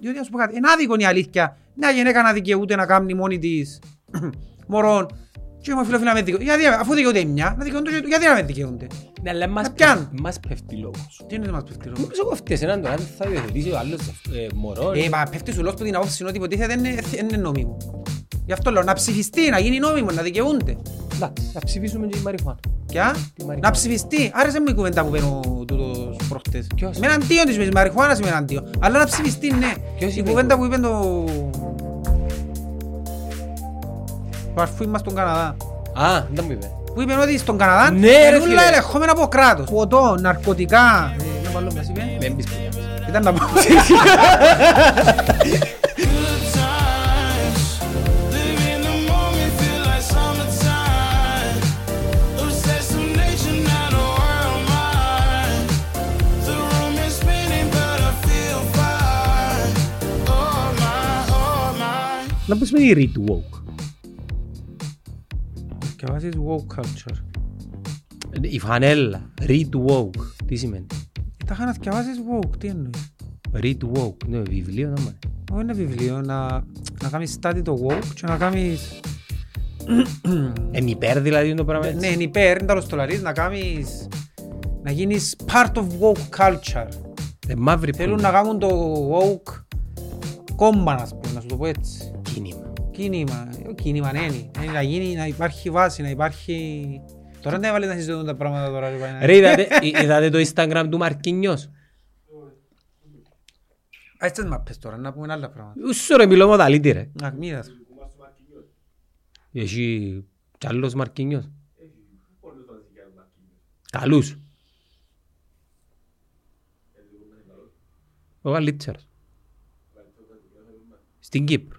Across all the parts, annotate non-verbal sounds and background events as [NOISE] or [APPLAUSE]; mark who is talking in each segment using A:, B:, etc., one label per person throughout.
A: Διότι να σου πω κάτι, είναι άδικο η αλήθεια. Μια γυναίκα να δικαιούται να κάνει μόνη της [CLEARS THROAT] μωρών και είμαι φιλοφιλά με δικαιούται. Γιατί, αφού δικαιούται μια, να δικαιούνται και- γιατί να με δικαιούνται;
B: Ναι, αλλά μας
A: Να πιάνουν.
B: πέφτει- μας πέφτει λόγος.
A: Τι είναι το μας πέφτει λόγος;
B: Νομίζω κοφτές έναν τον αν θα υιοθετήσει ο άλλος ε, μωρό.
A: Ε, μα πέφτει σου λόγος που την απόψη είναι ότι υποτίθεται είναι, είναι νόμιμο. Γι' αυτό λέω να ψηφιστεί, να γίνει νόμιμο, να δικαιούνται.
B: Εντάξει, θα ψηφίσουμε και η Μαριχουάνα.
A: Και α,
B: Τη μαριχουάνα.
A: να ψηφιστεί. Άρεσε μου η κουβέντα που παίρνω τούτος προχτές.
B: Ποιος;
A: Είμαι εναντίον της με μαριχουάνας είμαι εναντίον. Αλλά να ψηφιστεί, ναι.
B: Ποιος
A: Η
B: είπε
A: κουβέντα
B: το;
A: που είπε το... Το αρφούι μας στον Καναδά.
B: Α, δεν μου είπε.
A: Που είπε ότι στον Καναδά
B: Ναι,
A: είναι
B: ρε,
A: όλα
B: φίλε.
A: ελεγχόμενα από κράτος. Ποτό, ναρκωτικά. Ε, Να βάλω μας είπε.
B: Δεν πεις που
A: Ήταν να πω. [LAUGHS]
B: Να πεις με η read woke.
A: Και βάζεις woke culture.
B: Η φανέλα. Read woke. Τι σημαίνει;
A: Τα είχα να θυκευάσεις woke, τι εννοείς;
B: Read woke. Ναι, βιβλίο να μάθει.
A: Όχι είναι βιβλίο, να, να κάνεις study το woke και να κάνεις...
B: Εν υπέρ δηλαδή το πράγμα
A: Ναι,
B: έτσι.
A: είναι υπέρ, είναι τέλος το λαρείς, να κάνεις... Να γίνεις part of woke culture.
B: Ε, μαύρη
A: Θέλουν
B: που-
A: να κάνουν το woke κόμμα, να πούμε, να σου το πω έτσι.
B: Κίνημα.
A: Κίνημα, ε, κίνημα ναι, είναι. Είναι να γίνει, να υπάρχει βάση, να υπάρχει... Τώρα δεν έβαλε να συζητούν τα πράγματα τώρα. ρε, πάει να-
B: Ρε, είδατε, εί- είδατε το Instagram του Μαρκίνιος;
A: Ας τις μάπες τώρα, να πούμε άλλα πράγματα.
B: Ούσο ρε μιλώ μοδαλίτη ρε.
A: Να, μοίρας.
B: Έχει κι άλλος Μαρκίνιος; Καλούς. Ο καλύτερος. Στην Κύπρο.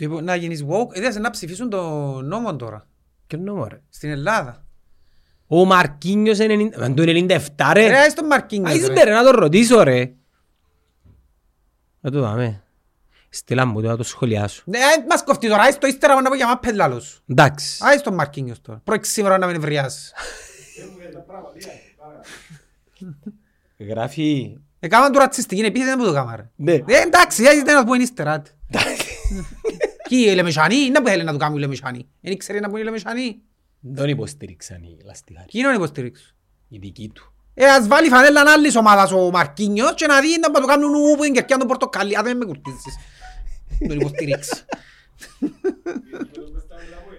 A: Λοιπόν, να γίνεις woke, είδες να ψηφίσουν το νόμο τώρα,
B: Και νόμο ρε;
A: στην Ελλάδα.
B: Ο Μαρκίνιος είναι 90 αν το 97 ρε.
A: Ρε, ας τον Μαρκίνιος,
B: Άιστε
A: ρε.
B: ρε να το ρωτήσω ρε. Να το δάμε. Στείλα μου το να το σχολιάσω.
A: Ναι, ε, μας κοφτεί τώρα, άις το ύστερα να πω για μάπες λάλος.
B: Εντάξει.
A: Άις τον Μαρκίνιος τώρα. Πρόκειται σήμερα να μην ευριάσεις.
B: Γράφει...
A: Έκαναν του ρατσιστική επίθεση, δεν μου το κάμα ρε.
B: Ναι.
A: Ε, εντάξει, έτσι δεν να πω είναι ύστερα. άντε. Κι οι Λεμεσανοί, δεν που θέλει να του κάνουν οι Λεμεσανοί. Δεν ήξερε να πούν οι Λεμεσανοί.
B: Δεν υποστήριξαν οι λαστιχάροι.
A: Ποιοι είναι να υποστηρίξουν.
B: Η δική του.
A: Ε, ας βάλει φανέλα άλλης ομάδας ο Μαρκίνιος και να δει να του κάνουν ου που είναι και πιάνουν πορτοκαλί. Α, δεν με κουρτίζεις. Τον υποστηρίξει.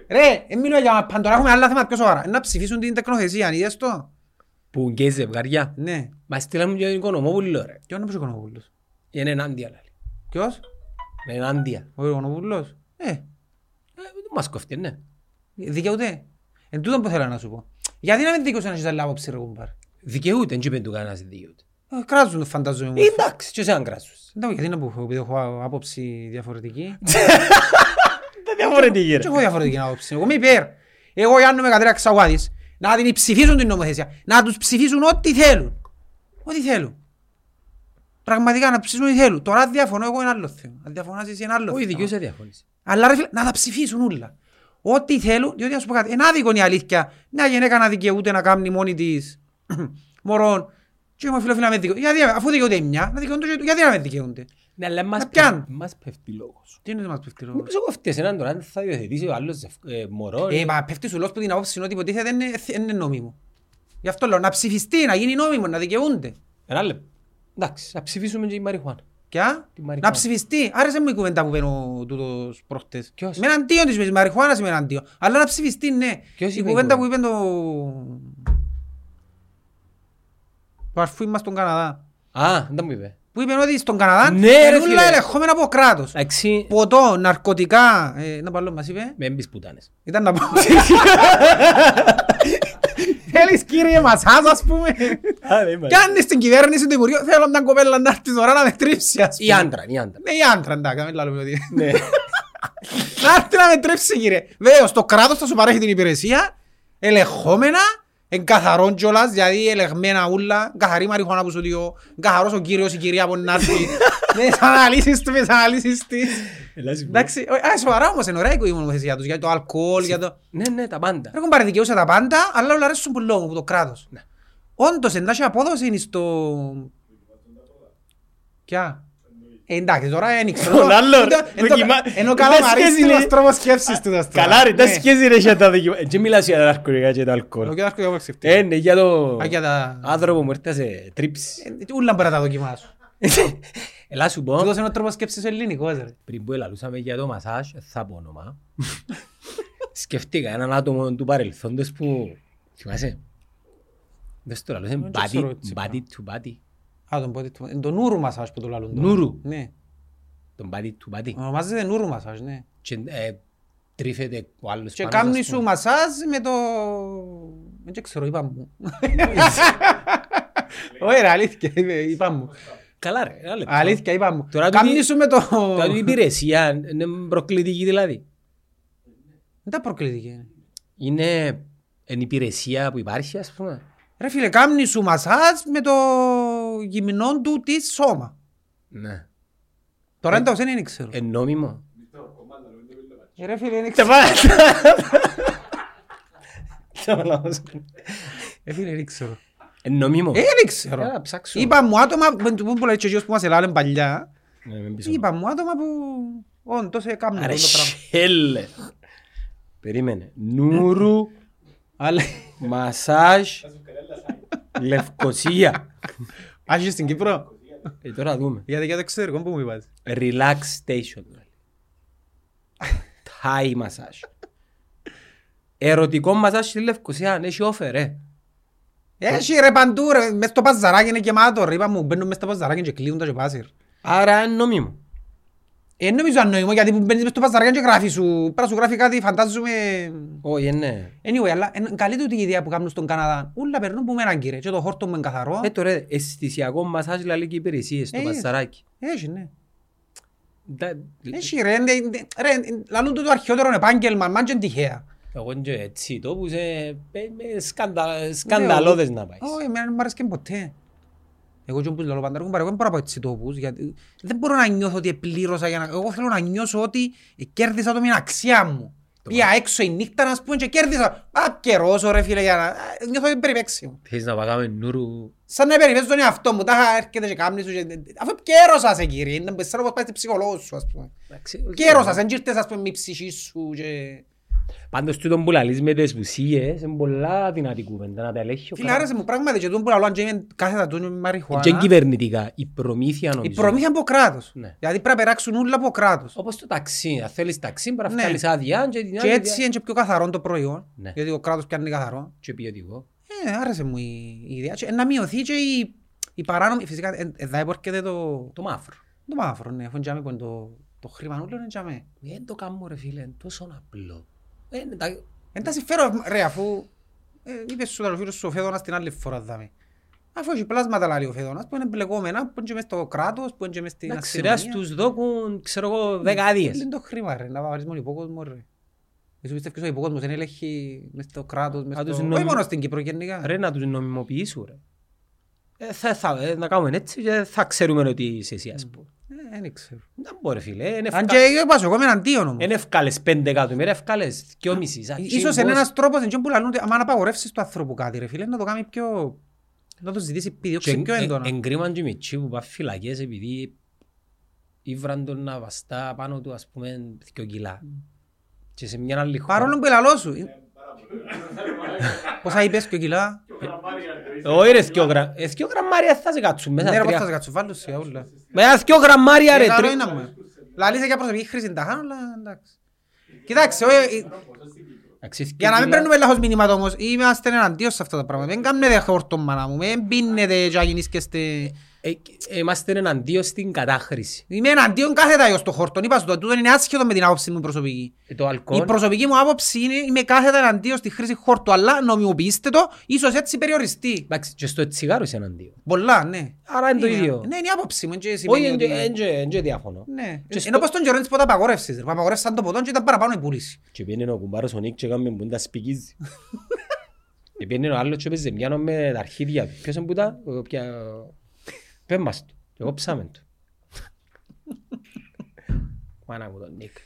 A: Ρε, δεν μιλώ για μαπάν, τώρα έχουμε άλλα θέματα πιο σοβαρά. Να ψηφίσουν την τεκνοθεσία, είδες το.
B: Που γκέι ζευγαριά.
A: Ναι.
B: Μα στείλαμε και τον Οικονομόπουλο ρε.
A: Ποιος είναι ο Οικονομόπουλος;
B: Είναι ενάντια λάλη.
A: Ποιος;
B: Είναι ενάντια.
A: Ο Οικονομόπουλος. Ε,
B: Ε, δεν μας κοφτεί, ναι.
A: δικαιούται. Εν τούτον που θέλω να σου πω. Γιατί να μην δικαιούσε να έχεις άλλη άποψη ρε κουμπάρ;
B: Δικαιούται, δεν είπε του κανένας δικαιούται.
A: Ε, Κράζουν το φαντάζομαι μου.
B: Ε, Εντάξει, και σε αν κράσους.
A: Εντάξει, γιατί να πω, επειδή έχω άποψη διαφορετική. [LAUGHS]
B: Δεν διαφορετική
A: Και έχω διαφορετική άποψη. Εγώ είμαι υπέρ. Εγώ Γιάννου Μεγατρέα Ξαγουάδης. Να την ψηφίσουν την νομοθεσία. Να τους ψηφίσουν ό,τι θέλουν. Ό,τι θέλουν. Πραγματικά να ψηφίσουν ό,τι θέλουν. Τώρα αν διαφωνώ εγώ είναι άλλο θέμα. Αν διαφωνάς εσύ είναι άλλο
B: Όχι,
A: θέμα.
B: δικαιούσε διαφωνήσει.
A: Αλλά ρε φίλε, να τα ψηφίσουν όλα. Ό,τι θέλουν, διότι να σου πω κάτι, είναι άδικο η αλήθεια. Μια γυναίκα να δικαιούται να κάνει μόνη της [CLEARS THROAT] μωρών. Και είμαι φιλοφιλά με δικαιούται. Γιατί, αφού δικαιούται η μια, να δικαιούνται και- γιατί να με δικαιούνται;
B: Ναι, αλλά μας
A: Να πιάνουν.
B: πέφτει- μας πέφτει λόγος.
A: Τι είναι το μας πέφτει λόγος;
B: Νομίζω κοφτείς έναν τώρα, αν θα υιοθετήσει ο άλλος ζευ- ε, μωρό.
A: Ε, μα πέφτει σου λόγος που την απόψη είναι ότι υποτίθεται είναι, είναι νόμιμο. Γι' αυτό λέω να ψηφιστεί, να γίνει νόμιμο, να δικαιούνται.
B: Ένα λεπτό. Εντάξει, θα ψηφίσουμε και η Μαριχουάνα.
A: Και α,
B: Τη μαριχουάνα.
A: να ψηφιστεί. Άρεσε μου η κουβέντα που παίρνω τούτος προχτές.
B: Ποιος;
A: Με εναντίον της, με της μαριχουάνας είμαι εναντίον. Αλλά να ψηφιστεί, ναι.
B: Ποιος
A: Η
B: είπε η
A: κουβέντα που
B: κουβέντα;
A: είπε το... Το αρφούι μας στον Καναδά.
B: Α, δεν μου είπε.
A: Που είπε ότι στον Καναδά
B: Ναι, ρε
A: είναι όλα
B: φίλε.
A: ελεγχόμενα από κράτος.
B: Εντάξει,
A: Ποτό, ναρκωτικά, ε, να παλώ μας είπε.
B: με έμπεις πουτάνες.
A: Ήταν να πω. [LAUGHS] Θέλεις κύριε Μασάς ας πούμε. Κι αν είναι στην κυβέρνηση του Υπουργείου, θέλω μια κοπέλα να έρθει τώρα να με τρίψει ας
B: Η
A: πούμε.
B: άντρα, η άντρα.
A: Ναι, η άντρα, εντάξει, μην λαλούμε ότι...
B: Ναι. [LAUGHS]
A: Να έρθει να με τρέψει κύριε. Βέβαιος, το κράτος θα σου παρέχει την υπηρεσία, ελεγχόμενα, εν καθαρόν κιόλας, δηλαδή ελεγμένα ούλα, καθαρή μαριχώνα που σου διώ, καθαρός ο κύριος, η κυρία που να έρθει, με τις αναλύσεις του, με τις αναλύσεις της. Εντάξει, ε, α, σοβαρά όμως είναι ωραία η νομοθεσία τους, για το αλκοόλ, για το...
B: Ναι, ναι, τα πάντα.
A: Έχουν πάρει δικαιούσα τα πάντα, αλλά όλα αρέσουν πολύ λόγω από το κράτος. Όντως, εντάξει, απόδοση είναι στο... Ποια; Ε, εντάξει, τώρα δεν ήξερα.
B: Τον άλλο, ρε,
A: Εν το- εν το-
B: δοκιμα-
A: Ενώ
B: δεν
A: καλομαρίστικος
B: σχέση,
A: τρόπος σκέψης του. δας τώρα.
B: Καλά ρε, τα
A: Ναι.
B: σχέση ρε για τα δοκιμα... Και μιλάς για τα ναρκωτικά και το
A: Ο
B: αλκοόλ.
A: κύριος Κuyovός ξεφτεί.
B: Ε, ναι, για το
A: Α, για τα-
B: άνθρωπο μου έρθα σε τρίψη.
A: Ε, Ούλα μπορεί να τα δοκιμάσω. [LAUGHS]
B: Έλα σου πω,
A: Τούτος είναι ο τρόπος σκέψης ελληνικός, ρε.
B: πριν που ελαλούσαμε για το μασάζ, θα πω όνομα. [LAUGHS] Σκεφτήκα έναν άτομο του παρελθόντος που... Θυμάσαι. Δες το λαλούσε
A: Δεν
B: body,
A: ξέρω έτσι
B: body to body.
A: Α, τον πότε του- είναι το νουρου μασάζ που το λαλούν. τώρα.
B: Νουρου.
A: Ναι.
B: Τον body to body.
A: Ονομάζεται νουρου μασάζ, ναι.
B: Και ε, τρίφεται ο άλλος
A: Και
B: πάνω, ας
A: κάνει
B: πούμε.
A: σου μασάζ με το... Δεν ξέρω, είπα μου. [LAUGHS] Όχι ρε, αλήθεια, είπε- είπα μου.
B: Καλά ρε, ένα λεπτό.
A: Αλήθεια, είπα μου.
B: Τώρα
A: Κάνει
B: τούτη-
A: σου με το...
B: Τώρα η υπηρεσία είναι προκλητική δηλαδή.
A: Δεν τα προκλητική.
B: Είναι εν υπηρεσία που υπάρχει ας πούμε.
A: Ρε φίλε, κάνει σου μασάζ με το γυμνό του της σώμα.
B: Ναι.
A: Τώρα δεν το δεν ξέρω.
B: Εν νόμιμο.
A: Ε, Ρε φίλε, δεν
B: Τα
A: ξέρω.
B: πάμε.
A: Ε, φίλε, δεν ξέρω.
B: Εν νόμιμο.
A: Ε, δεν ξέρω.
B: Έλα, ψάξω.
A: Είπα μου άτομα που που λέει και ο γιος που μας ελάλεν παλιά.
B: Ναι, μην πεις
A: Είπα μου άτομα που όντως έκαναν
B: Άρε
A: αυτό το πράγμα.
B: σέλε. Περίμενε. Νουρου,
A: Αλλά... [LAUGHS]
B: μασάζ, λευκοσία.
A: Άρχισε στην Κύπρο.
B: Ε, τώρα δούμε.
A: Γιατί για το εξωτερικό που μου είπατε.
B: Relax station. Thai massage. Ερωτικό μασάζ στη Λευκοσία, αν έχει offer, ε.
A: Έχει ρε παντού ρε, μες στο παζαράκι είναι γεμάτο ρε, είπα μου, μπαίνουν μες στο παζαράκι και κλείουν τα και πάσιρ.
B: Άρα είναι νόμιμο.
A: Ε, νομίζω αννοημό γιατί που μπαίνεις μες στο παζαράκι και γράφεις σου, πρέπει να σου γράφει κάτι, φαντάζομαι...
B: Όχι, ναι.
A: Anyway, αλλά είναι καλή τούτη η ιδέα που κάνουν στον Καναδά. Ούλα περνούν που με έναν κύριε και το χόρτο μου είναι καθαρό.
B: Ε, τώρα, αισθησιακό μασάζ λέει και υπηρεσίες στο
A: Ε,
B: πασαράκι.
A: Έχει, ναι.
B: Τα-
A: Έχει ρε, ντε- ντε- ρε, λαλούν το το αρχαιότερο επάγγελμα, μάν και είναι τυχαία.
B: Εγώ είναι και έτσι, το που σε με- με σκαντα- σκανδαλώδες να πάεις.
A: Όχι, εμένα δεν μου αρέσει και ποτέ. Εγώ και όπως λέω πάντα, εγώ δεν μπορώ να πω έτσι τόπους, γιατί δεν μπορώ να νιώθω ότι επλήρωσα για να... Εγώ θέλω να νιώσω ότι κέρδισα το με την αξία μου. Πήγα έξω η νύχτα να πούμε και κέρδισα. Α, καιρώσω ρε φίλε για να... Α, Νιώθω ότι περιπέξει μου.
B: Θες να παγάμε νουρου.
A: Σαν να περιπέξω τον εαυτό μου, τάχα έρχεται και κάμνη σου και... Αφού κέρωσα σε κύριε, είναι ξέρω πώς πάει στην ψυχολόγο σου ας πούμε.
B: Εντάξει, οκ.
A: Κέρωσα, δεν ήρθες ας πούμε με η ψυχή σου και...
B: Πάντως τούτο που λαλείς με τις ουσίες είναι πολλά δυνατή κουβέντα να τα ελέγχει ο
A: Φίλε,
B: καθένας.
A: άρεσε μου πράγματι και τούτο που λαλώ αν και είμαι κάθετα του με
B: Και είναι
A: μαριχουάνα.
B: κυβερνητικά. Η προμήθεια
A: Η
B: νομίζω.
A: προμήθεια από κράτος.
B: Ναι.
A: Δηλαδή πρέπει να περάξουν όλα από κράτος.
B: Όπως το ταξί. Αν θέλεις ταξί πρέπει να
A: Ναι.
B: βγάλεις άδεια και την
A: Και
B: άλλη
A: έτσι
B: άδεια-
A: είναι και πιο καθαρό το προϊόν.
B: Ναι.
A: Γιατί ο κράτος πιάνει καθαρό.
B: και ποιοτικό.
A: Ε, άρεσε μου η, η ιδέα. Και να μειωθεί και η, η παράνομη. Φυσικά, ε, εδώ που έρχεται το,
B: Το μαύρο.
A: το μαύρο. Ναι, αφού είναι τζάμε που είναι το, το χρήμα όλο είναι τζάμε.
B: Δεν το κάνω ρε φίλε, είναι τόσο απλό. Ε, είναι τα-
A: Εν τα συμφέρω, ρε, αφού ε, είπες σου φίλος σου ο Φέδωνας την άλλη φορά δάμε. Αφού έχει πλάσματα λάλη ο Φέδωνας που είναι μπλεκόμενα, που είναι και μες στο κράτος, που είναι και μες στην
B: Εντάξει, ρε,
A: αστυνομία.
B: ας τους δώκουν, ξέρω εγώ, δέκα άδειες.
A: Είναι το χρήμα ρε, να πάρεις μόνο υπόκοσμο ρε. Εσύ πιστεύεις ο υπόκοσμος δεν ελέγχει μες στο κράτος, μες
B: Α, τους
A: στο...
B: νομι-
A: Όχι μόνο στην Κύπρο γενικά.
B: Ρε, να τους νομιμοποιήσουν, ρε. Ε, θα, θα, ε, να κάνουμε έτσι και θα ξέρουμε ότι είσαι εσύ, ας πούμε.
A: Ε, Δεν ξέρω.
B: Δεν μπορεί, φίλε. Είναι
A: Αν
B: ευκα-
A: και είπα σου, εγώ είμαι εναντίον όμως.
B: Είναι ευκάλες πέντε εκατομμύρια, ευκάλες δυόμισι. σαν
A: Ίσως
B: τσίμπος.
A: είναι ένας τρόπος εν που λαλούν ότι άμα να απαγορεύσεις του ανθρώπου κάτι ρε φίλε, να το κάνει πιο... να το ζητήσει
B: Και
A: πηδιώξει πιο
B: εν-
A: έντονα.
B: εγκρίμαν και οι μητσοί που πάνε φυλακές επειδή ήβραν τον να βαστά πάνω του, ας πούμε, δυο κιλά. Και σε μια άλλη χώρα.
A: Παρόλο που ελαλώ σου. [LAUGHS] Πόσα είπες και ο κιλά;
B: Όχι ρε, δυο γραμ- ε, δυο γραμμάρια θα σε κάτσουν μέσα.
A: Ναι ρε πώς
B: τρία.
A: θα σε κατσουβάλλω σε όλα.
B: Με ένα δυο γραμμάρια ρε.
A: Ε, καλό
B: τρι-
A: είναι μου. Λαλείς για προσωπική χρήση τα χάνω, αλλά εντάξει. Κοιτάξτε, όχι, ε,
B: Εντάξει, δυο
A: για να μην
B: κιλά-
A: παίρνουμε λάθος μηνύματα όμως, είμαστε εναντίον σε αυτά τα πράγματα. Δεν κάνετε χόρτο μάνα μου, μην πίνετε και αγινίσκεστε.
B: Ε, Είμαστε εναντίον στην κατάχρηση.
A: Είμαι εναντίον κάθετα εγώ στο χόρτο. Είπα σου το, τούτο είναι άσχετο με την άποψη μου προσωπική.
B: Ε, Το
A: Η
B: αλκοόλ.
A: προσωπική μου άποψη είναι είμαι κάθετα εναντίον στη χρήση χόρτου, αλλά νομιμοποιήστε το, ίσως έτσι περιοριστεί.
B: Εντάξει, και στο τσιγάρο είσαι εναντίον.
A: Πολλά, ναι.
B: Άρα είναι το ίδιο.
A: Ναι, είναι η άποψη μου. και
B: Όχι,
A: σημαίνει
B: εν
A: ότι-
B: και- εν και- εν και διάφωνο.
A: Ναι.
B: Και στο-
A: Ενώ πως τον καιρό της ποτέ απαγόρευσης. ρε, που Απαγορεύσαν το ποτόν και ήταν παραπάνω η πούληση.
B: Και πήγαινε ο κουμπάρος ο Νίκ και έκαμε που τα σπικίζει. [LAUGHS] Και πήγαινε ο άλλος και έπαιζε μιάνο με τα αρχίδια του. Ποιος είναι που τα... ο- ποια- Πες μας του. Και εγώ ψάμε του. Μάνα μου τον Νίκ.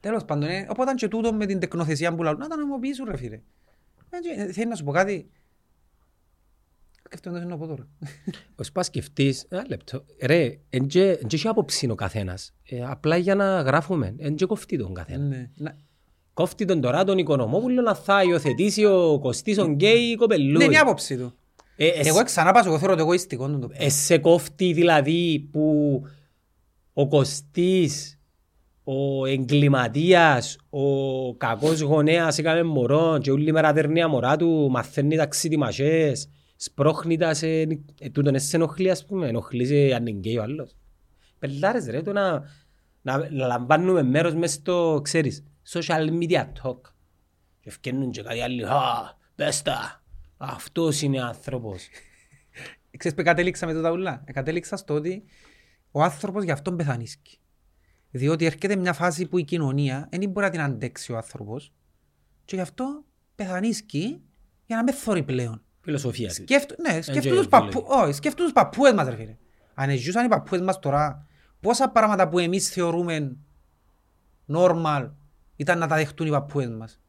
A: Τέλος πάντων, ε, οπότε και τούτο με την τεκνοθεσία που λαλούν, να τα νομιμοποιήσουν ρε φίλε. Ε, και, ε, Θέλει να σου πω κάτι. Σκέφτομαι να από τώρα.
B: Ως πας σκεφτείς, ένα λεπτό, ρε, εν και εν και έχει άποψη ο καθένας. Ε, απλά για να γράφουμε, εν και κοφτεί τον καθένα.
A: Ναι. Να-
B: Κόφτει τον τώρα τον Οικονομόπουλο να θα υιοθετήσει ο Κωστής ο γκέι
A: Ναι,
B: κοπελούι.
A: είναι η άποψη του.
B: Ε, ε,
A: Εγώ ξανά πάω, εγώ θέλω το εγωιστικό του το
B: ε, σε κόφτει δηλαδή που ο Κωστής, ο εγκληματίας, ο κακός γονέας έκαμε μωρό και όλη μέρα δέρνει αμορά του, μαθαίνει τα ξύτιμασές, σπρώχνει τα σε... Ε, τούτον σε ενοχλεί ας πούμε, ενοχλείς σε αν είναι γκέι ο άλλος. Πελάρες ρε, το να, να, να λαμβάνουμε μέρος μες στο, ξέρεις, social media talk. Και ευκαινούν και κάτι άλλοι, α, πες τα, αυτός είναι άνθρωπος. [LAUGHS]
A: Ξέρεις που κατέληξα με το ταουλά. Ε, Κατέληξα στο ότι ο άνθρωπος γι' αυτόν πεθανίσκει. Διότι έρχεται μια φάση που η κοινωνία δεν μπορεί να την αντέξει ο άνθρωπος και γι' αυτό πεθανίσκει για να με θωρεί πλέον.
B: Φιλοσοφία. της.
A: Σκέφτου, ναι, σκέφτου
B: και
A: τους, παππού,
B: βιολογία.
A: όχι, σκέφτου τους παππούες μας ρε φίλε. Αν ζούσαν οι παππούες μας τώρα, πόσα πράγματα που εμείς θεωρούμε normal ήταν να τα δεχτούν οι παππούες μας;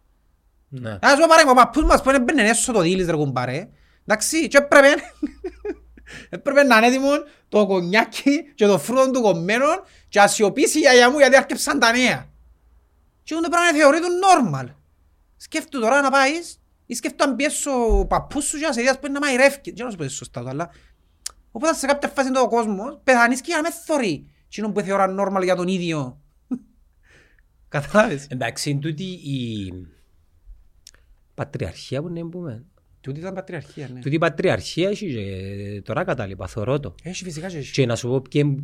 B: Ναι.
A: Ας πω παράδειγμα, ο παππούς μας που είναι μπαίνουν έσως το δίλης ρε κουμπάρε. Εντάξει, και έπρεπε, έπρεπε να είναι έτοιμο το κονιάκι και το φρούτο του κομμένο και να σιωπήσει η γιαγιά μου γιατί άρκεψαν τα νέα. Και αυτό πρέπει να θεωρείται normal. Σκέφτου τώρα να πάεις ή σκέφτου αν πιέσω ο παππούς σου και να σε δεις που είναι να μαϊρεύει. Δεν να σου πω σωστά το, αλλά... Οπότε σε κάποια φάση το κόσμος πεθανείς και για να με θωρεί. Τι είναι που θεωρά normal για τον ίδιο. [LAUGHS] Καταλάβες.
B: Εντάξει, είναι τούτη η πατριαρχία που να πούμε.
A: Τούτη ήταν πατριαρχία, ναι.
B: Τούτη η πατριαρχία έχει και τώρα κατάλοιπα, θωρώ το.
A: Έχει φυσικά και έχει.
B: Και να σου πω ποια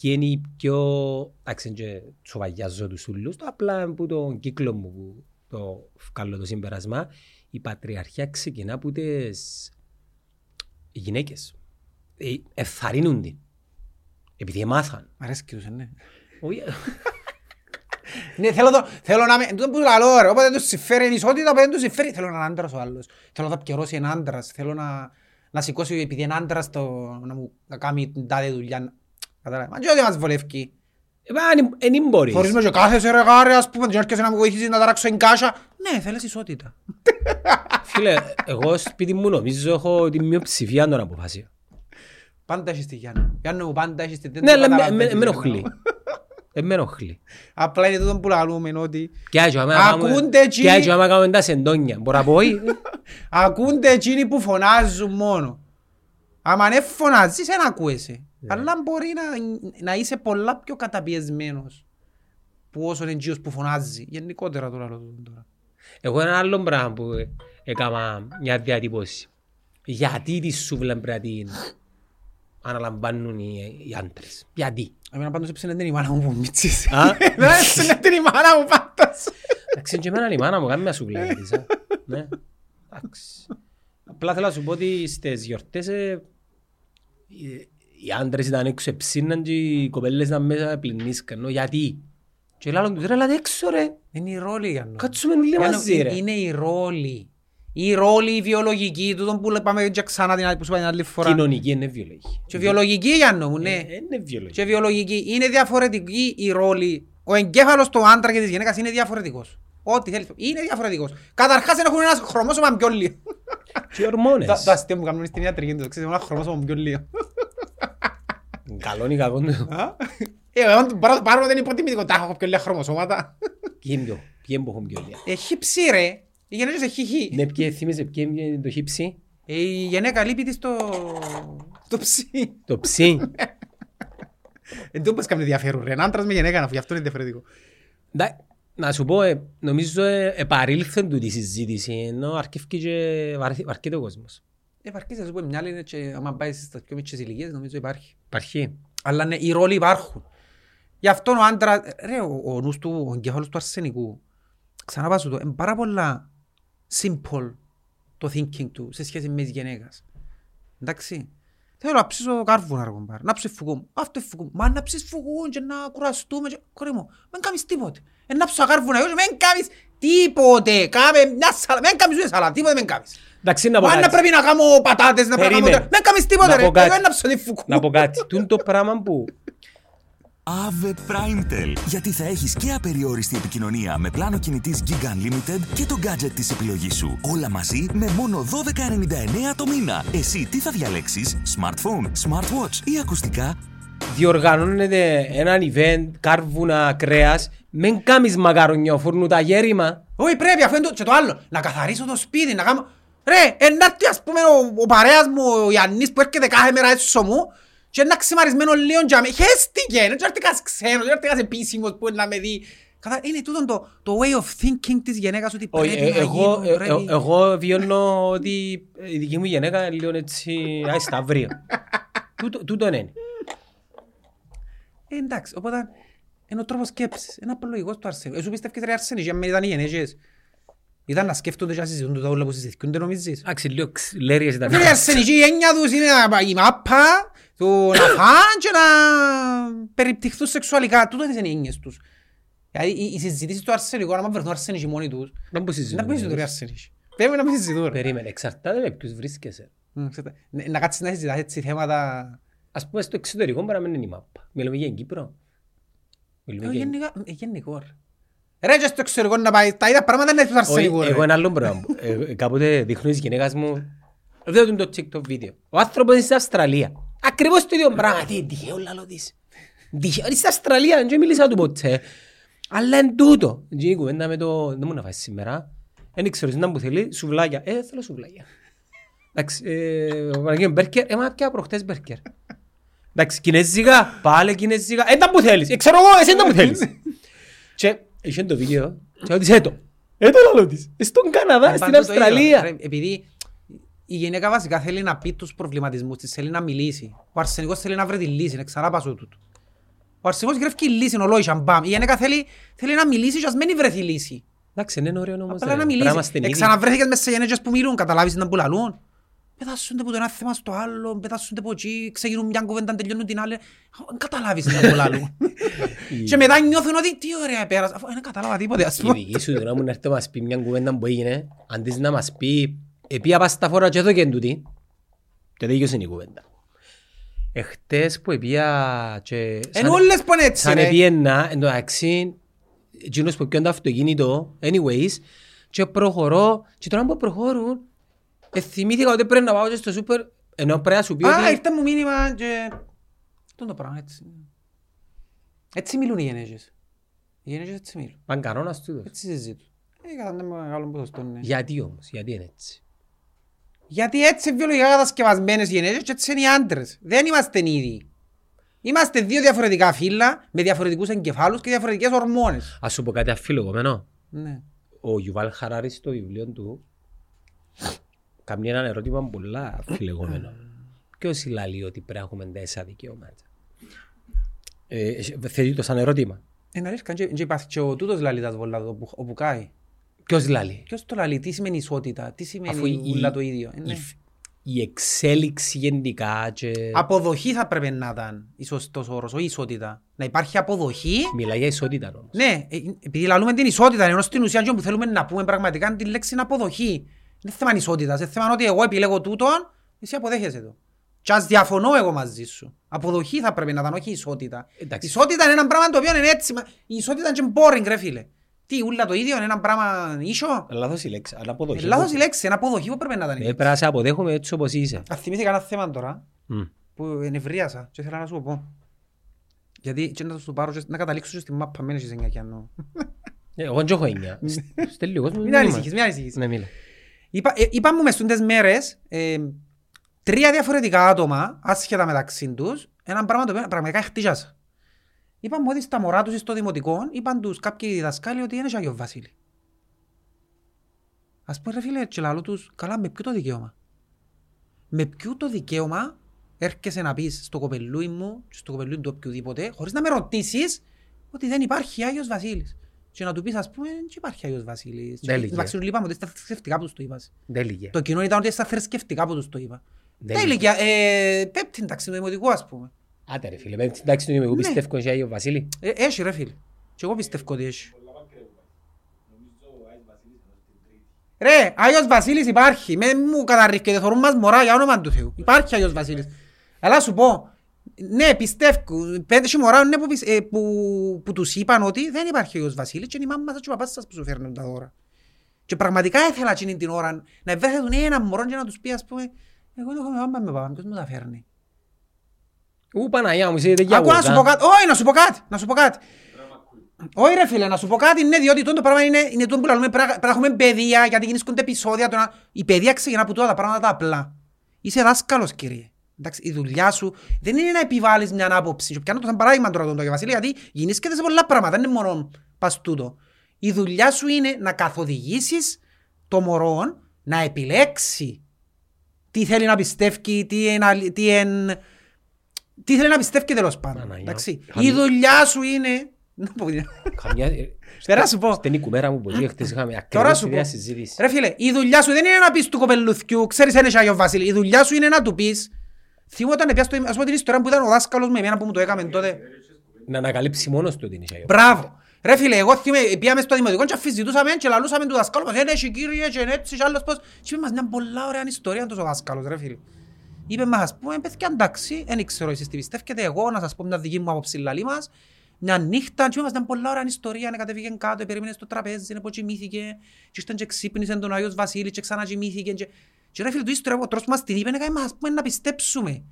B: ποια είναι η πιο... Εντάξει, και τσοβαγιάζω τους ούλους, το απλά που τον κύκλο μου που το βγάλω το συμπερασμά, η πατριαρχία ξεκινά από τις γυναίκες. Ε, Εθαρρύνουν την. Επειδή μάθαν.
A: Μ' αρέσει και τους, ναι.
B: Όχι,
A: Ναι, θέλω, το, θέλω να με... Τούτο που λαλώ ρε, όποτε τους συμφέρει η ισότητα, όποτε δεν τους συμφέρει, θέλω να είναι άντρας ο άλλος. Θέλω να πιερώσει έναν άντρας, θέλω να, να σηκώσει επειδή είναι άντρας το, να μου να κάνει την τάδε δουλειά. Κατάλαβες. Μα και ό,τι μας βολεύει.
B: ε, μα, εν- εν ήμ μπορείς.
A: Θωρείς με και κάθεσαι ρε γάρε, ας πούμε, και έρχεσαι να μου βοηθήσεις να ταράξω την κάσα. Ναι, θέλεις ισότητα.
B: Φίλε, εγώ σπίτι μου νομίζω έχω τη μειοψηφία των αποφάσεων.
A: Πάντα έχεις τη Γιάννη. Γιάννη μου πάντα έχεις τη... δεν
B: Ναι,
A: το
B: αλλά με-
A: καταλαβαίνεις,
B: με με
A: ρε,
B: ενοχλεί. Ε, με ενοχλεί.
A: Απλά είναι τούτο που λαλούμε ότι
B: Και έτσι, άμα
A: Ακούνται
B: κάνουμε-
A: εκείνοι-
B: και έτσι, άμα κάνουμε τα σεντόνια. Μπορώ να πω, ή- [LAUGHS]
A: ακούνται εκείνοι που φωνάζουν μόνο. Άμα δεν φωνάζεις, δεν ακούεσαι. Αλλά μπορεί να, να είσαι πολλά πιο καταπιεσμένος που όσο είναι εκείνος που φωνάζει. Γενικότερα τώρα. λέω τώρα.
B: Εγώ ένα άλλο πράγμα που έκανα μια διατύπωση. Γιατί τη σούβλα πρέπει να την αναλαμβάνουν οι, οι άντρες. Γιατί;
A: Εμένα πάντως έψινε την η μάνα μου που μίτσις.
B: Α. [LAUGHS]
A: Εμένα έψινε την η μάνα μου πάντως.
B: Εντάξει, και εμένα η μάνα μου κάνει μια σούβλα για της, α. Ναι. Εντάξει. Απλά θέλω να σου πω ότι στις γιορτές ε, οι- οι άντρες ήταν έξω εψίναν και οι κοπέλες ήταν μέσα πλυνίσκαν. Γιατί; Και λάλλον τους ρε, έλατε έξω ρε.
A: Είναι η ρόλη για να.
B: Κάτσουμε όλοι
A: Για να-
B: μαζί ρε.
A: Είναι η ρόλη. Η ρόλη η βιολογική, τούτο που είπαμε και ξανά την άλλη που σου είπα την άλλη φορά.
B: Κοινωνική είναι βιολογική.
A: Και βιολογική για να μου,
B: Ε,
A: ναι.
B: Είναι βιολογική.
A: Και βιολογική. Είναι διαφορετική η ρόλη. Ο εγκέφαλος του άντρα και της γυναίκας είναι διαφορετικός. Ό,τι θέλεις. Είναι διαφορετικός. Καταρχάς δεν έχουν ένας χρωμόσωμα πιο λίγο. [LAUGHS]
B: Και ορμόνες.
A: Τα- Το αστείο μου κάνουν στην ιατρική του. Ξέρεις, ένα χρωμόσωμα πιο λίγο.
B: Καλό ή κακό του. [LAUGHS]
A: Α; Ε, εγώ μπορώ να το πάρω δεν είναι υποτιμητικό. Τα έχω πιο λίγα χρωμοσώματα.
B: Ποιοι είναι πιο- ποιοι είναι που έχουν πιο λίγα.
A: Έχει ψή ρε. Η γυναίκα έχει χι.
B: Ναι, ποιοι θύμιζε, ποιοι είναι το χύψη;
A: Ε, Η γυναίκα λείπει της στο... στο ψή.
B: Το ψι.
A: Εν τω πες κάνει ενδιαφέρον ρε. Ένα άντρας με γυναίκα, αφού γι' αυτό είναι διαφορετικό.
B: Ντα- Να σου πω, ε, νομίζω ε, επαρήλθεν του τη συζήτηση, ενώ αρκεύει και βαρ- βαρκείται ο κόσμος.
A: Υπάρχει, σας πω, μια άλλη είναι και άμα πάει στις πιο μικρές ηλικίες, νομίζω υπάρχει.
B: Υπάρχει.
A: Αλλά ναι, οι ρόλοι υπάρχουν. Γι' αυτό ο άντρα, ρε, ο, ο νους του, ο εγκέφαλος του αρσενικού, ξαναπάς σου το, είναι πάρα πολλά simple το thinking του σε σχέση με τις γυναίκες. Εντάξει. Θέλω να ψήσω κάρβουνα ρε κομπάρ, να ψηφουκούν. Αυτό είναι φουκούν. Μα να ψηφουκούν και να κουραστούμε. Και... Κορή μου, μην κάνεις τίποτε. Ε, να ψήσω κάρβουνα, εγώ, μην κάνεις τίποτε. Κάμε μια σαλά, μην κάνεις ούτε σαλά, τίποτε μην κάνεις.
B: Εντάξει, να πω
A: Μα να
B: κάτι.
A: πρέπει να κάνω πατάτες, να πρέπει να κάνω...
B: Περίμενε.
A: Μην κάνεις τίποτε
B: Να
A: ρε,
B: πω κάτι.
A: εγώ να ψήσω τη φουκούν.
B: Να πω κάτι. Τούν το πράγμα που
C: Ave Primetel. Γιατί θα έχεις και απεριόριστη επικοινωνία με πλάνο κινητής Giga Unlimited και το gadget της επιλογής σου. Όλα μαζί με μόνο 12,99 το μήνα. Εσύ τι θα διαλέξεις, smartphone, smartwatch ή ακουστικά;
B: Διοργανώνεται ένα event, κάρβουνα, κρέας, μεν κάμεις μακαρονιό, φούρνου τα γέρημα.
A: Όχι πρέπει αφού είναι το, και το άλλο. Να καθαρίσω το σπίτι, να κάνω... Ρε, ενάρτη ας πούμε ο, ο παρέας μου, ο Ιαννής που έρχεται κάθε μέρα έσω μου και ένα ξημαρισμένο λίγο για με. Χέστηκε, δεν έρθει κανένας ξένος, δεν έρθει κανένας επίσημος που είναι να με δει. Καθα... Είναι τούτο το, το way of thinking της γυναίκας ότι
B: Όχι,
A: πρέπει
B: ε,
A: να
B: εγώ,
A: γίνω,
B: ε,
A: πρέπει...
B: ε, εγώ βιώνω ότι η δική μου γυναίκα είναι λίγο έτσι αϊσταυρία. [LAUGHS] Τούτο- Τούτο είναι.
A: Ε, εντάξει, οπότε είναι ο τρόπος σκέψης. Είναι απολογικός του Αρσενικού. Εσύ πιστεύεις ρε Αρσενή, για μένα ήταν οι γενέκες. Ήταν να σκέφτονται και να συζητούν τα όλα που συζητούνται νομίζεις;
B: Εντάξει, λίγο λέριες ήταν.
A: Φίλε, η αρσενική έννοια τους είναι να- η μάπα, το να φάνε και να περιπτυχθούν σεξουαλικά. Τούτο είναι οι έννοιες τους. Δηλαδή οι οι συζητήσεις του αρσενικού, άμα βρεθούν αρσενικοί μόνοι τους,
B: Δεν που συζητούν.
A: να μην συζητούν οι αρσενικοί. Πρέπει να μην συζητούν. ρε.
B: Περίμενε, εξαρτάται με ποιους βρίσκεσαι.
A: Μ, ξέρετε, Να να κάτσεις να συζητάς έτσι θέματα...
B: Ας πούμε στο εξωτερικό μπορεί να μην είναι η μάπα. Μιλούμε για την Κύπρο. Μιλούμε
A: Ε,
B: για-
A: γενικά- ε, Γενικό ρε. Ρε και στο εξωτερικό να πάει, τα ίδια πράγματα είναι του
B: Όχι,
A: αρσενικού
B: εγώ
A: ρε.
B: ένα άλλο πράγμα. Ε, ε, Κάποτε δείχνω της γυναίκας μου, δέω του το TikTok βίντεο. Ο άνθρωπος είναι στην Αυστραλία. Ακριβώς το ίδιο πράγμα. Τι τυχαίο λαλό της. Τυχαίο, είναι στην Αυστραλία, δεν μίλησα του ποτέ. Αλλά είναι τούτο. Και η κουβέντα με το, δεν μου να φάεις σήμερα. Δεν ξέρω, είναι που θέλει, σουβλάκια. Ε, θέλω σουβλάκια. Εντάξει, ε, ο Παναγιώτης μπέρκερ, ε, μα πια προχτές μπέρκερ. Εντάξει, κινέζικα, πάλι κινέζικα. Ε, τα που θέλεις. Ε, ξέρω εγώ, εσύ τα που θέλεις. [LAUGHS] Και είχε το βίντεο και ρώτησε «Ε, το. Ε, το λαλό της. Ε, Στον Καναδά,
A: Είναι
B: στην
A: παντού το ίδιο,
B: Αυστραλία.
A: ρε. Επειδή η γυναίκα βασικά θέλει να πει τους προβληματισμούς της, θέλει να μιλήσει. Ο αρσενικός θέλει να βρει τη λύση, να ξανά πάσω τούτο. Ο αρσενικός γρέφει λύση, ο λόγος, μπαμ. Η γυναίκα θέλει, θέλει να μιλήσει και ας μην βρεθεί λύση.
B: Εντάξει, είναι ωραίο όμως.
A: Απλά
B: ρε.
A: να
B: Πρέπει
A: μιλήσει.
B: είμαστε ίδιοι.
A: Εξαναβρέθηκες μέσα σε γυναίκες που μιλούν, καταλάβεις να που λαλούν. Πετάσσονται από το ένα θέμα στο άλλο, πετάσσονται από εκεί, ξεκινούν μια κουβέντα, τελειώνουν την άλλη. Δεν καταλάβεις να που λαλούν. Και μετά νιώθουν ότι τι ωραία πέρασα, αφού δεν κατάλαβα τίποτε. ας
B: Η
A: πούμε.
B: δική σου τώρα μου να έρθει να μας πει μια κουβέντα που έγινε, αντί να μας πει «Επία πας στα φορά και εδώ και εντούτη», και τέλειωσε η κουβέντα. Εχθές που επία και...
A: Εν όλες που είναι έτσι
B: Σαν
A: ρε.
B: επίεννα, εν τω μεταξύ, εκείνος που πιάνε το αυτοκίνητο, anyways, και προχωρώ, και τώρα που προχωρούν, ε, θυμήθηκα ότι πρέπει να πάω και στο σούπερ, ενώ πρέπει να σου πει
A: Α,
B: ότι...
A: ήρθε μου μήνυμα και... Αυτό είναι το πράγμα, έτσι. Έτσι μιλούν οι γενέκες. Οι γενέκες έτσι μιλούν.
B: Παν κανόνας τούτος.
A: Έτσι συζητούν. Ε, κατά ένα μεγάλο ποσοστό, ναι.
B: Γιατί όμως, γιατί είναι έτσι;
A: Γιατί έτσι είναι βιολογικά κατασκευασμένες οι γενέκες και έτσι είναι οι άντρες. Δεν είμαστε ίδιοι. Είμαστε δύο διαφορετικά φύλλα με διαφορετικούς εγκεφάλους και διαφορετικές ορμόνες.
B: Ας σου πω κάτι αφιλογωμένο.
A: Ναι.
B: Ο Γιουβάλ Χαράρης στο βιβλίο του κάνει ένα ερώτημα πολλά αφιλεγόμενο. Ποιος λαλεί ότι πρέπει να έχουμε τέσσερα δικαιώματα; Ε, θέτει το σαν ερώτημα;
A: Εν αλήθεια, και και υπάρχει και ο τούτος λαλίτας βολά όπου, όπου κάει.
B: Ποιος λαλεί;
A: Ποιος το λαλεί, τι σημαίνει ισότητα, τι
B: Αφού
A: σημαίνει
B: η-
A: ούλα το ίδιο. Ε,
B: Η,
A: ναι.
B: η εξέλιξη γενικά και...
A: Αποδοχή θα πρέπει να ήταν η σωστός όρος, όχι ισότητα. Να υπάρχει αποδοχή
B: Μιλάει για ισότητα όμως.
A: Ναι, ε, επειδή λαλούμε την ισότητα, ενώ στην ουσία και που θέλουμε να πούμε πραγματικά είναι τη λέξη είναι αποδοχή. Είναι θέμα ισότητας, είναι θέμα ότι εγώ επιλέγω τούτον, εσύ αποδέχεσαι το. Και ας διαφωνώ εγώ μαζί σου. Αποδοχή θα πρέπει να ήταν, όχι ισότητα.
B: Εντάξει.
A: Ισότητα είναι ένα πράγμα το οποίο είναι έτσι. μα- Η ισότητα είναι και boring, ρε φίλε. Τι, ούλα το ίδιο, είναι ένα πράγμα ίσο;
B: Λάθος η λέξη. Αλλά
A: Ε,
B: αποδοχή.
A: Λάθος η λέξη, είναι αποδοχή που πρέπει να ήταν.
B: Ε, πρέπει να σε αποδέχομαι έτσι όπως είσαι.
A: Ας θυμήθηκα ένα θέμα τώρα,
B: Μμ.
A: που ενευρίασα και ήθελα να σου το πω. Γιατί και να το σου πάρω και να καταλήξω και στη μάπα, μένεις σε νιακιανό.
B: Ε, Εγώ δεν έχω εννιά. Στέλνει ο κόσμος
A: Μην
B: μήνυμα.
A: ανησυχείς, μην ανησυχείς.
B: Ναι, μίλα.
A: Είπα, ε, είπα μου μες στις μέρες ε, τρία διαφορετικά άτομα, άσχετα μεταξύ τους, ένα πράγμα το οποίο πραγματικά χτίζασα. Είπα μου ότι στα μωρά τους στο δημοτικό, είπαν τους κάποιοι διδασκάλοι ότι είναι Άγιο Βασίλη. Ας πω ρε φίλε, και λαλό τους, καλά με ποιο το δικαίωμα; Με ποιο το δικαίωμα έρχεσαι να πεις στο κοπελούι μου, και στο κοπελούι του οποιοδήποτε, χωρίς να με ρωτήσεις ότι δεν υπάρχει Άγιος Βασίλης. Και να του πεις ας πούμε, δεν υπάρχει Άγιος Βασίλης.
B: Δεν
A: Και
B: λύγε.
A: Εντάξει, λείπαμε ότι στα θρησκευτικά που τους το είπας.
B: Δεν λύγε.
A: Το κοινό ήταν ότι στα θρησκευτικά που τους το είπα.
B: Δεν
A: Τα
B: λύγε.
A: ηλικία, ε, πέπτην τάξη του δημοτικού ας πούμε.
B: Άτε ρε φίλε, πέμπτη εντάξει του εγώ
A: Ναι.
B: πιστεύω ότι έχει ο Βασίλη;
A: Ε, έχει ρε φίλε. Και εγώ πιστεύω ότι έχει. Ρε, Άγιος Βασίλης υπάρχει. Με μου καταρρίφκεται, θωρούν μας μωρά για όνομα του Θεού. Υπάρχει Άγιος Βασίλης. Αλλά σου πω, Ναι, πιστεύω. Πέντε και μωρά ναι, που, πισ- ε, που, που τους είπαν ότι δεν υπάρχει ο Υιός Βασίλης και είναι η μάμα σας και ο παπάς σας που σου φέρνουν τα δώρα. Και πραγματικά ήθελα εκείνη την ώρα να βέθετουν ένα μωρό και να τους πει ας πούμε εγώ δεν έχω με μάμα με παπά, ποιος μου τα φέρνει;
B: Ου Παναγιά μου, είσαι δεν
A: Ακούω να σου πω κάτι, όχι να σου πω κάτι, να σου πω κάτι. Όχι ρε φίλε, να σου πω κάτι, ναι, διότι το πράγμα είναι, είναι το που λέμε, πρέπει να- πρέπει να έχουμε παιδεία, γιατί γίνονται επεισόδια, το να- η παιδεία ξεκινά από τώρα τα πράγματα τα απλά. Είσαι δάσκαλος κύριε. Εντάξει, η δουλειά σου δεν είναι να επιβάλλεις μια άποψη. Και πιάνω το σαν παράδειγμα τώρα τον Τόγιο Βασίλη, γιατί γίνησκεται σε πολλά πράγματα, δεν είναι μόνο πας τούτο. Η δουλειά σου είναι να καθοδηγήσεις το μωρό να επιλέξει τι θέλει να πιστεύει, τι είναι, αλη- τι είναι, τι θέλει να πιστεύει τέλος πάντων.
B: Παναγιά.
A: Εντάξει.
B: Χαμη-
A: Η δουλειά σου είναι... Να πω,
B: Καμιά... [LAUGHS]
A: Πέρα σου πω.
B: Στην κουμέρα μου που ζει, χτες είχαμε [LAUGHS]
A: Τώρα
B: ακριβώς
A: σου
B: τη
A: πω.
B: ίδια συζήτηση.
A: Ρε φίλε, η δουλειά σου δεν είναι να πεις του κοπελουθκιού, ξέρεις ένα Άγιο Βασίλη. Η δουλειά σου είναι να του πεις. Θυμώ όταν πιάσω, ας πω την ιστορία που ήταν ο δάσκαλος με εμένα που μου το έκαμε τότε.
B: Να ανακαλύψει μόνος του την Ισαγιώ.
A: Μπράβο. Ρε φίλε, εγώ θυμάμαι, πήγαμε στο δημοτικό και αφιζητούσαμε και λαλούσαμε του δασκάλου μας, «Ε, έχει κύριε και είναι έτσι και άλλος πώς. Και είπε μας μια πολλά ωραία ιστορία τόσο ο δάσκαλος, ρε φίλε. Είπε μας, ας πούμε, παιδιά, εντάξει, δεν ξέρω εσείς τι πιστεύετε, εγώ να σας πω μια δική μου άποψη λαλή μας. Μια νύχτα, και είπε μας μια πολλά ωραία ιστορία, να κατεβήκε κάτω, περίμενε στο τραπέζι, να πω κοιμήθηκε, και ήρθαν και ξύπνησε τον Άγιος Βασίλης και ξανακοιμήθηκε. Και, και ρε φίλε, του ιστορία, ο τρόπος που μας την είπε, έκανε μας, ας πούμε, να πιστέψουμε.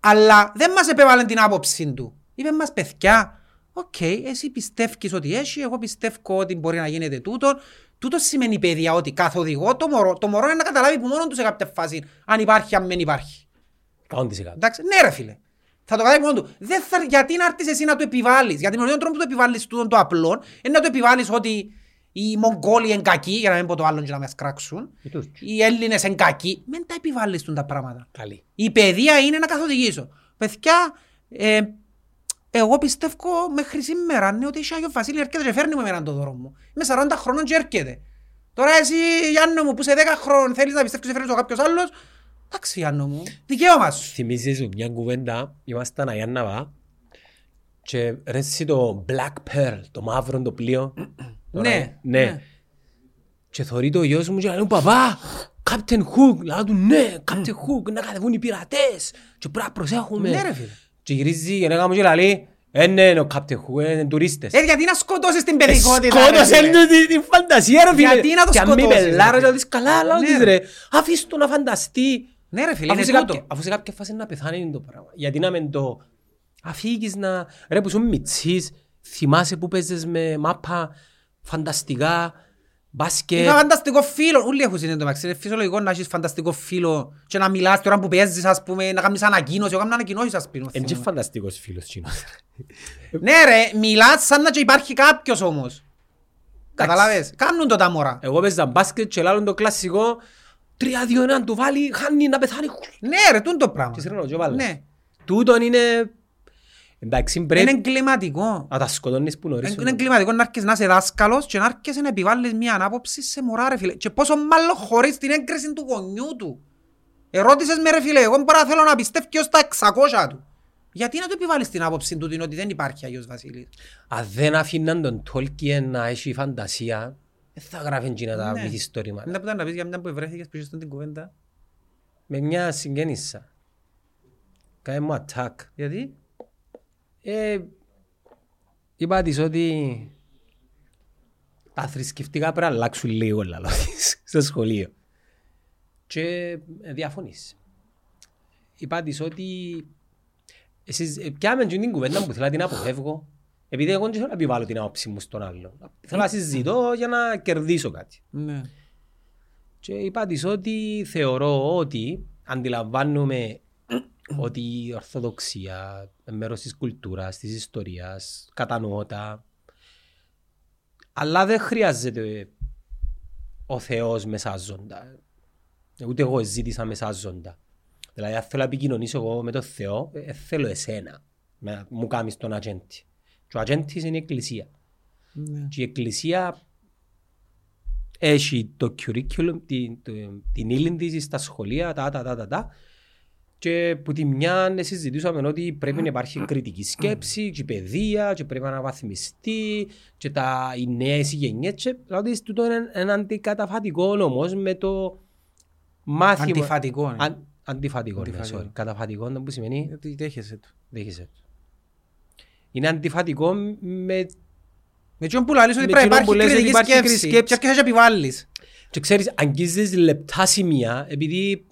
A: Αλλά δεν μας επέβαλε την άποψη του. Είπε μας παιδιά, οκ, εσύ πιστεύεις ότι έχει, εγώ πιστεύω ότι μπορεί να γίνεται τούτο. Τούτο σημαίνει παιδιά ότι καθοδηγώ το μωρό. Το μωρό είναι να καταλάβει που μόνο του σε κάποια φάση αν υπάρχει, αν δεν υπάρχει.
B: 100%.
A: Εντάξει, ναι ρε φίλε. Θα το καταλάβει μόνο του. Δεν θα, γιατί να έρθεις εσύ να το επιβάλλεις. Γιατί με τον ίδιο τρόπο που το επιβάλλεις τούτον το απλό, είναι να το επιβάλλεις ότι οι Μογγόλοι είναι κακοί, για να μην πω το άλλο και να με σκράξουν.
B: Οι Τούρκοι.
A: Οι Έλληνες είναι κακοί. Μην τα επιβάλλεις τούν τα πράγματα.
B: Καλή.
A: Η παιδεία είναι να καθοδηγήσω. Παιδιά, ε, εγώ πιστεύω μέχρι σήμερα ναι, ότι η Άγιο Βασίλη έρχεται και φέρνει μου εμένα το δώρο μου. Είμαι 40 χρόνων και έρχεται. Τώρα εσύ, Γιάννο μου, που σε 10 χρόνων θέλεις να πιστεύεις και φέρνεις ο κάποιος άλλος, εντάξει Γιάννο μου, δικαίωμα σου.
B: Θυμίζεις μου μια κουβέντα, ήμασταν Αγιάνναβα και ρε εσύ το Black Pearl, το μαύρο το πλοίο. Τώρα,
A: Ναι,
B: ναι.
A: ναι.
B: Και θωρεί το γιος μου και λέει παπά, Captain Hook, λέω του ναι, Captain Hook, να κατεβούν οι πειρατές και πρέπει να προσέχουμε.
A: Ναι, ρε φίλε.
B: Και γυρίζει η γενέκα μου και λέει, ε ναι, είναι ο Captain Hook, ε, είναι τουρίστες.
A: Ε, γιατί να σκοτώσεις την παιδικότητα. ρε
B: Σκότωσε
A: φίλε.
B: του τη- τη φαντασία ρε φίλε.
A: Γιατί να το
B: Και αν μη
A: σκοτώσεις,
B: πελάρω
A: ρε
B: και
A: φίλε.
B: να δεις καλά, λέω
A: Ναι,
B: της
A: ρε.
B: ρε. Αφήσου το να φανταστεί.
A: Ναι ρε φίλε,
B: Αφού
A: είναι
B: σε κάποια-
A: τούτο.
B: Αφού σε κάποια φάση να πεθάνει είναι το πράγμα. Γιατί να μεν το αφήγεις να... Ρε που σου μητσής, θυμάσαι που παίζες με μάπα φανταστικά, μπάσκετ.
A: Είχα φανταστικό φίλο, όλοι έχουν συνέντο μεταξύ, είναι φυσιολογικό να έχεις φανταστικό φίλο και να μιλάς την ώρα που παίζεις, ας πούμε, να κάνεις ανακοίνωση, εγώ κάνω ανακοινώσεις, ας πούμε.
B: Είναι και φανταστικός φίλος τσίνος. [LAUGHS]
A: Ναι ρε, μιλάς σαν να και υπάρχει κάποιος όμως. Καταλάβες, κάνουν το τα μωρά.
B: Εγώ παίζα μπάσκετ και λάλλον το κλασικό τρία-δύο έναν του βάλει, χάνει να πεθάνει.
A: Ναι ρε, τούν το πράγμα.
B: Και σύρνω και βάλω.
A: Ναι,
B: Τούτον είναι... Εντάξει
A: είναι
B: πρέπει
A: εγκληματικό.
B: να τα σκοτώνεις που νωρίς.
A: Είναι εγκληματικό να έρχεσαι να είσαι δάσκαλος και να έρχεσαι να επιβάλλεις μια ανάποψη σε μωρά ρε φίλε. Και πόσο μάλλον χωρίς την έγκριση του γονιού του. Ερώτησες με ρε φίλε, εγώ μπορώ να θέλω να πιστεύω και ως τα 600 του. Γιατί να του επιβάλλεις την άποψη του την ότι δεν υπάρχει Αγιος Βασίλης.
B: Αν δεν αφήναν τον Τόλκιεν να έχει φαντασία, δεν θα γράφει εκείνα τα
A: Ναι.
B: μυθιστόρηματα.
A: Είναι που ήταν να πεις για μια που ευρέθηκες που είσαι την κουβέντα.
B: Με μια συγγένισσα. Κάνε μου attack.
A: Γιατί;
B: Ε, είπα της ότι τα θρησκευτικά πρέπει να αλλάξουν λίγο λαλό της στο σχολείο. Και ε, διαφωνείς. Είπα της ότι εσείς ε, πιάμε και την κουβέντα που θέλω να την αποφεύγω επειδή εγώ δεν θέλω να επιβάλλω την άποψη μου στον άλλο. Θέλω να συζητώ για να κερδίσω κάτι.
A: Ναι.
B: Και είπα της ότι θεωρώ ότι αντιλαμβάνομαι [CLEARS THROAT] ότι η Ορθοδοξία, μέρος της κουλτούρας, της ιστορίας, κατανοώτα, αλλά δεν χρειάζεται ο Θεός μεσάζοντα. Ούτε εγώ ζήτησα μεσάζοντα. Δηλαδή, αν θέλω να επικοινωνήσω εγώ με τον Θεό, ε, θέλω εσένα. Να μου κάνεις τον ατζέντη. Και ο ατζέντης είναι η Εκκλησία.
A: Ναι.
B: Και η Εκκλησία έχει το curriculum, την, το- την ύλη της στα σχολεία, τα, τα, τα, τα, τα. Και που τη μια ναι, συζητούσαμε ότι πρέπει να υπάρχει κριτική σκέψη και παιδεία και πρέπει να αναβαθμιστεί και τα, οι νέες οι γενιές και δηλαδή τούτο είναι ένα αντικαταφατικό όμως με το μάθημα.
A: Αντιφατικό, ναι.
B: Αν, Αντιφατικό, ναι,
A: Αντιφατικό.
B: sorry. Καταφατικό που σημαίνει
A: Γιατί δέχεσαι το.
B: δέχεσαι. Είναι αντιφατικό με...
A: Με εκείνον που λαλείς ότι
B: Με
A: πρέπει να
B: εκείνον που
A: υπάρχει
B: λες ότι
A: κριτική
B: υπάρχει
A: σκέψη.
B: κριτική
A: Και
B: σκέψη.
A: έρχεσαι και επιβάλλεις.
B: Και ξέρεις, αγγίζεις λεπτά σημεία, επειδή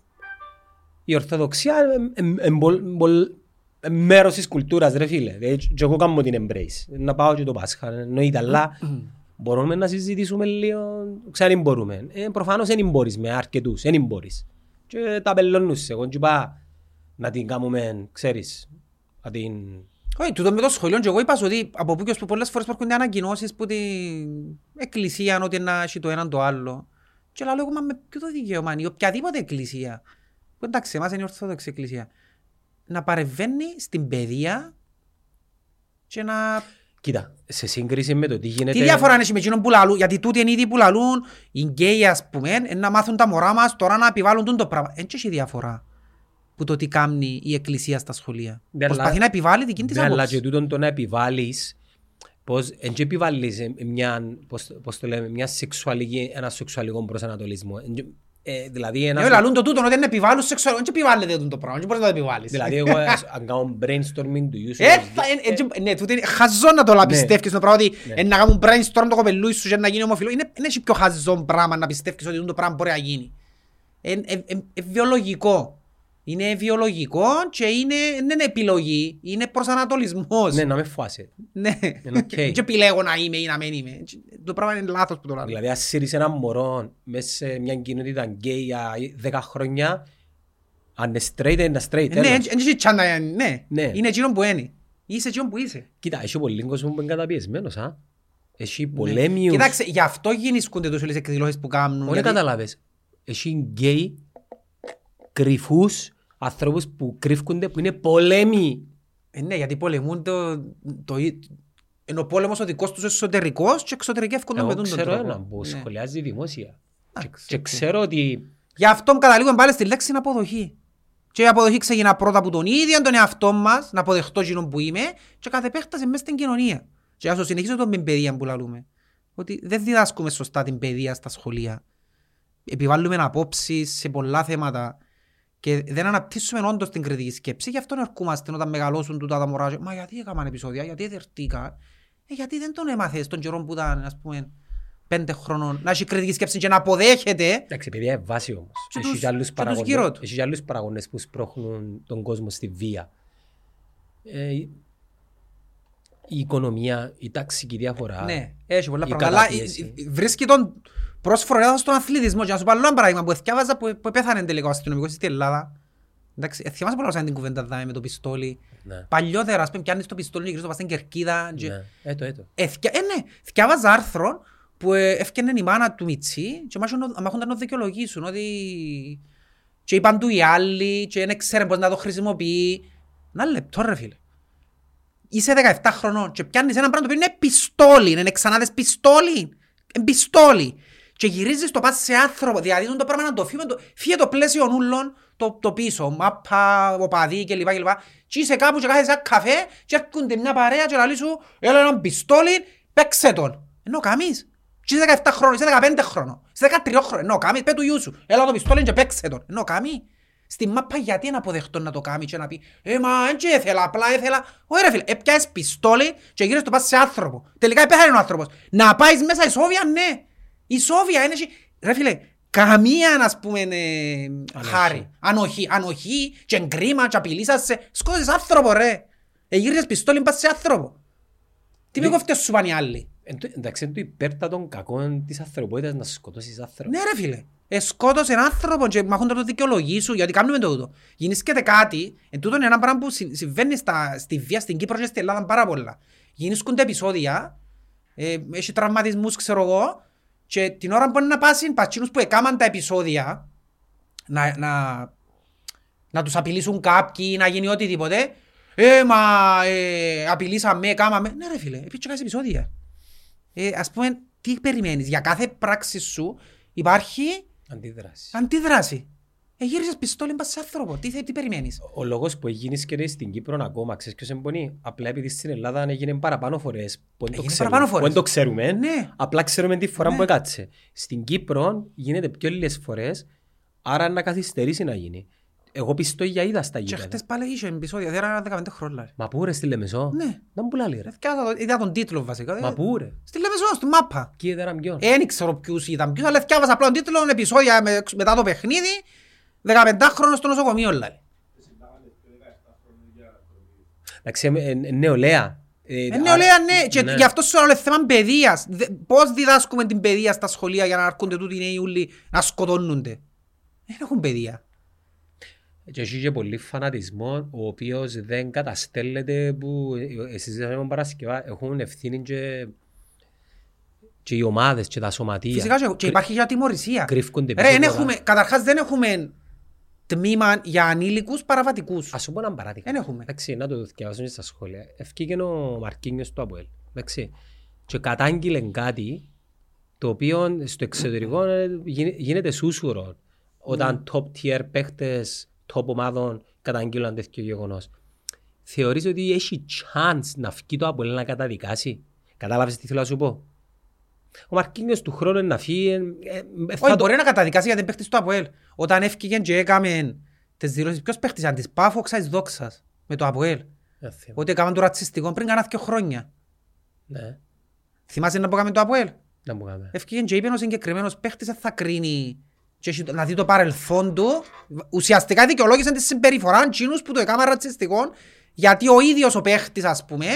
B: η Ορθοδοξία είναι μέρος της κουλτούρας, ρε φίλε. Δηλαδή, Και εγώ κάνω την embrace. Να πάω και το Πάσχα, εννοείται, αλλά μπορούμε να συζητήσουμε λίγο, ξέρει μπορούμε. Ε, προφανώς δεν μπορείς με αρκετούς, δεν μπορείς. Και τα πελώνους εγώ και είπα να την κάνουμε, ξέρεις, να την...
A: Όχι, τούτο με το σχολείο και εγώ είπα σου ότι από πού και ως που πολλές φορές έρχονται ανακοινώσεις που την εκκλησία ότι να έχει το έναν το άλλο. Και λέω εγώ, μα με ποιο το δικαίωμα είναι η οποιαδήποτε εκκλησία. Που εντάξει, εμάς είναι η Ορθόδοξη εκκλησία. Να παρεμβαίνει στην παιδεία και να...
B: Κοίτα, σε σύγκριση με το τι γίνεται...
A: Τι διαφορά έχει με εκείνον που λαλούν, γιατί τούτοι είναι ήδη που λαλούν, οι γκέι ας πούμε, ε, να μάθουν τα μωρά μας τώρα να επιβάλλουν τούτο το πράγμα. Δεν έχει διαφορά που το τι κάνει η εκκλησία στα σχολεία.
B: Ναι, αλλά-
A: Προσπαθεί να επιβάλλει την της
B: Ναι, αλλά
A: άποψης.
B: και τούτον το να επιβάλλεις, πώς, εν και επιβάλλεις ε, μια, πώς, πώς το λέμε, μια σεξουαλική, ένα σεξουαλικό προσανατολισμό. Εν και- ε, δηλαδή, ένας,
A: Ναι, λαλούν το τούτο ότι είναι επιβάλλουν σεξουαλικό, δεν επιβάλλεται τούτο το πράγμα, δεν μπορείς να το επιβάλλεις.
B: δηλαδή εγώ ε, αν κάνω brainstorming του use
A: Ε, θα- ε, ε, ε, Ναι, τούτο είναι χαζό να το
B: Ναι.
A: πιστεύεις το πράγμα ότι ε, να κάνουν brainstorm το κοπελούι σου και να γίνει ομοφιλό. Είναι είναι έχει πιο χαζό πράγμα να πιστεύεις ότι το πράγμα μπορεί να γίνει. Είναι ε, ε, ε, βιολογικό. Είναι βιολογικό και είναι, δεν είναι επιλογή, είναι προσανατολισμός.
B: Ναι, να με φοάσαι.
A: Ναι.
B: Είναι οκ. [LAUGHS]
A: Δεν επιλέγω να είμαι ή να μην είμαι. Το πράγμα είναι λάθος που το λέω.
B: Δηλαδή, αν σύρεις ένα μωρό μέσα σε μια κοινότητα γκέι για 10 χρόνια, αν είναι straight, είναι straight.
A: Ναι,
B: τέλος.
A: δεν έχει τσάντα, ναι.
B: Ναι.
A: Είναι εκείνο που είναι. Είσαι εκείνο που είσαι.
B: Κοίτα, έχει πολύ κόσμο που είναι καταπιεσμένος, α. Έχει
A: Ναι.
B: πολέμιους.
A: Κοιτάξτε, γι' αυτό γεννήσκονται τόσο όλες οι εκδηλώσεις που κάνουν.
B: Όχι
A: γιατί-
B: καταλάβες. Έχει γκέι κρυφούς ανθρώπους που κρύφκονται που είναι πολέμιοι.
A: Ε, ναι, γιατί πολεμούν το... το... Ενώ ο πόλεμος ο δικός τους εσωτερικός και εξωτερικεύκονται με
B: Εγώ
A: τον
B: ξέρω
A: τρόπο.
B: έναν που
A: Ναι.
B: σχολιάζει δημόσια. Και,
A: Εντάξει,
B: και
A: οκ.
B: ξέρω ότι
A: Γι' αυτό καταλήγουμε πάλι στη λέξη αποδοχή. Και η αποδοχή ξεκινά πρώτα από τον ίδιο τον εαυτό μας, να αποδεχτώ εκείνον που είμαι και κάθε επέκταση μέσα στην κοινωνία. Και ας το συνεχίσω το με την παιδεία που λαλούμε. Ότι δεν διδάσκουμε σωστά την παιδεία στα σχολεία. Επιβάλλουμε απόψεις σε πολλά θέματα και δεν αναπτύσσουμε όντως την κριτική σκέψη. Γι' αυτό ερχόμαστε όταν μεγαλώσουν τούτα τα μωρά. και, Μα γιατί έκαναν επεισόδια, γιατί εδερτήκα. Ε, γιατί δεν τον έμαθες τον καιρό που ήταν, ας πούμε, πέντε χρονών, να έχει κριτική σκέψη και να αποδέχεται
B: Εντάξει, παιδιά είναι βάση όμως.
A: Και
B: Έχει
A: τους-
B: και άλλους
A: και τους
B: παραγόντες-
A: γύρω του.
B: Έχει και άλλους παραγόντες που σπρώχνουν τον κόσμο στη βία. Ε, η οικονομία, η ταξική διαφορά.
A: Ναι, έχει πολλά
B: η
A: πράγματα. Αλλά
B: καταπίεση.
A: ε, ε, βρίσκει τον πρόσφορο έδαφος στον αθλητισμό. Και να σου πω άλλο ένα παράδειγμα που εθιάβαζα που, που πέθανε τελικά ο αστυνομικός στην Ελλάδα. Εντάξει, ε, θυμάσαι πολλά σαν την κουβέντα δάμε με το πιστόλι.
B: Ναι.
A: Παλιότερα, ας πούμε, πιάνεις το πιστόλι και γυρίζεις το πας στην κερκίδα. και-
B: Ναι. Έτο, έτο.
A: Ε, θκια- ε, ναι, θκιάβαζα άρθρο που ε, έφτιανε η μάνα του Μιτσί και μάχονταν να δικαιολογήσουν ότι και είπαν του οι άλλοι και δεν ξέρουν πώς να το χρησιμοποιεί. Ένα λεπτό ρε φίλε. Είσαι 17 χρονών και πιάνεις ένα πράγμα το οποίο είναι πιστόλι, είναι ξανάδες πιστόλι, είναι πιστόλι. Και γυρίζεις το πας σε άνθρωπο, δηλαδή το πράγμα να το φύγει, το, φύγε το πλαίσιο νουλών το, το πίσω, μάπα, οπαδί κλπ. κλπ. Και είσαι κάπου και κάθεσαι ένα καφέ και έρχονται μια παρέα και λαλεί σου έλα ένα πιστόλι, παίξε τον. Ενώ καμείς. Και είσαι 17 χρόνων, είσαι 15 χρόνων, είσαι 13 χρόνων, ενώ καμείς, πέ του γιού σου, έλα το πιστόλι και παίξε τον. Ενώ καμείς. Στη μάπα γιατί να αποδεχτώ να το κάνει και να πει «Ε, μα δεν και ήθελα, απλά ήθελα». Όχι ρε φίλε, έπιασες πιστόλι και γύρες το πας σε άνθρωπο. Τελικά επέθανε ο άνθρωπος. Να πάεις μέσα η Σόβια, ναι. Η Σόβια είναι... εσύ- Ρε φίλε, καμία, ας πούμε, ε, χάρη. Ανοχή, ανοχή και κρίμα και απειλήσασαι. Σκότωσες άνθρωπο, ρε. Ε, γύρισες πιστόλι, πας σε άνθρωπο. Τι με
B: Ναι.
A: κόφτες σου πάνε οι άλλοι;
B: Εν το- Εντάξει, είναι το υπέρτατον κακό της ανθρωπότητας να σκοτώσεις άνθρωπο.
A: Ναι ρε φίλε. Ε, σκότωσε έναν άνθρωπο και μαχούν το δικαιολογεί σου γιατί κάνουμε το τούτο. Γεννήσκεται κάτι, εν τούτο είναι ένα πράγμα που συ- συμβαίνει στα, στη βία στην Κύπρο και στην Ελλάδα πάρα πολλά. Γεννήσκονται επεισόδια, ε, έχει τραυματισμούς ξέρω εγώ και την ώρα που είναι να πάσουν πατσίνους που έκαναν τα επεισόδια να, να, να τους απειλήσουν κάποιοι, να γίνει οτιδήποτε. Ε, μα ε, απειλήσαμε, έκαναμε. Ναι ρε φίλε, επίσης και κάνεις επεισόδια. Ε, ας πούμε, τι περιμένεις; Για κάθε πράξη σου υπάρχει
B: Αντίδραση.
A: αντίδραση. Ε, γύρισες πιστόλι πας σε άνθρωπο. Τι, θε- τι περιμένεις;
B: Ο λόγος που έγινε και στην Κύπρο ακόμα, ξέρεις ποιος εμπονεί; Απλά επειδή στην Ελλάδα έγινε παραπάνω φορές που δεν το
A: Έγινε
B: ξέρουμε.
A: παραπάνω
B: Που
A: φορές.
B: δεν το ξέρουμε.
A: Ναι.
B: Απλά ξέρουμε τη φορά
A: Ναι.
B: που έκατσε. Στην Κύπρο γίνεται πιο λίγες φορές, άρα να καθυστερήσει να γίνει. Εγώ πιστώ για είδα στα
A: Και
B: γήπεδα.
A: χτες πάλι είχε επεισόδια, δεν era 15 χρόνια.
B: Μα πού ρε στη Λεμεσό.
A: Ναι.
B: Δεν πουλά ρε.
A: Θυκιάζα το- Είδα τον τίτλο βασικά.
B: Μα πού ρε;
A: Στη Λεμεσό, στη μάπα.
B: Κι έδερα ποιον.
A: Ε, Δεν ξέρω ποιους ήταν ποιους, αλλά θυκιάβασα απλά τον τίτλο, επεισόδια με- μετά το παιχνίδι, 15χρονος στο νοσοκομείο λέει.
B: Εντάξει, ε, ε, νεολαία. Ε,
A: Ε,
B: α-
A: νεολαία, ναι, και
B: ναι.
A: γι' αυτό σου λέω είναι θέμα παιδείας. Δε- Πώς διδάσκουμε την παιδεία στα σχολεία για να αρκούνται τούτοι οι νέοι ούλοι να σκοτώνονται; Δεν έχουν παιδεία.
B: Και έχει και πολύ φανατισμό ο οποίος δεν καταστέλλεται που εσείς δεν Παρασκευά έχουν ευθύνη και, και οι ομάδες και τα σωματεία.
A: Φυσικά και- και υπάρχει για τιμωρησία.
B: κρύφκονται
A: Ρε,
B: πίσω
A: εν
B: από
A: έχουμε, καταρχάς δεν έχουμε τμήμα για ανήλικους παραβατικούς.
B: Ας σου πω έναν παράδειγμα.
A: Δεν έχουμε.
B: Εντάξει, να το διαβάσουμε στα σχόλια. Ευκήγε ο Μαρκίνιος του Αποέλ. Εντάξει. Και κατάγγειλε κάτι το οποίο στο εξωτερικό ε, γίνε- γίνεται σούσουρο. Όταν top tier παίχτες, top ομάδων καταγγείλουν τέτοιο γεγονός. Θεωρείς ότι έχει chance να βγει το Αποέλ να καταδικάσει; Κατάλαβες τι θέλω να σου πω; Ο Μαρκίνιος του χρόνου είναι να φύγει. ε, ε, θα
A: Όχι,
B: το-
A: μπορεί να καταδικάσει γιατί παίχτης του ΑΠΟΕΛ. Όταν έφυγε και έκαμε τις δηλώσεις, ποιος παίχτης αν της Πάφοξα εις Δόξας με το ΑΠΟΕΛ.
B: Ε, θυμάμαι.
A: Ότι έκαναν το ρατσιστικό πριν κάνα δύο χρόνια.
B: Ναι,
A: Θυμάσαι να πω έκαμε το ΑΠΟΕΛ.
B: να μου κάνουμε.
A: Έφυγε και είπε ο συγκεκριμένος παίχτης δεν θα κρίνει και έχει- να δει το παρελθόν του. Ουσιαστικά δικαιολόγησε τη συμπεριφορά τσίνους που το έκαναν ρατσιστικό γιατί ο ίδιος ο παίχτης ας πούμε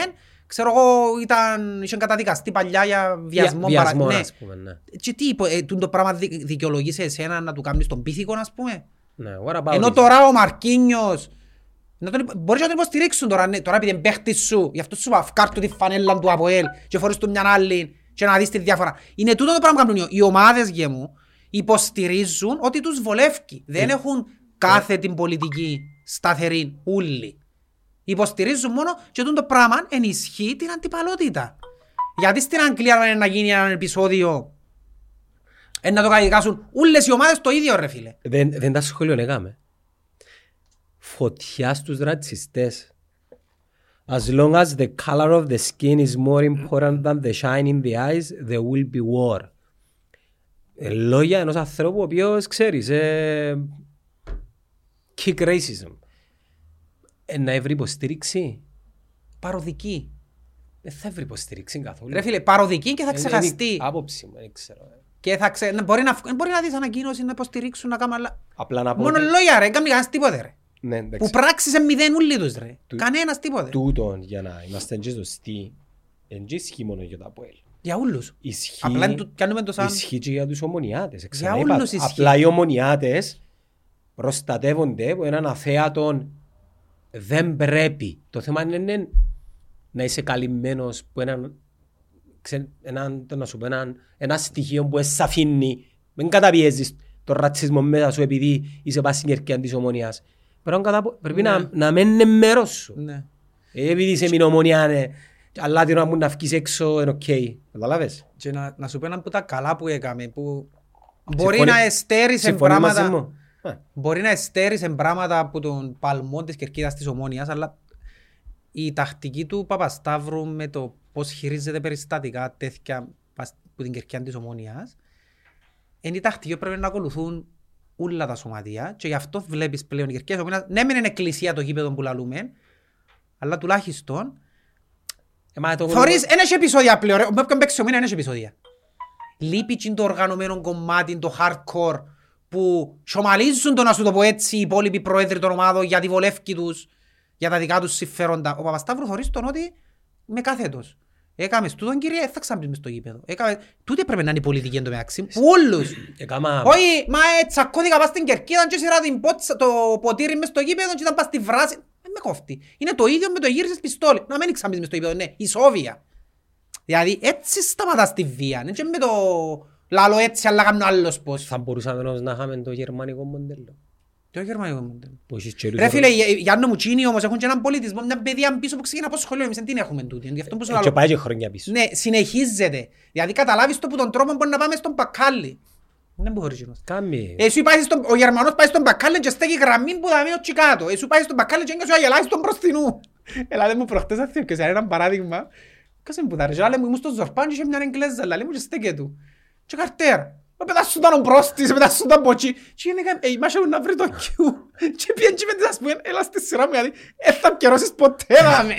A: ξέρω εγώ ήταν, είχε καταδικαστεί παλιά για βιασμό.
B: Βια-
A: παρα-
B: βιασμό,
A: ναι.
B: ας πούμε, ναι.
A: Και τι είπε, ε, τούτο το πράγμα δι- δικαιολογείς σε εσένα να του κάνεις τον πίθηκο ας πούμε;
B: Ναι, what about
A: Ενώ
B: it?
A: τώρα ο Μαρκίνιος να τον, υπο- μπορείς να τον υποστηρίξουν τώρα, ναι, τώρα επειδή είναι παίχτης σου, γι' αυτό σου είπα, φκάρ του τη φανέλα του ΑΠΟΕΛ και φορείς του μια άλλη και να δεις τη διαφορά. Είναι τούτο το πράγμα που κάνουν οι- οι ομάδες γε μου, υποστηρίζουν ότι τους βολεύει. Δεν έχουν κάθε την πολιτική σταθερή ούλη. Υποστηρίζουν μόνο και τούτο το πράγμα ενισχύει την αντιπαλότητα. Γιατί στην Αγγλία αν είναι να γίνει ένα επεισόδιο ε, να το καταδικάσουν όλες οι ομάδες το ίδιο ρε φίλε.
B: Δεν, δεν τα σχολιονεγάμε. Φωτιά στους ρατσιστές. As long as the color of the skin is more important than the shine in the eyes, there will be war. Ε, λόγια ενός ανθρώπου ο οποίος, ξέρεις, ε, kick racism. Ε, να έβρει υποστήριξη;
A: Παροδική.
B: Δεν θα έβρει υποστήριξη καθόλου.
A: Ρε φίλε, παροδική και θα
B: Ε, είναι
A: ξεχαστεί.
B: Άποψη μου, δεν ξέρω. ε.
A: Και θα ξε... να- μπορεί, να... μπορεί να δεις ανακοίνωση, να υποστηρίξουν, να κάνουν αλλά...
B: Απλά να πω
A: Μόνο
B: ότι-
A: λόγια ρε, δεν κάνει κανένας τίποτε ρε.
B: Ναι,
A: Που
B: εντάξει.
A: πράξεις σε μηδέν ούλοι τους ρε.
B: Του-
A: Κανένας τίποτε.
B: Τούτον για να είμαστε και σωστοί, δεν ισχύει μόνο για τα ΑΠΟΕΛ.
A: Για ούλους.
B: Ισχύει,
A: Απλά είναι το- κάνουμε το σαν...
B: ισχύει και για τους ομονιάτες.
A: Για
B: Ξαναείπα,
A: όλους ισχύει.
B: Απλά οι ομονιάτες προστατεύονται από έναν αθέατον δεν πρέπει. Το θέμα είναι ναι, να είσαι καλυμμένος που έναν, ξέ, έναν, το να σου πω, έναν, ένα στοιχείο που σε αφήνει. Μην καταπιέζεις τον ρατσισμό μέσα σου επειδή είσαι πας στην κερκίδα της Ομόνοιας. Πρέπει, να καταπο- πρέπει
A: Ναι.
B: να, να μένει μέρος σου.
A: Ναι.
B: Ε, Επειδή είσαι μην ομονιά, ναι. Αλλά την ώρα που να βγεις έξω είναι οκ. Καταλάβες;
A: Και να, να σου πω ένα από τα καλά που έκαμε, που μπορεί
B: Συμφωνεί-
A: να εστέρισε
B: συμφωνεί μαζί
A: πράγματα...
B: μου. Ε,
A: Μπορεί να εστέρισε πράγματα από τον παλμό της κερκίδας της Ομόνιας, αλλά η τακτική του Παπασταύρου με το πώς χειρίζεται περιστατικά τέτοια πας- που την κερκίδα της Ομόνιας, είναι η τακτική που πρέπει να ακολουθούν όλα τα σωματεία και γι' αυτό βλέπεις πλέον η κερκίδα της Ομόνιας, ναι μεν είναι εκκλησία το γήπεδο που λαλούμε, αλλά τουλάχιστον
B: ε, μα το-
A: Θωρείς, ένα έχει επεισόδια πλέον, ρε. με όποιον παίξεις ο μήνα ένα έχει επεισόδια. Λείπει και το οργανωμένο κομμάτι, το hardcore, που σομαλίζουν το να σου το πω έτσι οι υπόλοιποι πρόεδροι των ομάδων για τη βολεύκη τους, για τα δικά τους συμφέροντα. Ο Παπασταύρου θωρείς τον ότι με κάθετος. Έκαμες τούτον κύριε, δεν θα ξαναπείς μες στο γήπεδο. Έκαμε... Τούτη πρέπει να είναι η πολιτική εν τω μεταξύ, που όλους.
B: Έκαμα-
A: Όχι, μα ε, τσακώθηκα πας στην κερκίδα και σειρά την πότσα, το ποτήρι μες στο γήπεδο και ήταν πας στη βράση. Δεν με κόφτει. Είναι το ίδιο με το γύρισες πιστόλι. Να μην ξαμπείς μες στο γήπεδο, ναι, ισόβια. Δηλαδή έτσι σταματάς τη βία. Είναι και με το λάλο έτσι αλλά κάνω άλλος πώς.
B: Θα μπορούσαμε όμως να είχαμε το γερμανικό μοντέλο.
A: Το γερμανικό μοντέλο.
B: Που έχεις και τους
A: Ρε φίλε,
B: ορ-
A: οι- οι Γιάννο Μουτσίνοι όμως έχουν και έναν πολιτισμό, μια παιδεία πίσω που ξεκινά από σχολείο. Εμείς δεν την έχουμε τούτη. Γι' αυτό που σου
B: Ε, Και
A: λέω.
B: πάει και χρόνια πίσω.
A: Ναι, συνεχίζεται. Δηλαδή καταλάβεις το που τον τρόπο μπορεί να πάμε στον μπακάλι. Δεν μπορεί γίνος.
B: Κάμει.
A: Ε, Εσύ πάει στον, ο Γερμανός πάει στον μπακάλι και στέκει γραμμή που θα μείνει έτσι κάτω. Εσύ πάει στον μπακάλι και έγκασε ο αγελάς στον μπροστινού. [LAUGHS] Έλα δεν μου προχτές αθήω και σε ένα παράδειγμα. Κάσε μου που τα ρεζάλε μου ήμουν στο Ζορπάν και είχε μια Εγγλέζα, αλλά μου και στέκε του. Και καρτέρα. Με πετάσσονταν ο μπρόστης, με πετάσσονταν από εκεί. Και γενικά, ε, μάσα μου να βρει το κιού. Και πιέν και πέντε, ας πούμε, έλα στη σειρά μου, γιατί δεν θα πιερώσεις ποτέ, δάμε.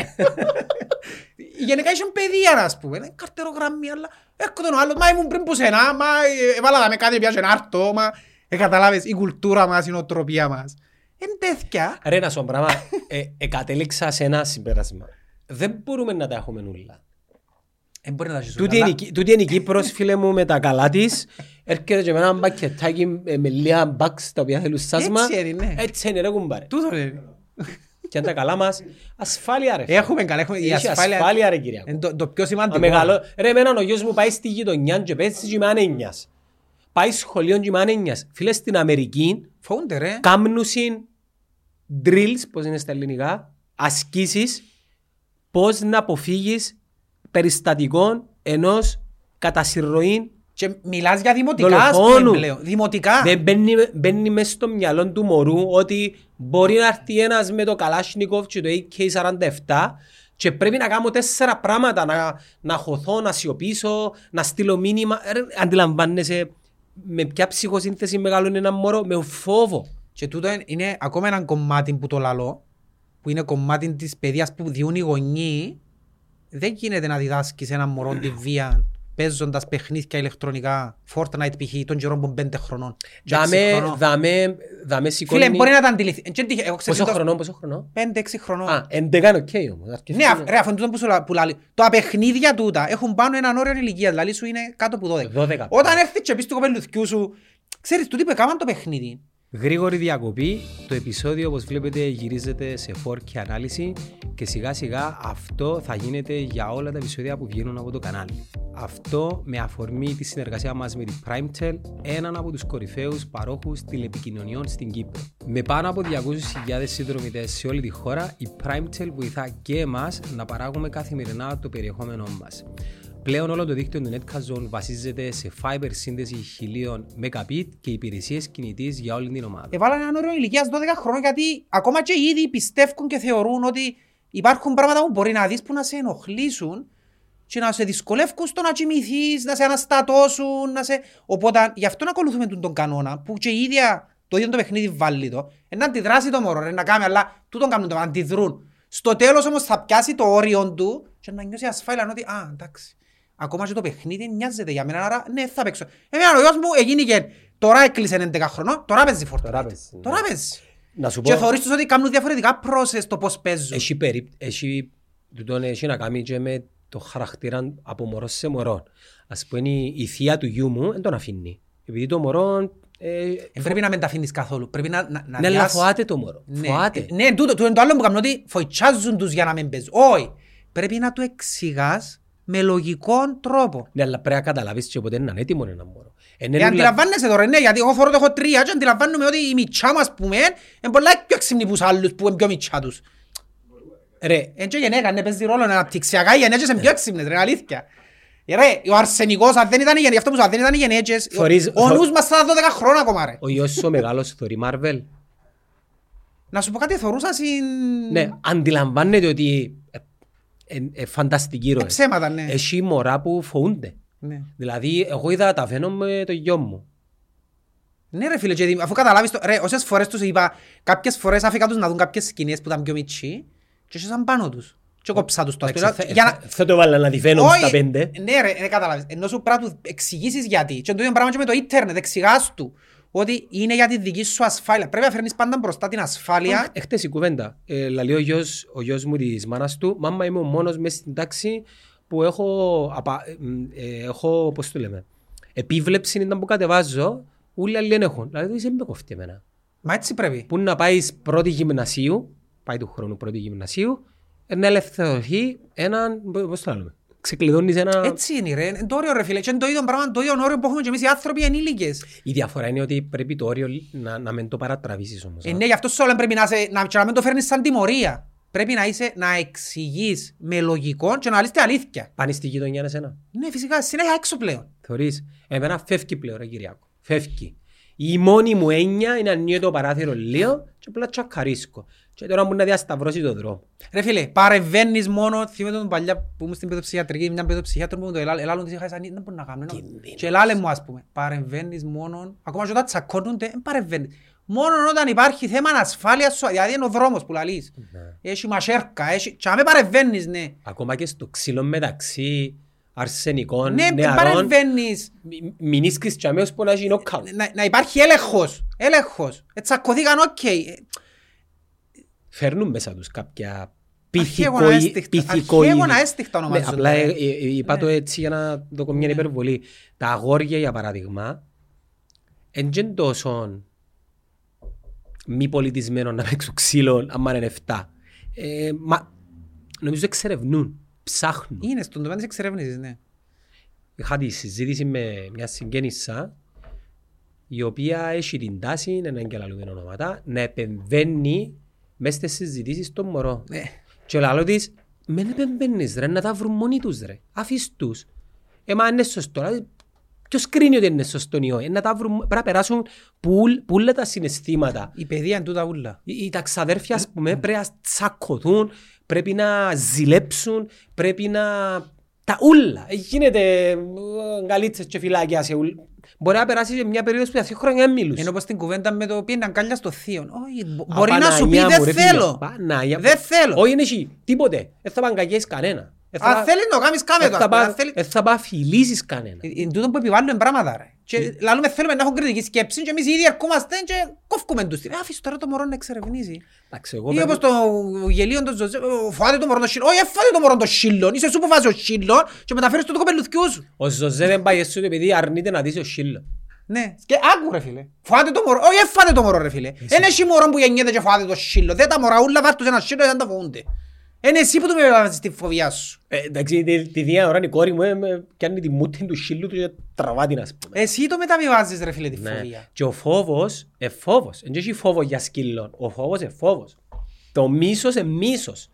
A: Γενικά είχαν παιδεία, ας πούμε, είναι καρτερογραμμή, αλλά έρχονται ο άλλος, μα ήμουν πριν που σένα, μα ε, έβαλα δάμε κάτι, πιάσω ένα άρτο, μα ε, καταλάβες, η κουλτούρα μας, η νοοτροπία μας. Εν τέτοια.
B: Ρε να σου πω πράγμα, ε, ε, κατέληξα σε ένα συμπέρασμα. Δεν μπορούμε να τα έχουμε όλα.
A: Ε, μπορεί να τα ζήσω
B: Τούτη είναι, η Κι- τούτη είναι η Κύπρος, φίλε μου, με τα καλά της. Έρχεται και με ένα μπακετάκι ε, με λίγα μπαξ τα οποία θέλουν σάσμα.
A: Έτσι είναι, ναι.
B: Έτσι είναι ρε κουμπάρε.
A: Τούτο είναι.
B: Και αν τα καλά μας, ασφάλεια ρε.
A: Έχουμε καλά, έχουμε η
B: Έχει
A: ασφάλεια.
B: ασφάλεια, ρε, Κυριακό.
A: Είναι το, το πιο σημαντικό.
B: Αμεγαλώ. Ρε, εμένα ο γιος μου πάει στη γειτονιά και παίζει και με ανένιας. Πάει σχολείο και με ανένιας. Φίλε, στην Αμερική
A: Φοβούνται ρε.
B: κάμνουσιν drills, πώς είναι στα ελληνικά, ασκήσεις, πώς να αποφύγεις περιστατικών ενός κατά συρροή
A: Και μιλάς για δημοτικά, ας
B: δολοφόνου.
A: πούμε, πλέον. Δημοτικά.
B: Δεν μπαίνει, μπαίνει μέσα στο μυαλό του μωρού ότι μπορεί να έρθει ένας με το Καλάσνικοφ και το AK-47 και πρέπει να κάνω τέσσερα πράγματα, να, να χωθώ, να σιωπήσω, να στείλω μήνυμα. Ρε, αντιλαμβάνεσαι με ποια ψυχοσύνθεση μεγαλώνει ένα μωρό, με φόβο.
A: Και τούτο είναι- είναι ακόμα ένα κομμάτι που το λαλώ, που είναι κομμάτι της παιδείας που διούν οι γονείς. Δεν γίνεται να διδάσκεις έναν μωρό τη βία παίζοντας παιχνίδια ηλεκτρονικά, Fortnite π.χ. των καιρών που πέντε χρονών. και έξι
B: Δαμέ,
A: χρονών.
B: δαμέ, δαμέ σηκώνει...
A: Φίλε, μπορεί να τα αντιληφθείς. Ε, και τύχε- Εγώ ξέρω
B: Πόσο
A: το-
B: χρονών, πόσο χρονών;
A: Πέντε-έξι χρονών.
B: Α, 11 είναι οκ όμως. αρκετή
A: Ναι,
B: είναι.
A: αφ- ρε, αφού είναι τούτο που σου λα- που λαλεί. Τα παιχνίδια τούτα έχουν πάνω έναν όριο ηλικίας, δηλαδή σου είναι κάτω από 12.
B: 12.
A: Όταν έρθεις και πεις του κοπελουθκιού σου, ξέρεις, τούτοι που έκαναν το παιχνίδι,
B: Γρήγορη διακοπή. Το επεισόδιο όπως βλέπετε γυρίζεται σε 4K ανάλυση και σιγά σιγά αυτό θα γίνεται για όλα τα επεισόδια που βγαίνουν από το κανάλι. Αυτό με αφορμή τη συνεργασία μας με την PrimeTel, έναν από τους κορυφαίους παρόχους τηλεπικοινωνιών στην Κύπρο. Με πάνω από 200.000 συνδρομητές σε όλη τη χώρα, η PrimeTel βοηθά και εμάς να παράγουμε καθημερινά το περιεχόμενό μας. Πλέον όλο το δίκτυο του Netcast Zone βασίζεται σε fiber σύνδεση 1000 Mbit και υπηρεσίες κινητής για όλη την ομάδα.
A: έβαλαν έναν όριο ηλικίας 12 χρόνων γιατί ακόμα και οι ίδιοι πιστεύουν και θεωρούν ότι υπάρχουν πράγματα που μπορεί να δεις που να σε ενοχλήσουν και να σε δυσκολεύουν στο να κοιμηθείς, να σε αναστατώσουν, να σε... Οπότε γι' αυτό να ακολουθούμε τον, τον κανόνα που και η ίδια το ίδιο το παιχνίδι βάλει το. Ε, να αντιδράσει το μωρό, ρε, να κάνει, αλλά τούτον κάνουν το, να αντιδρούν. Στο τέλος όμως θα πιάσει το όριο του και να νιώσει ασφάλεια ότι α, εντάξει. Ακόμα και το παιχνίδι νοιάζεται για μένα, άρα ναι, θα παίξω. Εμένα ο γιος μου έγινε και τώρα έκλεισε 11 χρονών, τώρα παίζει Fortnite.
B: Τώρα παίζει, ναι.
A: Τώρα παίζει.
B: Να σου
A: Και
B: πω,
A: θεωρείς τους ότι κάνουν διαφορετικά process το πώς παίζουν.
B: έχει, περί... έχει... τούτον έχει να κάνει και με το χαρακτήρα από μωρό σε μωρό. Ας πούμε η, η θεία του γιού μου δεν τον αφήνει. Επειδή το μωρό... Ε,
A: Ε, πρέπει να μην τα αφήνεις καθόλου. Πρέπει να, να, να
B: ναι, αλλά
A: διάς-
B: φοάται το μωρό.
A: Ναι,
B: Φοάται.
A: ε, ναι τούτο, τούτο είναι το άλλο που κάνουν ότι φοητσάζουν τους για να μην παίζουν. Όχι. Πρέπει να του εξηγάς με λογικό τρόπο.
B: Ναι, αλλά πρέπει να καταλάβεις και ποτέ να είναι έτοιμο ένα μωρό. Είναι
A: Ε,
B: νουλα-
A: αντιλαμβάνεσαι τώρα, ναι, γιατί εγώ φορώ το έχω τρία και αντιλαμβάνομαι ότι η μητσά μας που μεν είναι πολλά πιο ξυμνή που τους άλλους που είναι πιο μητσά τους.
B: Ρε,
A: Ε, και η γενέκα, ναι, παίζει ρόλο, αναπτυξιακά οι γενέκες είναι πιο έξυπνες, ρε, αλήθεια. Ε, Ρε, ο αρσενικός, αν δεν ήταν οι γενέκες, αυτό που σου, αν δεν ήταν οι γενέκες, ο-
B: Θωρείς-
A: ο
B: θω-
A: νους μας θα ήταν 12 χρόνια ακόμα, ρε.
B: ο γιος σου ο μεγάλος θωρεί Marvel.
A: Να σου πω κάτι, θωρούσα συν...
B: Ναι, αντιλαμβάνεται ότι ε, ε, ε, φανταστική
A: Ε,
B: ροές.
A: ψέματα, ναι.
B: Έχει μωρά που φοβούνται.
A: Ναι.
B: Δηλαδή, εγώ είδα τα φαίνω με το γιο μου.
A: Ναι ρε φίλε, και δι- αφού καταλάβεις το... Ρε, όσες φορές τους είπα, κάποιες φορές άφηκα τους να δουν κάποιες σκηνές που ήταν πιο μητσί και έσωσαν πάνω τους. Και κόψα τους το
B: Εντάξει,
A: αστείο.
B: θα-
A: Για να...
B: θα- Θα το βάλω να τη φαίνω
A: Όχι,
B: στα πέντε.
A: Ναι ρε, δεν καταλάβεις. Ενώ σου πρέπει να του εξηγήσεις γιατί. Και το ίδιο πράγμα και με το ίντερνετ, εξηγάς του. Ότι είναι για τη δική σου ασφάλεια. Πρέπει να φέρνεις πάντα μπροστά την ασφάλεια.
B: Εχθές η κουβέντα. Ε, λαλεί ο γιος, ο γιος μου της μάνας του, μάμα είμαι ο μόνος μέσα στην τάξη που έχω, απα, ε, μ, ε, έχω πώς το λέμε, επίβλεψη είναι που κατεβάζω, όλοι οι άλλοι δεν έχουν. Δηλαδή, είσαι με κοφτεί εμένα.
A: Μα έτσι πρέπει.
B: Που να πάεις πρώτη γυμνασίου, πάει του χρόνου πρώτη γυμνασίου, ε, να ελευθερωθεί έναν, πώς το λέμε, ξεκλειδώνεις ένα...
A: Έτσι είναι ρε. Είναι το όριο ρε φίλε. Και είναι το ίδιο πράγμα, το ίδιο όριο που έχουμε και εμείς οι άνθρωποι ενήλικες.
B: Η διαφορά είναι ότι πρέπει το όριο να, να μην το παρατραβήσεις όμως.
A: Ε, ναι, γι' αυτό σου όλα πρέπει να, σε, να, και να μην το φέρνεις σαν τιμωρία. Πρέπει να είσαι, να εξηγείς με λογικό και να λες την αλήθεια.
B: Πάνε στη γειτονιά εσένα.
A: Ναι, φυσικά, συνέχεια έξω πλέον.
B: Θεωρείς, εμένα φεύγει πλέον ρε Κυριακό. Φεύγει. Η μόνη μου έννοια είναι να ανοίγω το παράθυρο λίγο και απλά τσακαρίσκω. Και τώρα μου να διασταυρώσει το δρόμο.
A: Ρε φίλε, παρεμβαίνεις μόνο, θυμάμαι τον παλιά που ήμουν στην παιδοψυχιατρική, μια παιδοψυχιάτρο που μου το ελάλε, ελάλε της είχα σαν δεν μπορεί να κάνω.
B: Κινδύνος.
A: Και ελάλε μου ας πούμε, παρεμβαίνεις μόνο, ακόμα και όταν τσακώνονται, δεν παρεμβαίνεις. Μόνο όταν υπάρχει θέμα ασφάλειας σου, δηλαδή είναι ο δρόμος που λαλείς. Έχει μασέρκα, έχει... Και αν με παρεμβαίνεις, ναι.
B: Ακόμα και στο ξύλο μεταξύ αρσενικών
A: Ναι, δεν
B: νεαρών,
A: παρεμβαίνεις.
B: μη- μην ίσκεις και αμέσως που να έχει νοκάουτ.
A: Να, να υπάρχει έλεγχος. Έλεγχος. Ε, τσακωθήκαν, οκ. Ε,
B: Φέρνουν μέσα τους κάποια
A: Αρχαίγωνα
B: πυθικοή-
A: έστιχτα.
B: πυθικοή-
A: Αρχαίγωνα έστιχτα
B: Ναι,
A: ονομάζονται.
B: απλά ε,
A: ρε.
B: ε, ε, είπα το έτσι για να το κάνω μια υπερβολή. Τα αγόρια, για παράδειγμα, εν και τόσο μη πολιτισμένο να παίξουν ξύλο άμα είναι 7. Ε, μα, νομίζω εξερευνούν, ψάχνουν.
A: Είναι στον τομέα της εξερεύνησης, ναι.
B: Είχα τη συζήτηση με μια συγγένισσα η οποία έχει την τάση, δεν εγκαλαλούμε ονόματα, να επεμβαίνει μέσα στις συζητήσεις των μωρών.
A: Ναι.
B: Και λέω της, μην επεμβαίνεις ρε, να τα βρουν μόνοι τους ρε, αφήσ' τους. Ε, μα είναι σωστό, δηλαδή, ποιος κρίνει ότι είναι σωστό ή όχι, Ε, να τα βρουν, πρέπει να περάσουν πουλ, πουλα τα συναισθήματα.
A: Η παιδεία είναι τούτα ούλα.
B: Οι, οι ταξαδέρφια, ας πούμε, πρέπει να τσακωθούν, πρέπει να ζηλέψουν, πρέπει να... Τα ούλα. Ε, Γίνεται ε, γκαλίτσες και φυλάκια σε ούλ. Μπορεί να περάσει και μια περίοδος που για δύο χρόνια δεν μιλούσε.
A: Είναι όπως την κουβέντα με το πήγαινε αγκάλια στο θείο. Όχι, μπο-
B: Α,
A: μπορεί να σου πει
B: Παναγιά μου,
A: δεν
B: ρε φίλε.
A: θέλω.
B: Παναγιά.
A: Δεν θέλω.
B: Όχι είναι εσύ, τίποτε. Δεν θα παγκαγιές κανένα. Δεν θα
A: Αν
B: πα-
A: θέλεις να το κάνεις κάμε
B: δεν
A: το.
B: θα
A: ας πούμε, αν
B: πα-
A: θέλεις-
B: δεν θα πάει φιλήσεις κανένα.
A: Ε, Είναι τούτο που επιβάλλουμε πράγματα ρε. Και λαλούμε θέλουμε να έχουν κριτική σκέψη και εμείς οι ίδιοι ερχόμαστε και κόφκουμε τους. Ε, Άφησε τώρα το μωρό να εξερευνήσει.
B: Εντάξει, εγώ
A: Ή
B: παίρνω-
A: όπως το γελίο των Ζωζέ, «Ω, φάτε το μωρό το σύλλον. Όχι, έφατε το μωρό το σύλλον. Είσαι εσύ που βάζεις ο σύλλον και μεταφέρεις το το κοπελουθκιούς σου.
B: Ο Ζωζέ δεν πάει εσύ επειδή αρνείται να δεις ο Σίλο.
A: Ναι, και άκου ρε φίλε. Φάτε το μωρό. Όχι, έφατε το μωρό ρε φίλε. Είναι εσύ μωρό που γεννιέται και φάτε το σύλλον. Δεν τα μωρά ούλα βάρ' τους ένα σύλλον και δεν τα φοβούνται. Είναι εσύ που του με βάζεις τη φοβία σου.
B: Ε, εντάξει, τη, τη δία ώρα η κόρη μου ε, με πιάνει τη μούτη του σύλλου του και τραβά την ας πούμε.
A: Εσύ το μεταβιβάζεις ρε φίλε τη
B: Ναι.
A: φοβία.
B: Και ο φόβος, ε φόβος. Δεν έχει φόβο για σκύλων. Ο φόβος είναι φόβος. Το μίσος είναι μίσος.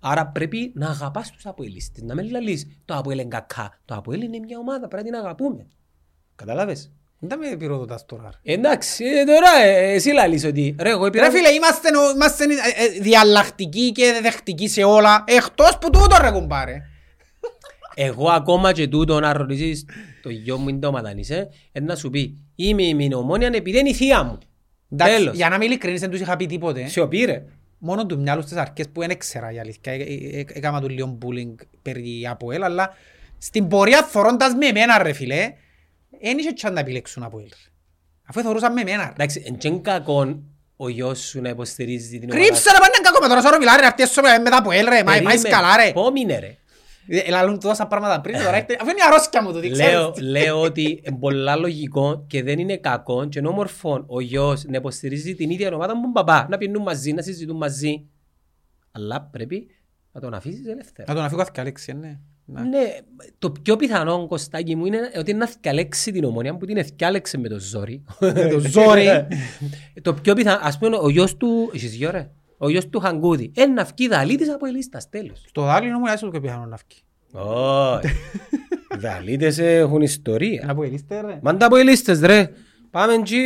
B: Άρα πρέπει να αγαπάς τους αποελίστες. Να μην λαλείς το αποέλ είναι κακά. Το αποέλ είναι μια ομάδα, πρέπει να την αγαπούμε. Κατάλαβες.
A: Δεν με πυροδοτάς τώρα. ρε.
B: Εντάξει, ε, τώρα ε, εσύ λαλείς ότι ρε εγώ
A: Ρε
B: πήρα...
A: φίλε, είμαστε, νο- είμαστε ε, ε, διαλλακτικοί και δεχτικοί σε όλα, εκτός που τούτο ρε κουμπάρε.
B: Εγώ ακόμα και τούτο να ρωτήσεις το γιο μου είναι το ματανίσαι, ε, να σου πει είμαι η μηνομόνια επειδή είναι η θεία μου.
A: Εντάξει,
B: Τέλος.
A: για να μην ειλικρινείς δεν τους είχα πει τίποτε.
B: Σιωπή ρε.
A: Μόνο του μυαλού στις αρχές που δεν έξερα η αλήθεια. Ε, ε, ε, Έκανα του λίγο bullying περί Αποέλ, αλλά στην πορεία θωρώντας με εμένα ρε φίλε, δεν είχε τσάν να επιλέξουν Αποέλ. Αφού θωρούσαν με εμένα ρε.
B: Εντάξει, εν και κακόν ο γιος σου να υποστηρίζει την ομάδα
A: Κρύψε ρε πάνε κακό με τώρα σώρο μιλά ρε, να έρθεις με μετά Αποέλ ρε, μα πάει
B: Περίμενε.
A: σκαλά ρε.
B: Πόμινε ρε.
A: Ε, Λαλούν τόσα πράγματα πριν, τώρα έρχεται- αφού είναι η αρρώσκια μου το τι ξέρεις.
B: Λέω, λέω ότι είναι πολλά λογικό και δεν είναι κακό και είναι όμορφο ο γιος να υποστηρίζει την ίδια ομάδα μου παπά. Να πίνουν μαζί, να συζητούν μαζί. Αλλά πρέπει να τον αφήσεις ελεύθερα.
A: Να τον αφήγω αθηκαλέξη, ναι. Να.
B: Ναι, το πιο πιθανό κοστάκι μου είναι ότι είναι να θυκαλέξει την ομονία που την εθιάλεξε με το ζόρι.
A: Με [LAUGHS] το ζόρι.
B: το πιο πιθανό, ας πούμε ο γιος του, εσείς γιο ρε, ο γιος του Χαγκούδη, ένα αυκή δαλίτης από ελίστας, τέλος.
A: Στο δάλι μου έσω το πιθανό να φκεί.
B: Όχι. [LAUGHS] Δαλίτες έχουν ιστορία.
A: Να πω ελίστε ρε.
B: Μάντα από ελίστες ρε. Πάμε τσι,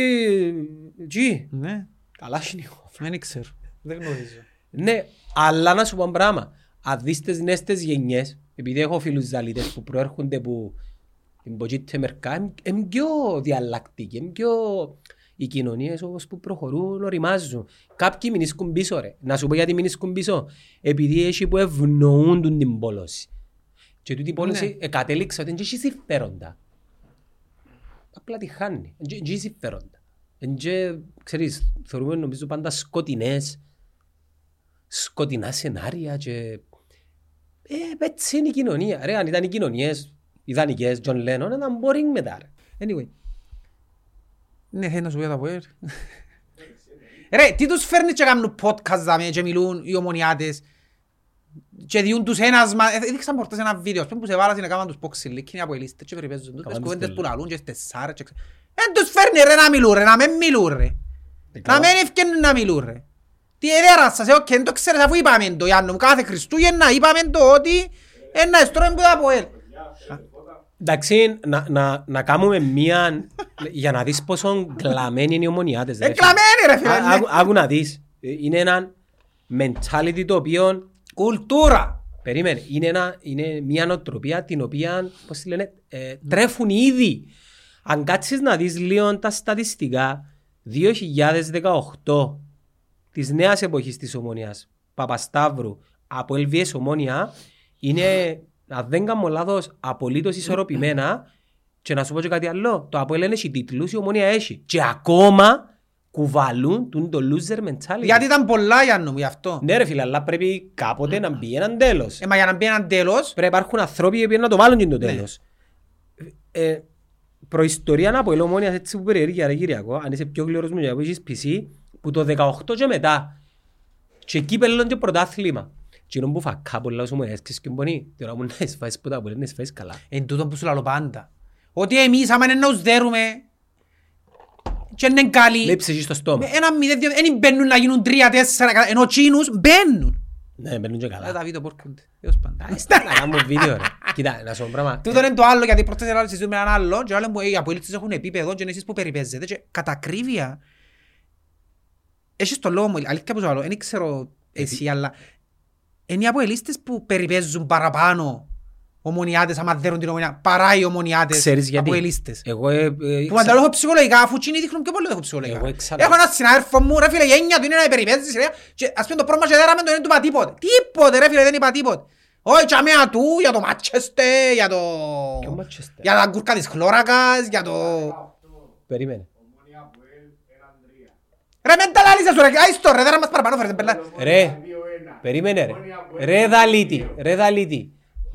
B: τσι.
A: Ναι,
B: Καλά είναι.
A: δεν ξέρω. Δεν γνωρίζω.
B: Ναι, αλλά να σου πω ένα πράγμα. Αν δεις τις νέες τις γενιές, επειδή έχω φίλους ζαλίτες που προέρχονται από την Ποτζίτε Μερκά, είναι πιο διαλλακτικοί, είναι πιο... Οι κοινωνίες όπως που προχωρούν οριμάζουν. Κάποιοι μηνίσκουν πίσω ρε. Να σου πω γιατί μηνίσκουν πίσω. Επειδή έχει που ευνοούν τον την πόλωση. Και τούτη η πόλωση
A: Ναι.
B: ε, κατέληξε ότι δεν έχει συμφέροντα. Απλά τη χάνει. Δεν έχει συμφέροντα. Εν και, ξέρεις, θεωρούμε νομίζω πάντα σκοτεινές, σκοτεινά σενάρια και... Ε, έτσι είναι η κοινωνία. Ρε, αν ήταν οι κοινωνίες ιδανικές, John Lennon, ήταν boring μετά. Ρε.
A: Anyway. Ναι, θέλω να σου πω για τα ποέρ. Ρε, τι τους φέρνεις και κάνουν podcast δάμε και μιλούν οι ομονιάτες και διούν τους ένας μα... ε, Έδειξαν πορτές ένα βίντεο, ας πούμε που σε βάλασαν να κάνουν τους ποξιλίκ, είναι από ελίστες και περιπέζουν τους, τις
B: Κάμαν
A: κουβέντες
B: τους
A: που λαλούν και στις τεσσάρες και... ξε- Δεν τους φέρνει ρε να μιλούν ρε, να μην μιλούν ρε. Να μην ευκαινούν να μιλούν ρε. Τι έδερα σας, ε, οκ, δεν το ξέρεις αφού είπαμε το Γιάννο μου, κάθε Χριστούγεννα είπαμε το ότι ένα εστρώμε που τα από ελ.
B: Εντάξει, να, να, να κάνουμε μία για να δεις πόσο κλαμμένοι είναι οι ομονιάτες. ρε
A: Ε,
B: φίλε.
A: κλαμμένοι, ρε φίλε,
B: Α-
A: ναι.
B: άκου- Άκου να δεις. Ε, Είναι ένα mentality το οποίο
A: Κουλτούρα.
B: Περίμενε. Είναι, ένα, είναι μια νοοτροπία την οποία, πώς τη λένε, ε, τρέφουν ήδη. Αν κάτσεις να δεις λίγο τα στατιστικά, 2018 της νέας εποχής της Ομονίας, Παπασταύρου, από LVS Ομόνια, είναι, αν δεν κάνω λάθος, απολύτως ισορροπημένα και να σου πω και κάτι άλλο, το Αποέλ δεν έχει τίτλους, η Ομόνια έχει. Και ακόμα κουβαλούν τον το loser mentality.
A: Γιατί ήταν πολλά Γιάννου μου γι' αυτό.
B: Ναι ρε φίλε, αλλά πρέπει κάποτε να μπει ένας τέλος.
A: Ε, μα για να μπει έναν τέλος,
B: Πρέπει να υπάρχουν ανθρώποι που να το βάλουν και το τέλος. Ε, προϊστορία από ελαιομόνιας έτσι που περιέργεια ρε Κυριακό, αν είσαι πιο γλυόρος μου για που έχεις PC, που το 18 και μετά. Και κύπελλον και πρωτάθλημα. Και είναι που φακά πολλά όσο μου έσκες και μπονεί. Τώρα μου να εσφάσεις που τα μπορεί να εσφάσεις καλά.
A: εν τούτο που σου λαλώ πάντα. Ότι εμείς άμα είναι να τους δέρουμε και είναι καλοί,
B: Λείψε εκεί στο στόμα.
A: με ένα μηδέν, δύο, δεν μπαίνουν να γίνουν τρία, τέσσερα, καλά, ενώ τσίνους μπαίνουν.
B: Ναι, μπαίνουν και
A: Ε,
B: καλά.
A: τα βίντεο πόρκονται. Τέλος πάντων.
B: Να κάνουμε βίντεο ρε. Κοίτα, να σου πω πράγμα.
A: Τούτο είναι το άλλο, γιατί πρώτα σε συζητούμε έναν άλλο και άλλος μου, «Ε, οι αποέλιστες έχουν επίπεδο και είναι εσείς που περιπέζετε και κατά ακρίβεια έχεις το λόγο μου, αλήθεια που σου λέω, δεν ξέρω εσύ, αλλά είναι οι αποελίστες που περιπέζουν παραπάνω ομονιάτες, άμα δέρουν την ομονιά, παρά οι ομονιάτες
B: Ξέρεις γιατί;
A: αποελίστες.
B: Εγώ ε, ε,
A: Που
B: ξα-
A: μανταλώ ψυχολογικά, αφού τσίνοι δείχνουν πιο πολύ το έχω ψυχολογικά.
B: Εγώ εξαλώ.
A: Έχω ένα συνάδελφο μου, ρε φίλε, η έννοια του είναι να περιπέζεις, ρε, και ας πούμε το πρόβλημα και δέραμε το δεν του είπα τίποτε. Τίποτε, ρε φίλε, δεν είπα τίποτε. Όχι, τσαμέα του, για το Μάτσεστε, για το...
B: Ποιο Manchester?
A: Για τα γκουρκα της χλώρακας, για το...
B: Περίμενε.
A: Ρε, μεν τα λάλησες σου, ρε, άιστο, ρε, δέρα μας παραπάνω, φέρετε, πελά.
B: Ρε, περίμενε ρε. Ρε δαλίτη, ρε δαλίτη.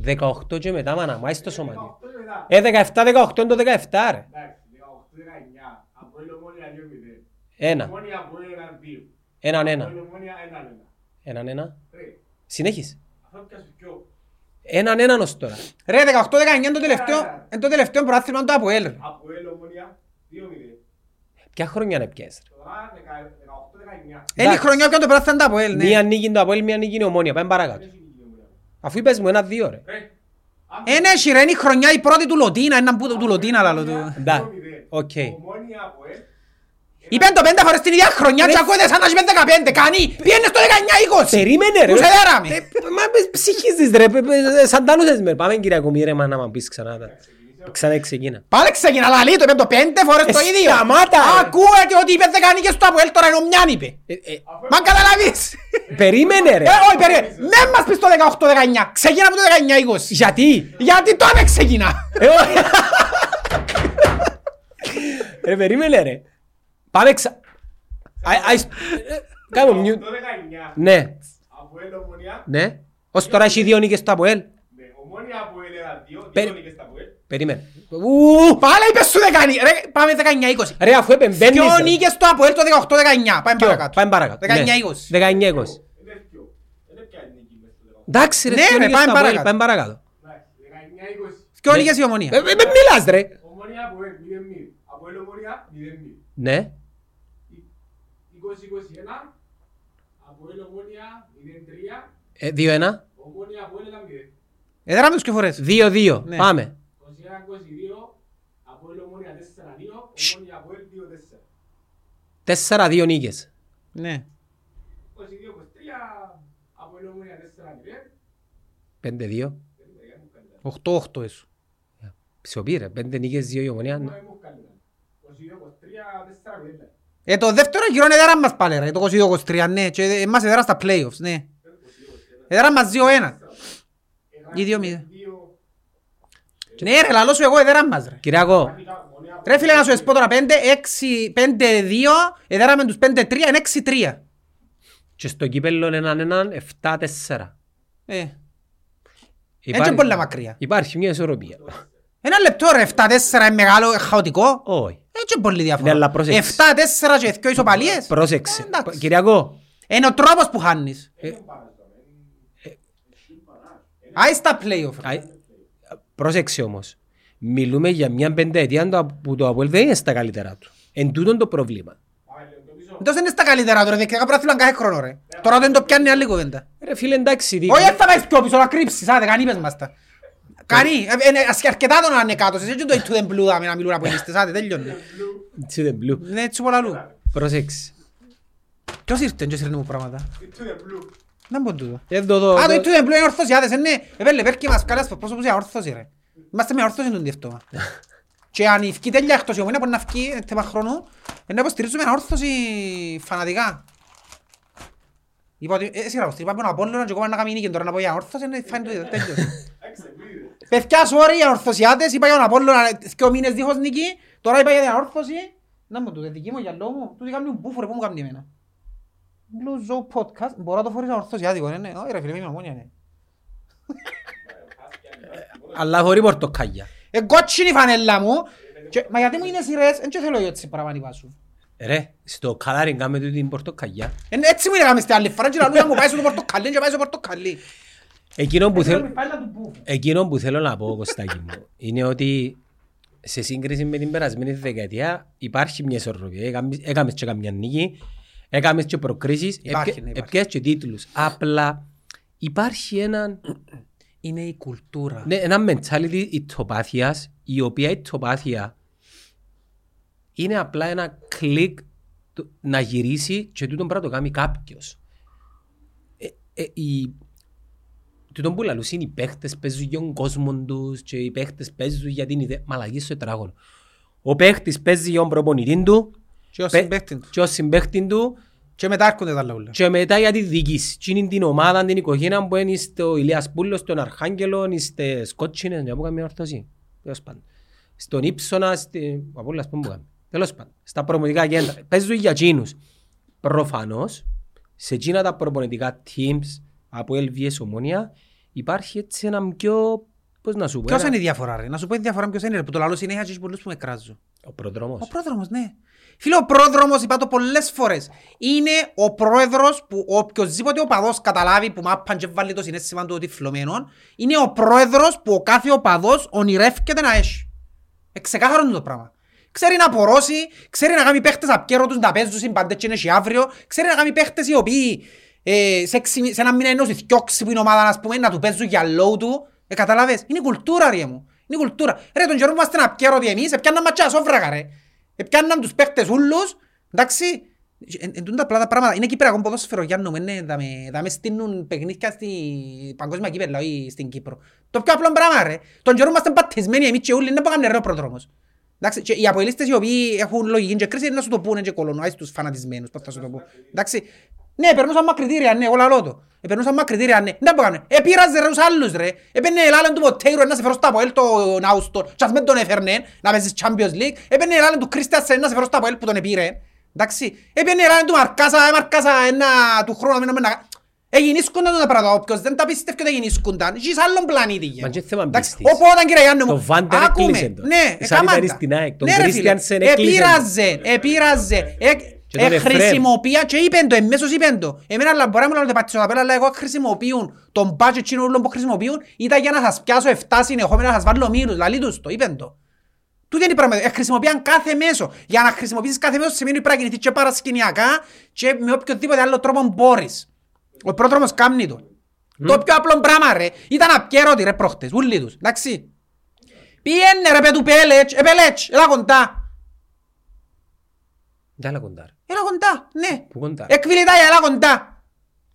B: 18 και μετά μάνα, μάεις το σωματίο. Ε, 17-18 είναι το 17 ρε. Ένα, έναν ένα. Έναν ένα. Συνέχισε. Έναν έναν ως τώρα.
A: Ρε, 18-19 είναι το τελευταίο, είναι το τελευταίο προάθλημα του Αποέλ. ρε.
B: Ποια χρόνια είναι πιες ρε;
A: Είναι η χρονιά που είναι το προάθλημα του Αποέλ, ναι.
B: Μία νίκη το Αποέλ, μία νίκη είναι ομόνια. Πάμε παρακάτω. Αφού είπες μου ένα-δύο ρε.
A: Είναι έχει, ρε, είναι η χρονιά η πρώτη του Λωτίνα, έναν που του Λωτίνα, λαλό του.
B: Ντά, οκ.
A: Είπεν το πέντε φορές την ίδια χρονιά και ακούετε σαν να έχει πέντε 15. Κάνει, πήγαινε στο 19-20.
B: Περίμενε ρε.
A: Πού σε δέραμε.
B: Ε, Μα με ψυχίζεις ρε. πε- πε- Σαν τάλωσες με. Πάμε Κυριακό μοίρεμα να μας πεις ξανά. Τα. Ξανά ξεκίνα.
A: Πάλι ξεκινά λαλί, το είπε το πέντε φορές το
B: Ε,
A: ίδιο.
B: σταμάτα, ρε.
A: Ακούετε ότι είπε δεκανίκες στο Αποέλ, τώρα είναι ο Μιάν είπε.
B: Ε, ε,
A: Μα καταλαβείς.
B: Περίμενε ρε.
A: Ε, όχι, περίμενε. Μην μας πεις το 18-19. Ξεκινά από το 19-20.
B: Γιατί;
A: Γιατί τότε ξεκινά.
B: Ε, όχι. Ρε περίμενε ρε. Πάμε ξα... Α- α- ε, Κάμε μιου... Ναι, ναι. Ως τώρα έχει δύο νίκες στο Αποέλ. Περι- Περίμενε. Ου,
A: Πάλι είπες σου δεκανί. Ρε, πάμε 19-20.
B: Ρε αφού επεμβαίνεις.
A: Ποιο
B: ρε.
A: νίκες στο Αποέλ το 18-19. Πάμε
B: Ποιο;
A: παρακάτω.
B: Πάμε παρακάτω.
A: 19-20.
B: Ναι. 19-20. Εντάξει ρε,
A: Ναι,
B: ποιο
A: ρε,
B: νίκες
A: πάμε
B: στο Αποέλ,
A: παρακάτω.
B: Πάμε παρακάτω.
A: Ποιο νίκες η ομονία;
B: Ε, ε, ε, Μιλάς ρε. Ναι.
D: 2021, Αποέλ Ομόνια 0-3,
B: Ε, 2-1.
D: Ομόνια Αποέλ ήταν 0.
A: Έδραμε τους και φορές.
B: 2-2.
A: Ναι.
B: Πάμε.
D: 21-22, Αποέλ Ομόνια 4-2,
B: Σσ.
D: Ομόνια Αποέλ 2-4.
B: 4-2 νίκες.
A: Ναι.
D: 22-23, Αποέλ Ομόνια 4-0.
B: 5-2.
A: 8-8 έσου.
B: Σιωπή ρε. 5 νίκες, 2 η ομονία.
D: Μα ήμουν καλύτερα. 22-23, 4-0.
A: Ε, το δεύτερο γύρο είναι έδρα μας πάλι ρε. Το 22-23, ναι. Και εμάς έδρα στα playoffs, ναι. Έδρα μας 2-1. Ή 2-0. Ναι ρε, λαλό σου εγώ έδρα μας ρε.
B: Κυριακό.
A: Ρε φίλε να σου εσπώ τώρα 5-6-5-2, έδραμε τους 5-3, είναι 6-3.
B: Και στο κύπελλο είναι έναν έναν 7-4.
A: Ε,
B: Υπάρχει-
A: είναι πολλά μακριά.
B: Υπάρχει μια ισορροπία.
A: Ένα λεπτό ρε, 7-4 είναι μεγάλο, ε, χαοτικό.
B: Όχι.
A: Έτσι πολύ
B: Ναι,
A: διαφορά.
B: αλλά πρόσεξε.
A: 7-4 και δυο ισοπαλίες.
B: Πρόσεξε.
A: Ε, εντάξει.
B: Κυριακό.
A: Είναι ο τρόπος που χάνεις.
B: Ε,
A: Άι στα playoff. ρε.
B: αι, Πρόσεξε όμως. Μιλούμε για μια πενταετία το- που το Αποέλ δεν είναι στα καλύτερα του. Εν τούτον το πρόβλημα.
A: Εντός είναι στα καλύτερα τώρα, διεκδικά πρωτάθλημα κάθε χρόνο ρε. Τώρα δεν το πιάνει άλλη κουβέντα.
B: Ρε φίλε εντάξει. δι-
A: Όχι, θα πάει πιο πίσω να κρύψεις, άντε, καν είπες μας τα. Κάνει, ε, ε, ε, αρκετά τον να είναι κάτω, σε έτσι το to the blue δάμε να μιλούν από ελίστες, άντε τελειώνει.
B: Έτσι δεν μπλου.
A: Ναι, έτσι πολλά λού.
B: Πρόσεξε.
A: Ποιος ήρθε, ποιος ήρθε μου πράγματα; Δεν μπορεί τούτο.
B: Δεν το δω.
A: Α, το to the blue είναι ορθωσιάδες, είναι, επέλε, πέρκει μας κάλας πως πρόσωπος για όρθωση ρε. Είμαστε με όρθωση τον διευτόμα. Και αν ευκεί τέλεια εκτός η ομόνια μπορεί να ευκεί ε, θέμα χρόνου, ε, να υποστηρίζουμε όρθωση φανατικά. Είπα ότι, ε, σειρά, είπα τον Απόλλωνα και ακόμα να κάνει νίκη τώρα να πω για όρθωση, είναι φάνε το ίδιο, τέλειος. Παιδιά, sorry για ορθωσιάτες, είπα για τον Απόλλωνα δύο μήνες δίχως νίκη, τώρα είπα για την ορθώση. Να μου το δική μου για λόγο μου, τούτοι κάνουν μπούφο ρε, πού μου κάνουν εμένα. Blue Zoo Podcast, μπορώ να το φορήσω ορθωσιάτικο, ναι, ναι, όχι ρε φίλε, είμαι ομόνια, ναι.
B: Αλλά χωρί πορτοκάλια.
A: Ε, κότσινη φανέλα μου, και- μα γιατί μου είναι σειρές, δεν θέλω εγώ έτσι πράγμα να βάσου.
B: Ρε, στο καλάρι κάμε τούτη την πορτοκαλιά.
A: Ε, Έτσι μου λέγαμε στην άλλη φορά και λαλούσα μου πάει στο πορτοκαλί και πάει στο πορτοκαλί.
B: Εκείνο που θέλω...
A: Πάει να του μπούφο.
B: Εκείνο που θέλω να πω, Κωστάκη μου, είναι ότι σε σύγκριση με την περασμένη δεκαετία υπάρχει μια ισορροπία. Έκαμες- Έκαμες και καμιά νίκη, έκαμες και προκρίσεις,
A: Υπάρχει,
B: έπια-
A: ναι, υπάρχει.
B: έπιασες και τίτλους. Απλά υπάρχει ένα,
A: Είναι η κουλτούρα.
B: ναι, ένα mentality ηττοπάθειας, η οποία ηττοπάθεια είναι απλά ένα κλικ το- να γυρίσει και τούτον πρέπει να το κάνει κάποιος. Ε, ε, η, τούτον που λαλούς είναι οι παίχτες παίζουν για τον κόσμο τους και οι παίχτες παίζουν για την ιδέα. Μαλαγή στο τετράγωνο. Ο παίχτης παίζει για τον προπονητή του
A: Και ο
B: παι-
A: συμπαίχτην του.
B: Και ο συμπαίχτην του
A: Και μετά έρχονται τα λαούλα.
B: και μετά για τη διοίκηση. Τι είναι την ομάδα, την οικογένεια που είναι στο Ηλίας Πούλος, στον Αρχάγγελο, στις Σκότσινες, να πούμε καμία ορθωσή. Τέλος πάντων. Στον Ήψονα, στη... ο Απόλλωνας που κάνουμε. Τέλος πάντων. Στα προπονητικά κέντρα. Παίζουν για εκείνους. Προφανώς, σε εκείνα τα προπονητικά teams από LVS Ομόνια, υπάρχει έτσι ένα πιο... Πώς να σου πω,
A: Ποιος
B: ένα-
A: είναι η διαφορά ρε; Να σου πω η διαφορά ποιος είναι ρε. Που το λαλό συνέχεια και πολλούς που με κράζουν.
B: Ο προδρόμος.
A: Ο πρόδρομος, ναι. Φίλε, ο πρόδρομος, είπα το πολλές φορές, είναι ο πρόεδρος που οποιοςδήποτε οπαδός καταλάβει που μάπαν και βάλει το συνέστημα του τυφλωμένων, είναι ο πρόεδρος που ο κάθε οπαδός ονειρεύκεται να έχει. Εξεκάθαρο είναι το πράγμα. Ξέρει να απορώσει, ξέρει να κάνει παίχτες απ' τους να παίζουν συμπαντές και είναι και αύριο, ξέρει να κάνει παίχτες οι οποίοι ε, σε, έξι, μη- σε ένα μήνα ενός θκιόξει που είναι ομάδα ας πούμε, να του παίζουν για λόγου του. Ε, καταλάβες, είναι η κουλτούρα ρε μου. Είναι η κουλτούρα. Ρε τον καιρό που είμαστε απ' εμείς, έπιαναν ματσιά σόφρακα ρε. Επιάνναν τους παίχτες ούλους, εντάξει. Εν, εν τούτα απλά τα πράγματα. Είναι Κυπριακό ποδόσφαιρο, Γιάννο, ναι, θα με, θα με στείλουν παιχνίδια στη παγκόσμια κύπελα, όχι στην Κύπρο. Το πιο απλό πράγμα, ρε. Τον καιρό είμαστε πατισμένοι εμείς και ούλοι, δεν μπορούμε να ρε ο προδρόμος. Εντάξει, και οι αποελίστες οι οποίοι έχουν λογική και κρίση είναι να σου το πούνε και κολονοάεις τους φανατισμένους, πώς θα σου το πω. Εντάξει, ναι, περνούσαν μακριτήρια, ναι, εγώ λαλώ το. Ε, περνούσαν μακριτήρια, ναι. Δεν μπορούν. Ε, πήραζε ρε τους άλλους, ρε. Έπαιρνε η Ελλάδα του Ποτέιρο να σε φέρω στα Αποέλ τον Άουστον. Και ας με τον έφερνε να παίζεις Champions League. Έπαιρνε η Ελλάδα του Κρίστιασεν να σε φέρω στα Αποέλ που τον επήρε. Εντάξει. Έπαιρνε η Ελλάδα του Μαρκάσα, ε, Μαρκάσα ένα του χρόνου να μην να... Εγινήσκονταν τα πράγματα, όποιος δεν τα πιστεύει ότι εγινήσκονταν. Είσαι άλλον πλανήτη. γε.
B: Μα και θέμα
A: Εντάξει,
B: πίστης.
A: Οπότε κύριε Γιάννη μου,
B: Το Βάντερ
A: άκουμε.
B: έκλεισε το.
A: Ναι,
B: Σαν ήταν
A: εκάμαντα.
B: στην ΑΕΚ, τον
A: Ναι, ρε, φίλε.
B: Κρίστιανσεν έκλεισε το.
A: Επήραζε, επήραζε. Ε,
B: Και τον
A: ε,
B: Εφραίμ.
A: χρησιμοποίησα και είπεν το, εμέσως είπεν το. Εμένα αλλά μπορεί να μου λέτε πατήσω τα πέλα, αλλά εγώ χρησιμοποιούν τον budget εκείνο όλων που χρησιμοποιούν ήταν για να σας πιάσω 7 συνεχόμενα να σας βάλω μήνους, λαλί τους το, είπεν το. Τούτο είναι η πράγμα. Ε, χρησιμοποιάν κάθε μέσο. Για να χρησιμοποιήσεις κάθε μέσο σημαίνει ότι πρέπει να κινηθείς και παρασκηνιακά και με οποιοδήποτε άλλο τρόπο μπορείς. Ο πρόδρομος κάμνει το. Το πιο απλό πράγμα ρε. Ήταν απκέρωτη ρε πρόχτες. Ούλοι τους. Εντάξει. Πιένε ρε πέτου πέλετς. Ε πέλετς. Έλα κοντά.
B: Δεν άλλα κοντά. ρε.
A: Έλα κοντά. Ναι.
B: Πού κοντά;
A: Εκβιλιτάει έλα κοντά.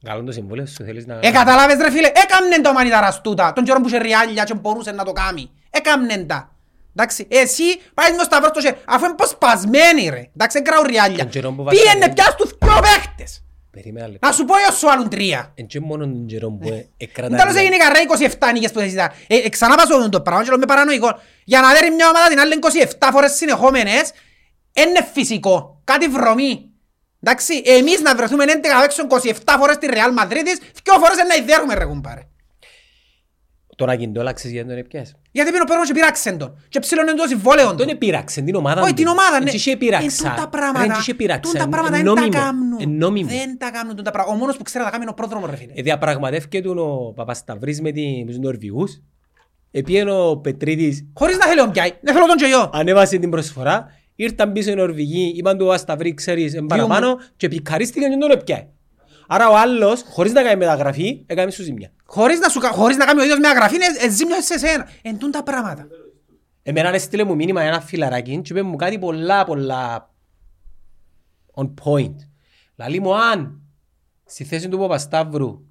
B: Καλό το συμβόλαιο σου θέλεις να...
A: Ε καταλάβες ρε φίλε. Έκαμνεν το μανιταράς τούτα. Τον καιρό που είχε ριάλια και μπορούσε να το κάνει. Έκαμνεν τα. Εντάξει, εσύ πάει με σταυρός το χέρι, αφού είναι πως σπασμένοι ρε, εντάξει, δεν κράουν ριάλια.
B: Τον καιρό που
A: Πήγαινε
B: βασανίζουν.
A: πια στους δυο παίχτες.
B: Περίμενα λεπτό.
A: Να σου πω έως σου άλλουν τρία.
B: Εν και μόνο τον καιρό που ε- εκρατά...
A: Τέλος έγινε καρέ 27 νίκες που θέσιζα. Ε, ε, ξανά πάσω το πράγμα και λέω με παρανοϊκό. Για να δέρει μια ομάδα την άλλη 27 φορές συνεχόμενες, είναι φυσικό. Κάτι βρωμή. Εντάξει, εμείς να βρεθούμε 11 παίξεων 27 φορές στη Ρεάλ Μαδρίτης, δυο φορές να ιδέρουμε ρε κουμπάρε.
B: Τώρα κιντόλαξες γιατί τον έπιασες;
A: Γιατί πήρε ο Πέρος και πήραξεν τον. Και ψήλωνε το συμβόλαιο
B: Τον
A: του.
B: επήραξε την ομάδα
A: Όχι
B: του.
A: την ομάδα, ναι.
B: Έτσι είχε
A: Εν
B: πειραξα.
A: τούτα
B: Ρε,
A: πράγματα,
B: έτσι είχε πειραξα.
A: τούτα πράγματα
B: Εν
A: δεν τα
B: νόμιμο.
A: κάνουν.
B: Εν νόμιμο.
A: Δεν τα κάνουν τούτα πράγματα. Ο μόνος που ξέρει να τα κάνει είναι ο πρόδρομος ρε φίλε.
B: Ε, Διαπραγματεύκε τον ο Παπασταυρής με τη- με τους Νορβηγούς. Επίεν ο Πετρίδης,
A: Χωρίς να θέλει ο Μπιάι. Δεν θέλω τον και εγώ.
B: ανέβασε την προσφορά, ήρθαν πίσω οι Νορβηγοί, είπαν του Ασταυρή, ξέρεις, εν παραπάνω και πικαρίστηκαν και τον έπιαε. Άρα ο άλλος, χωρίς να κάνει μεταγραφή, έκανε σου ζημιά.
A: Χωρίς να, σου, κα- χωρίς να κάνει ο ίδιος μια γραφή, είναι ε, ζήμιος σε σένα. Εν τούν τα πράγματα.
B: Εμένα έστειλε μου μήνυμα ένα φιλαράκι και είπε μου κάτι πολλά πολλά on point. Λαλή μου αν στη θέση του Παπασταύρου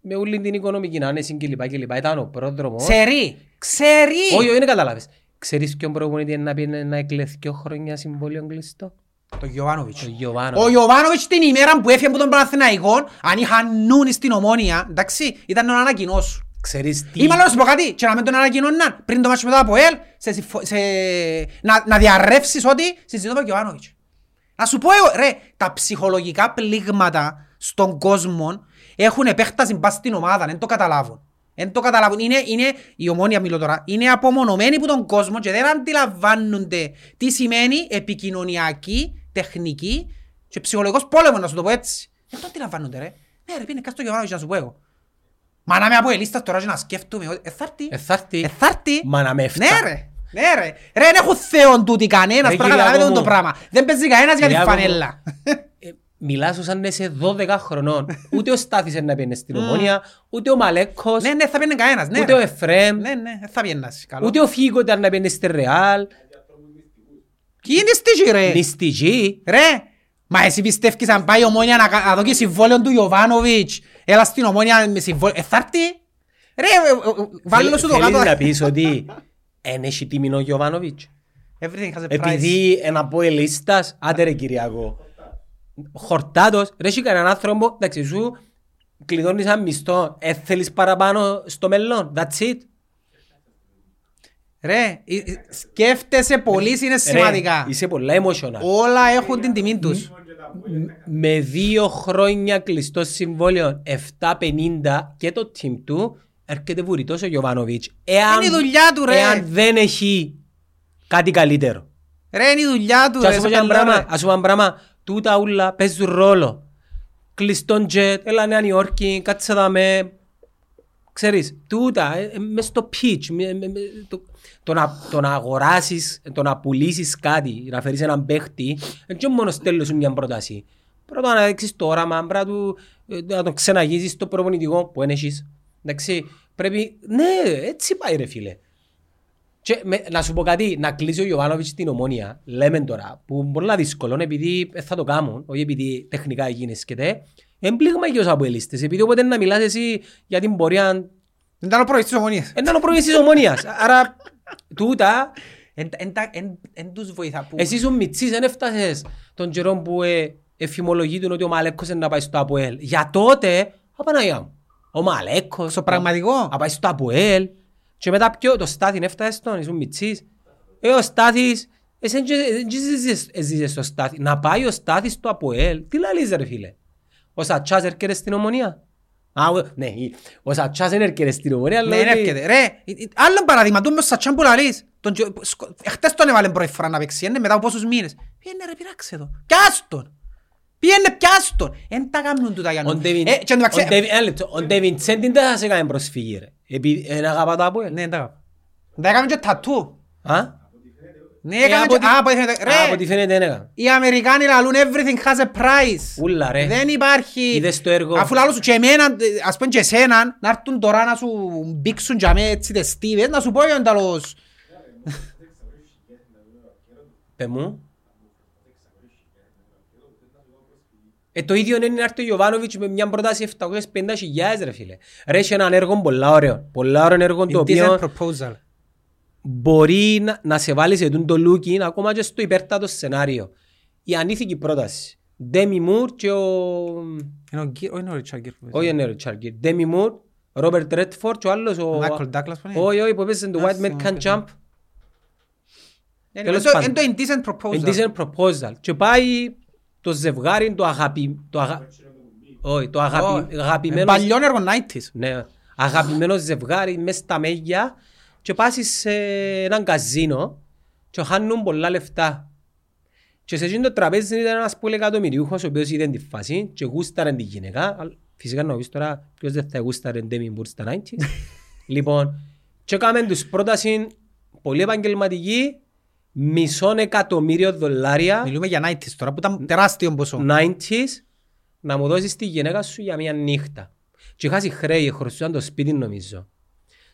B: με όλη την οικονομική άνεση και λοιπά και λοιπά ήταν ο πρόδρομος.
A: Ξέρει. Ξέρει.
B: Όχι, όχι, δεν καταλάβες. Ξέρεις ποιον προπονητή είναι να πει να εκλεθεί δυο χρόνια συμβόλαιο κλειστό;
A: Το Γιωβάνοβιτς.
B: Ο Γιωβάνο.
A: Ο Γιωβάνοβιτς την ημέρα που έφυγε από τον Παναθηναϊκό, αν είχαν νούνι στην ομόνια, εντάξει, ήταν να ανακοινώσουν.
B: Ξέρεις τι.
A: Ή μάλλον να σου πω κάτι, και να μην τον ανακοινώναν πριν το μάτσο με το ΑΠΟΕΛ, σε, συμφω- σε, να, να διαρρεύσεις ότι συζητώ με τον Γιωβάνοβιτς. Να σου πω εγώ, ρε, τα ψυχολογικά πλήγματα στον κόσμο έχουν επέκταση πας στην ομάδα, δεν το καταλάβουν. Δεν το καταλάβουν. Είναι, είναι, η ομόνια μιλώ τώρα, είναι απομονωμένοι από τον κόσμο και δεν αντιλαμβάνονται τι σημαίνει επικοινωνιακή, τεχνική και ψυχολογικός πόλεμος, να σου το πω έτσι. Δεν το αντιλαμβάνονται ρε. Ναι ρε, πήγαινε κάτω στο Γιωβάνοβιτς να σου πω εγώ. Μα να με από ελίστας τώρα και να σκέφτομαι, ότι, ε, θα έρθει.
B: Ε, θα έρθει.
A: Ε, θα έρθει.
B: Μα να με εφτά.
A: Ναι ρε. Ναι ρε. Ρε, δεν έχουν θεόν τούτοι κανένας.
B: Ρε,
A: Πρέπει να
B: Κυριακό
A: καταλάβετε
B: μου.
A: το πράγμα. Δεν παίζει κανένας για τη
B: Κυριακό μου.
A: φανέλα.
B: Ε, Μιλάς σου σαν να είσαι 12 χρονών. [LAUGHS] Ούτε ο Στάθης είναι να πιένει στην Ομόνια, ούτε ο Μαλέκος,
A: Ναι, ναι, θα πιένει κανένας. Ναι,
B: ούτε ο
A: ρε.
B: Εφρέμ,
A: Ναι, ναι, δεν θα πιένας. Καλό.
B: ούτε ο Φίγκο ήταν να πιένει στη Ρεάλ,
A: Ποιοι είναι στίχοι ρε.
B: νηστικοί.
A: Ρε. Μα εσύ πιστεύεις αν πάει η ομόνια να, κα- να δω και συμβόλαιο του Ιωβάνοβιτς. Έλα στην ομόνια με συμβόλαιο. Ε, θα έρθει. Ρε, ε, ε, ε, βάλε σου το
B: Θέλεις
A: κάτω.
B: να πεις ότι εν έχει τίμηνο ο Γιωβάνοβιτς.
A: Everything has a price.
B: Επειδή ένα από ελίστας, άντε ρε Κυριακό. Χορτάτος, ρε έχει κανέναν άνθρωπο, εντάξει σου κλειδώνεις ένα μισθό, ε, θέλεις παραπάνω στο μέλλον, that's it.
A: Ρε, ε, ε, σκέφτεσαι πολύ είναι
B: Ρε,
A: σημαντικά.
B: Είσαι πολλά emotional.
A: Όλα έχουν την τιμή τους.
B: με δύο χρόνια κλειστό συμβόλαιο 7.50 και το team του έρχεται βουρητός ο Γιωβάνοβιτς. Εάν,
A: Είναι η δουλειά του, ρε.
B: Εάν δεν έχει κάτι καλύτερο.
A: Ρε, είναι η δουλειά του.
B: Και
A: ρε,
B: ας
A: σε
B: πούμε ένα
A: πελάρε.
B: πράγμα, ας πούμε ένα πράγμα, τούτα ούλα παίζουν ρόλο. Κλειστόν τζετ, έλα Νέα Νιόρκη, κάτσε δα με... Ξέρεις, τούτα, ε, ε, μες στο pitch, με- με- με- το- το να, το να αγοράσεις, το να πουλήσεις κάτι, να φέρεις έναν παίχτη, δεν είναι μόνος στέλνω σου μια πρόταση. Πρώτα να δείξεις το όραμα, πρέπει να, του, ε, να τον ξεναγήσεις το προπονητικό που δεν έχεις. Εντάξει, πρέπει, ναι, έτσι πάει ρε φίλε. Και με, να σου πω κάτι, να κλείσει ο Ιωβάνοβιτς την ομόνια, λέμε τώρα, που είναι πολλά δύσκολο, επειδή ε, θα το κάνουν, όχι επειδή τεχνικά γίνεσκεται, εμπλήγμα για τους αποελίστες, επειδή όποτε να μιλάς εσύ για την πορεία,
A: Δεν ήταν ο πρωί της ομονίας.
B: είναι ο πρόεδρος της ομόνιας. Άρα, τούτα,
A: Εν- εν τα- εν- εν τους βοηθά που...
B: εσύ σου μητσής, δεν έφτασες τον καιρό που ε, εφημολογείτουν ότι ο Μαλέκος είναι να πάει στο ΑΠΟΕΛ. Για τότε, απαναγιά μου, ο Μαλέκος,
A: Στο πραγματικό.
B: να πάει στο ΑΠΟΕΛ και μετά ποιο, το Στάθιν έφτασε στον, ήσουν μητσής. Ε, ο Στάθης, εσύ δεν ζήσεις- ζήσεις στο Στάθη. Να πάει ο Στάθης στο ΑΠΟΕΛ, τι λαλείς ρε φίλε; Ο Σατσάς έρχεται στην ομονία. Α, ο- ναι, ο Σατσάς δεν έρχεται στην ομονία,
A: Ναι,
B: αλλά
A: δεν
B: ότι-
A: έρχεται. Ρε, ε, ε, άλλο παράδειγμα, τον με ο Σατσάν που λαλείς. Τον τζο- σκο- Εχθές τον έβαλε πρώτη φορά να παίξει, είναι μετά από πόσους μήνες. Πήγαινε ρε, πειράξε το. Πιάσ' τον. Πήγαινε πιάσ' τον. Εν τα κάνουν τούτα για
B: Ο
A: νου.
B: Ντέβιν-
A: Ε, και εν τω
B: ο
A: μεταξύ-
B: Ντέβιν- ένα λεπτό, ο Ντέβιν Τσέντιν δεν θα σε κάνει προσφυγή ρε. Επειδή δεν αγαπά το ΑΠΟΕΛ.
A: Ναι, τα Τα έκαμε και τατού.
B: Α;
A: Ναι,
B: Ε,
A: έκαμε
B: από
A: και...
B: τι-
A: Α, από ό,τι φαίνεται.
B: Α, Από ό,τι
A: Ρε,
B: φαίνεται δεν έκανα.
A: οι Αμερικάνοι λαλούν everything has a price.
B: Ούλα ρε.
A: Δεν υπάρχει...
B: Είδες το έργο.
A: Αφού λαλούν σου και εμένα, ε, ας πούμε και εσέναν, να έρθουν τώρα να σου μπήξουν για μέ έτσι τις στίβες, να σου πω για τέλος.
B: Πε μου. Ε, το ίδιο είναι να έρθει ο Γιωβάνοβιτς με μια πρόταση 750.000 ρε φίλε. Ρε έχει έναν έργο πολλά ωραίο. Πολλά ωραίο έργο το οποίο
A: Indecent proposal.
B: μπορεί να, να σε βάλει σε τούν το looking ακόμα και στο υπέρτατο σενάριο. Η ανήθικη πρόταση. Ντέμι Μουρ και ο...
A: Είναι ο Γκί- όχι, είναι ο Ριτσάρντ Γκίρ.
B: Όχι είναι ο Ριτσάρντ Γκίρ. Ντέμι Μουρ, Ρόμπερτ Ρέτφορτ και ο άλλος ο...
A: Michael Douglas που είναι.
B: Όχι, όχι, που έπαιζε το
A: Α,
B: White Man Can
A: θυμάμαι.
B: Jump.
A: Είναι
B: τέλος
A: το-
B: πάντων.
A: Είναι το indecent proposal.
B: Indecent proposal. Και πάει το ζευγάρι, το αγαπη... Το αγα... Όχι, το αγαπη...
A: Ω,
B: αγαπημένο...
A: ε, Παλιόν έργο 90s.
B: Ναι, αγαπημένο ζευγάρι μες στα μέγια και πάσεις σε έναν καζίνο και χάνουν πολλά λεφτά. Και σε εκείνο το τραπέζι ήταν ένας πολύ εκατομμυριούχος ο οποίος είδε τη φάση και γούσταρε τη γυναίκα. Αλλά Φυσικά να πεις τώρα ποιος δεν θα γούσταρε Demi Moore στα 90s. λοιπόν, και έκαμε τους πρόταση πολύ επαγγελματική μισόν εκατομμύριο δολάρια
A: Μιλούμε για 90s τώρα που ήταν τεράστιο ποσό.
B: 90s να μου δώσεις τη γυναίκα σου για μια νύχτα. Και είχα χρέη, χρωστούσαν το σπίτι νομίζω.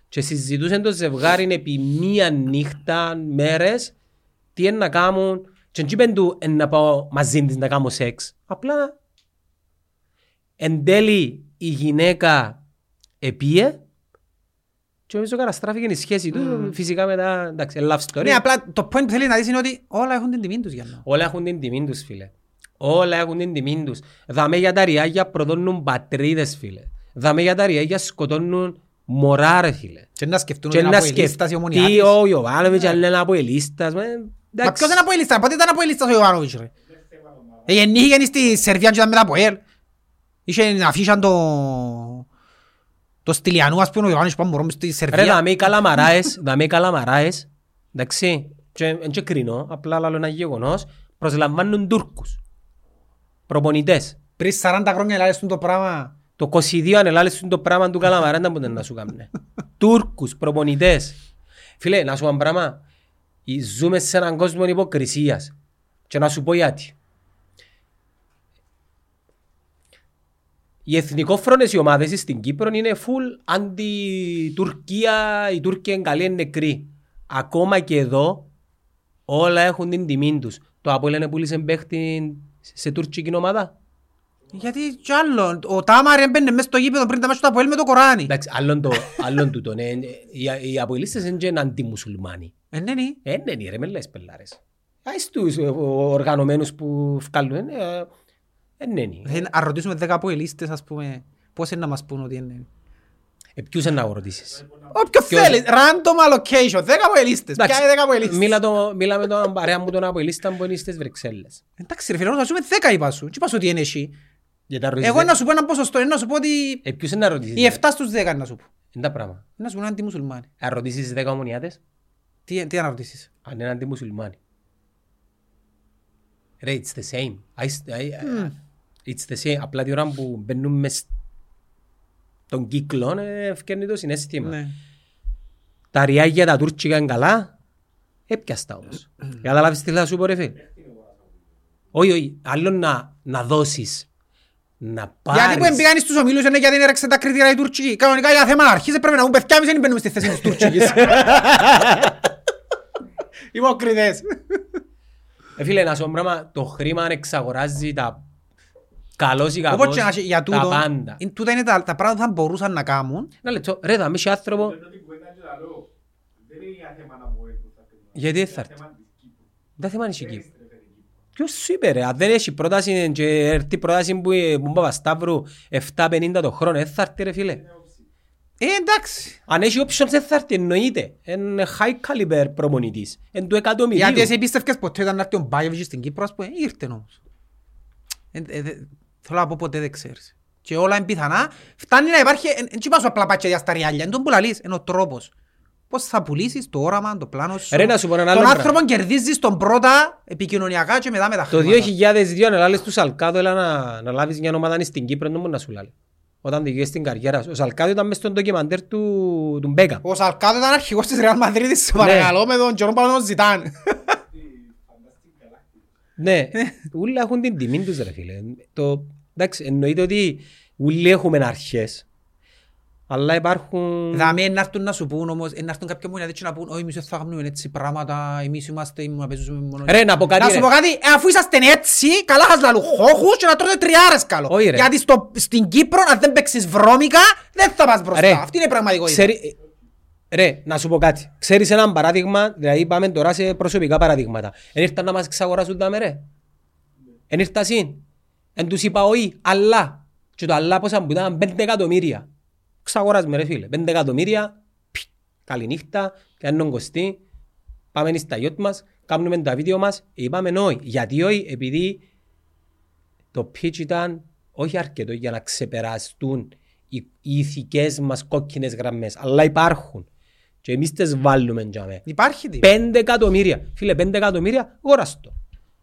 B: Και συζητούσαν το ζευγάρι επί μία νύχτα, μέρες, τι είναι να κάνουν. Και δεν είπαν του «Ε, να πάω μαζί της να κάνω σεξ. Απλά εν τέλει η γυναίκα επίε και νομίζω καταστράφηκε η σχέση τους. Φυσικά μετά, εντάξει, love story.
A: Ναι, απλά το point που θέλεις να δεις είναι ότι όλα έχουν την τιμή τους για να.
B: Όλα έχουν την τιμή τους, φίλε. Όλα έχουν την τιμή τους. Δαμε για τα ριάγια προδώνουν πατρίδες, φίλε. Δαμε για τα ριάγια σκοτώνουν μωρά, ρε, φίλε.
A: Και να σκεφτούν
B: Και
A: ότι είναι
B: να
A: από ελίστας η ομονιά
B: σκεφτεί
A: της.
B: ο Ιωβάνοβιτς, αν λένε από ελίστας. με,
A: Μα
B: εντάξει.
A: ποιος είναι από ελίστας, πότε ήταν από ελίστας ο Ιωβάνοβιτς ρε; Ε, Γεννήθηκε στη Σερβία και ήταν μετά από ελ. Είχε αφήσαν το... Το Στυλιανού, ας πούμε, ο Ιωάννης πάμε μωρό στη
B: Ρε,
A: Σερβία.
B: δαμε οι καλαμαράες, δαμε οι καλαμαράες, εντάξει, και εν και κρίνω, απλά λέω ένα γεγονός, προσλαμβάνουν Τούρκους, προπονητές.
A: Πριν 40 χρόνια λάλες το πράγμα.
B: Το 22 αν ελάλεσουν το πράγμα του καλαμαρά, δεν μπορεί να σου κάνουν. Τούρκους, προπονητές. Φίλε, να σου πω ένα πράγμα, Ε, ζούμε σε έναν κόσμο υποκρισίας. Και να σου πω γιατί. Οι εθνικόφρονες οι ομάδες στην Κύπρο είναι full αντι-Τουρκία, η Τούρκια είναι καλή, είναι νεκρή. Ακόμα και εδώ όλα έχουν την τιμή τους. Το Απόλλων είναι πούλησε παίχτη σε τουρκική ομάδα.
A: Γιατί κι άλλο, ο Τάμαρ έμπαινε μέσα στο γήπεδο πριν τα μάτια του Αποέλ με το Κοράνι.
B: Εντάξει, άλλον το, άλλον τούτο, ναι. Οι, οι αποελίστες είναι και αντιμουσουλμάνοι.
A: Ε, ναι, ναι.
B: Ε, ναι, ναι, ρε, με λες πελάρες. Άις τους ε, οργανωμένους που βγάλουν, ε, ε, ναι, ναι.
A: Ε, Αν ρωτήσουμε 10 αποελίστες, ας πούμε, πώς είναι να μας πούν ότι είναι.
B: Ε, ποιους είναι να ρωτήσεις;
A: Όποιο
B: Ποιος-
A: θέλει, random allocation, 10 αποελίστες. Ποια είναι 10 αποελίστες.
B: μίλα, το, μίλα με τον παρέα μου τον αποελίστα που είναι στις Βρυξέλλες.
A: Εντάξει ρε φίλε, να σου πούμε 10 είπα σου. Τι είπα σου ότι είναι εσύ;
B: Για τα ρωτήσεις,
A: Εγώ
B: ε,
A: να σου πω ένα ποσοστό, είναι να σου πω ότι
B: ε, ποιους είναι να ρωτήσεις.
A: οι 7 στους 10 είναι να σου πω.
B: Είναι τα πράγματα.
A: Να σου πω να είναι αντιμουσουλμάνοι.
B: Να ρωτήσεις 10 ομονιάτες,
A: Τι, τι να ρωτήσεις;
B: αν είναι αντιμουσουλμάνοι. Ρε, it's the same. I, I, it's the same. Απλά τη ώρα που μπαίνουν μες στον κύκλο, ε, ευκαιρνεί το συνέστημα.
A: Ναι.
B: Τα ριάγια τα τουρκικά είναι καλά, έπιαστα όμως. [CLEARS THROAT] Καταλάβεις τι θα σου πω ρε φίλε; Όχι, όχι, άλλο να, να δώσεις, να
A: Γιατί που
B: πάρεις.
A: εμπήγαν στους ομίλους είναι γιατί έρεξε τα κριτήρια οι Τουρκικοί. Κανονικά για θέμα να αρχίσει πρέπει να μου παιδιά εμείς δεν μπαίνουμε στη θέση της Τουρκικής. [LAUGHS] Υποκριτές.
B: Ε, φίλε, να σου πω πράγμα, το χρήμα εξαγοράζει τα καλός ή κακός,
A: Όπως και να έχει για
B: τα
A: τούτο,
B: πάντα.
A: είναι- τούτα είναι τα τα πράγματα που θα μπορούσαν να κάνουν.
B: Ένα λεπτό, ρε, θα μίσει άνθρωπο,
E: Δεν είναι για θέμα να μου έρθουν τα κριτήρια.
B: γιατί δεν θα έρθει.
E: Θέμα της Κύπρου.
B: Δεν θέμα είναι η Κύπρο.
E: Έστρεφε την Κύπρο.
B: Ποιος σου είπε ρε, αν δεν έχει πρόταση και έρθει πρόταση που ε, που Παπασταύρου 7.50 το χρόνο, δεν θα έρθει ρε φίλε.
A: Ε, εντάξει.
B: Αν έχει options δεν θα έρθει, εννοείται. Είναι high caliber προπονητής. Είναι του εκατομμυρίου.
A: Γιατί εσύ πίστευκες ποτέ ήταν να έρθει ο Μπάγεβιτς στην Κύπρο, ας πούμε, ήρθε όμως. Ε, ε, δε- Θέλω να πω ποτέ δεν ξέρεις. Και όλα είναι πιθανά. Φτάνει να υπάρχει, εν εν είπα σου απλά πάτια στα ριάλια, είναι τον που λαλείς, είναι ο τρόπος. Πώς θα πουλήσεις το όραμα, το πλάνο σου.
B: Ρε, να σου πω ένα άλλο
A: Τον
B: πράγμα.
A: άνθρωπο κερδίζεις τον πρώτα επικοινωνιακά και μετά με τα
B: Το
A: χρήματα.
B: 2002 να λάλες τους Σαλκάδο έλα να, να λάβεις μια ομάδα στην Κύπρο, δεν μπορεί να σου λάλε. Όταν τελειώσεις την καριέρα σου. Ο Σαλκάδο ήταν μες στον ντοκιμαντέρ του, του Μπέκα.
A: Ο Σαλκάδο ήταν αρχηγός της Ρεάλ Μαδρίτης, σε παρακαλώ, με τον Τζορόν Παλαιόν Ζητάν.
B: Ναι, όλοι έχουν την τιμή τους ρε φίλε. Το, εντάξει, εννοείται ότι όλοι έχουμε αρχές. Αλλά υπάρχουν...
A: Δαμέ να έρθουν να σου πούν όμως, ε, να έρθουν κάποιοι μου να πούν «Όχι, εμείς δεν θα κάνουμε έτσι πράγματα, εμείς είμαστε, να παίζουμε μόνο...»
B: Ρε, να πω κάτι,
A: Να
B: ρε.
A: σου πω κάτι, ε, αφού είσαστε έτσι, καλά σας λαλού χώχους και να τρώτε τριάρες καλό.
B: Όχι, ρε.
A: Γιατί στο, στην Κύπρο, αν δεν παίξεις βρώμικα, δεν θα πας μπροστά.
B: Ρε.
A: Αυτή είναι η πραγματικότητα.
B: Ξέρει... Ρε, να σου πω κάτι. Ξέρεις ένα παράδειγμα, δηλαδή πάμε τώρα σε προσωπικά παραδείγματα. Εν ήρθαν να μας εξαγοράσουν τα ρε. Εν ήρθαν συν. Εν τους είπα όχι, αλλά. Και το αλλά πόσα μου ήταν 5 εκατομμύρια. Ξαγοράσμε ρε φίλε. 5 εκατομμύρια. πι, Καληνύχτα. Κάνουν κοστί. Πάμε στα γιότ μας. Κάνουμε τα βίντεο μας. Είπαμε όχι. Γιατί όχι, επειδή το pitch ήταν όχι αρκετό για να ξεπεραστούν οι, οι ηθικές μας κόκκινες γραμμές. Αλλά υπάρχουν. Και εμείς τις βάλουμε για μέ.
A: Υπάρχει τι.
B: Πέντε εκατομμύρια. Φίλε, πέντε εκατομμύρια, γόρας το.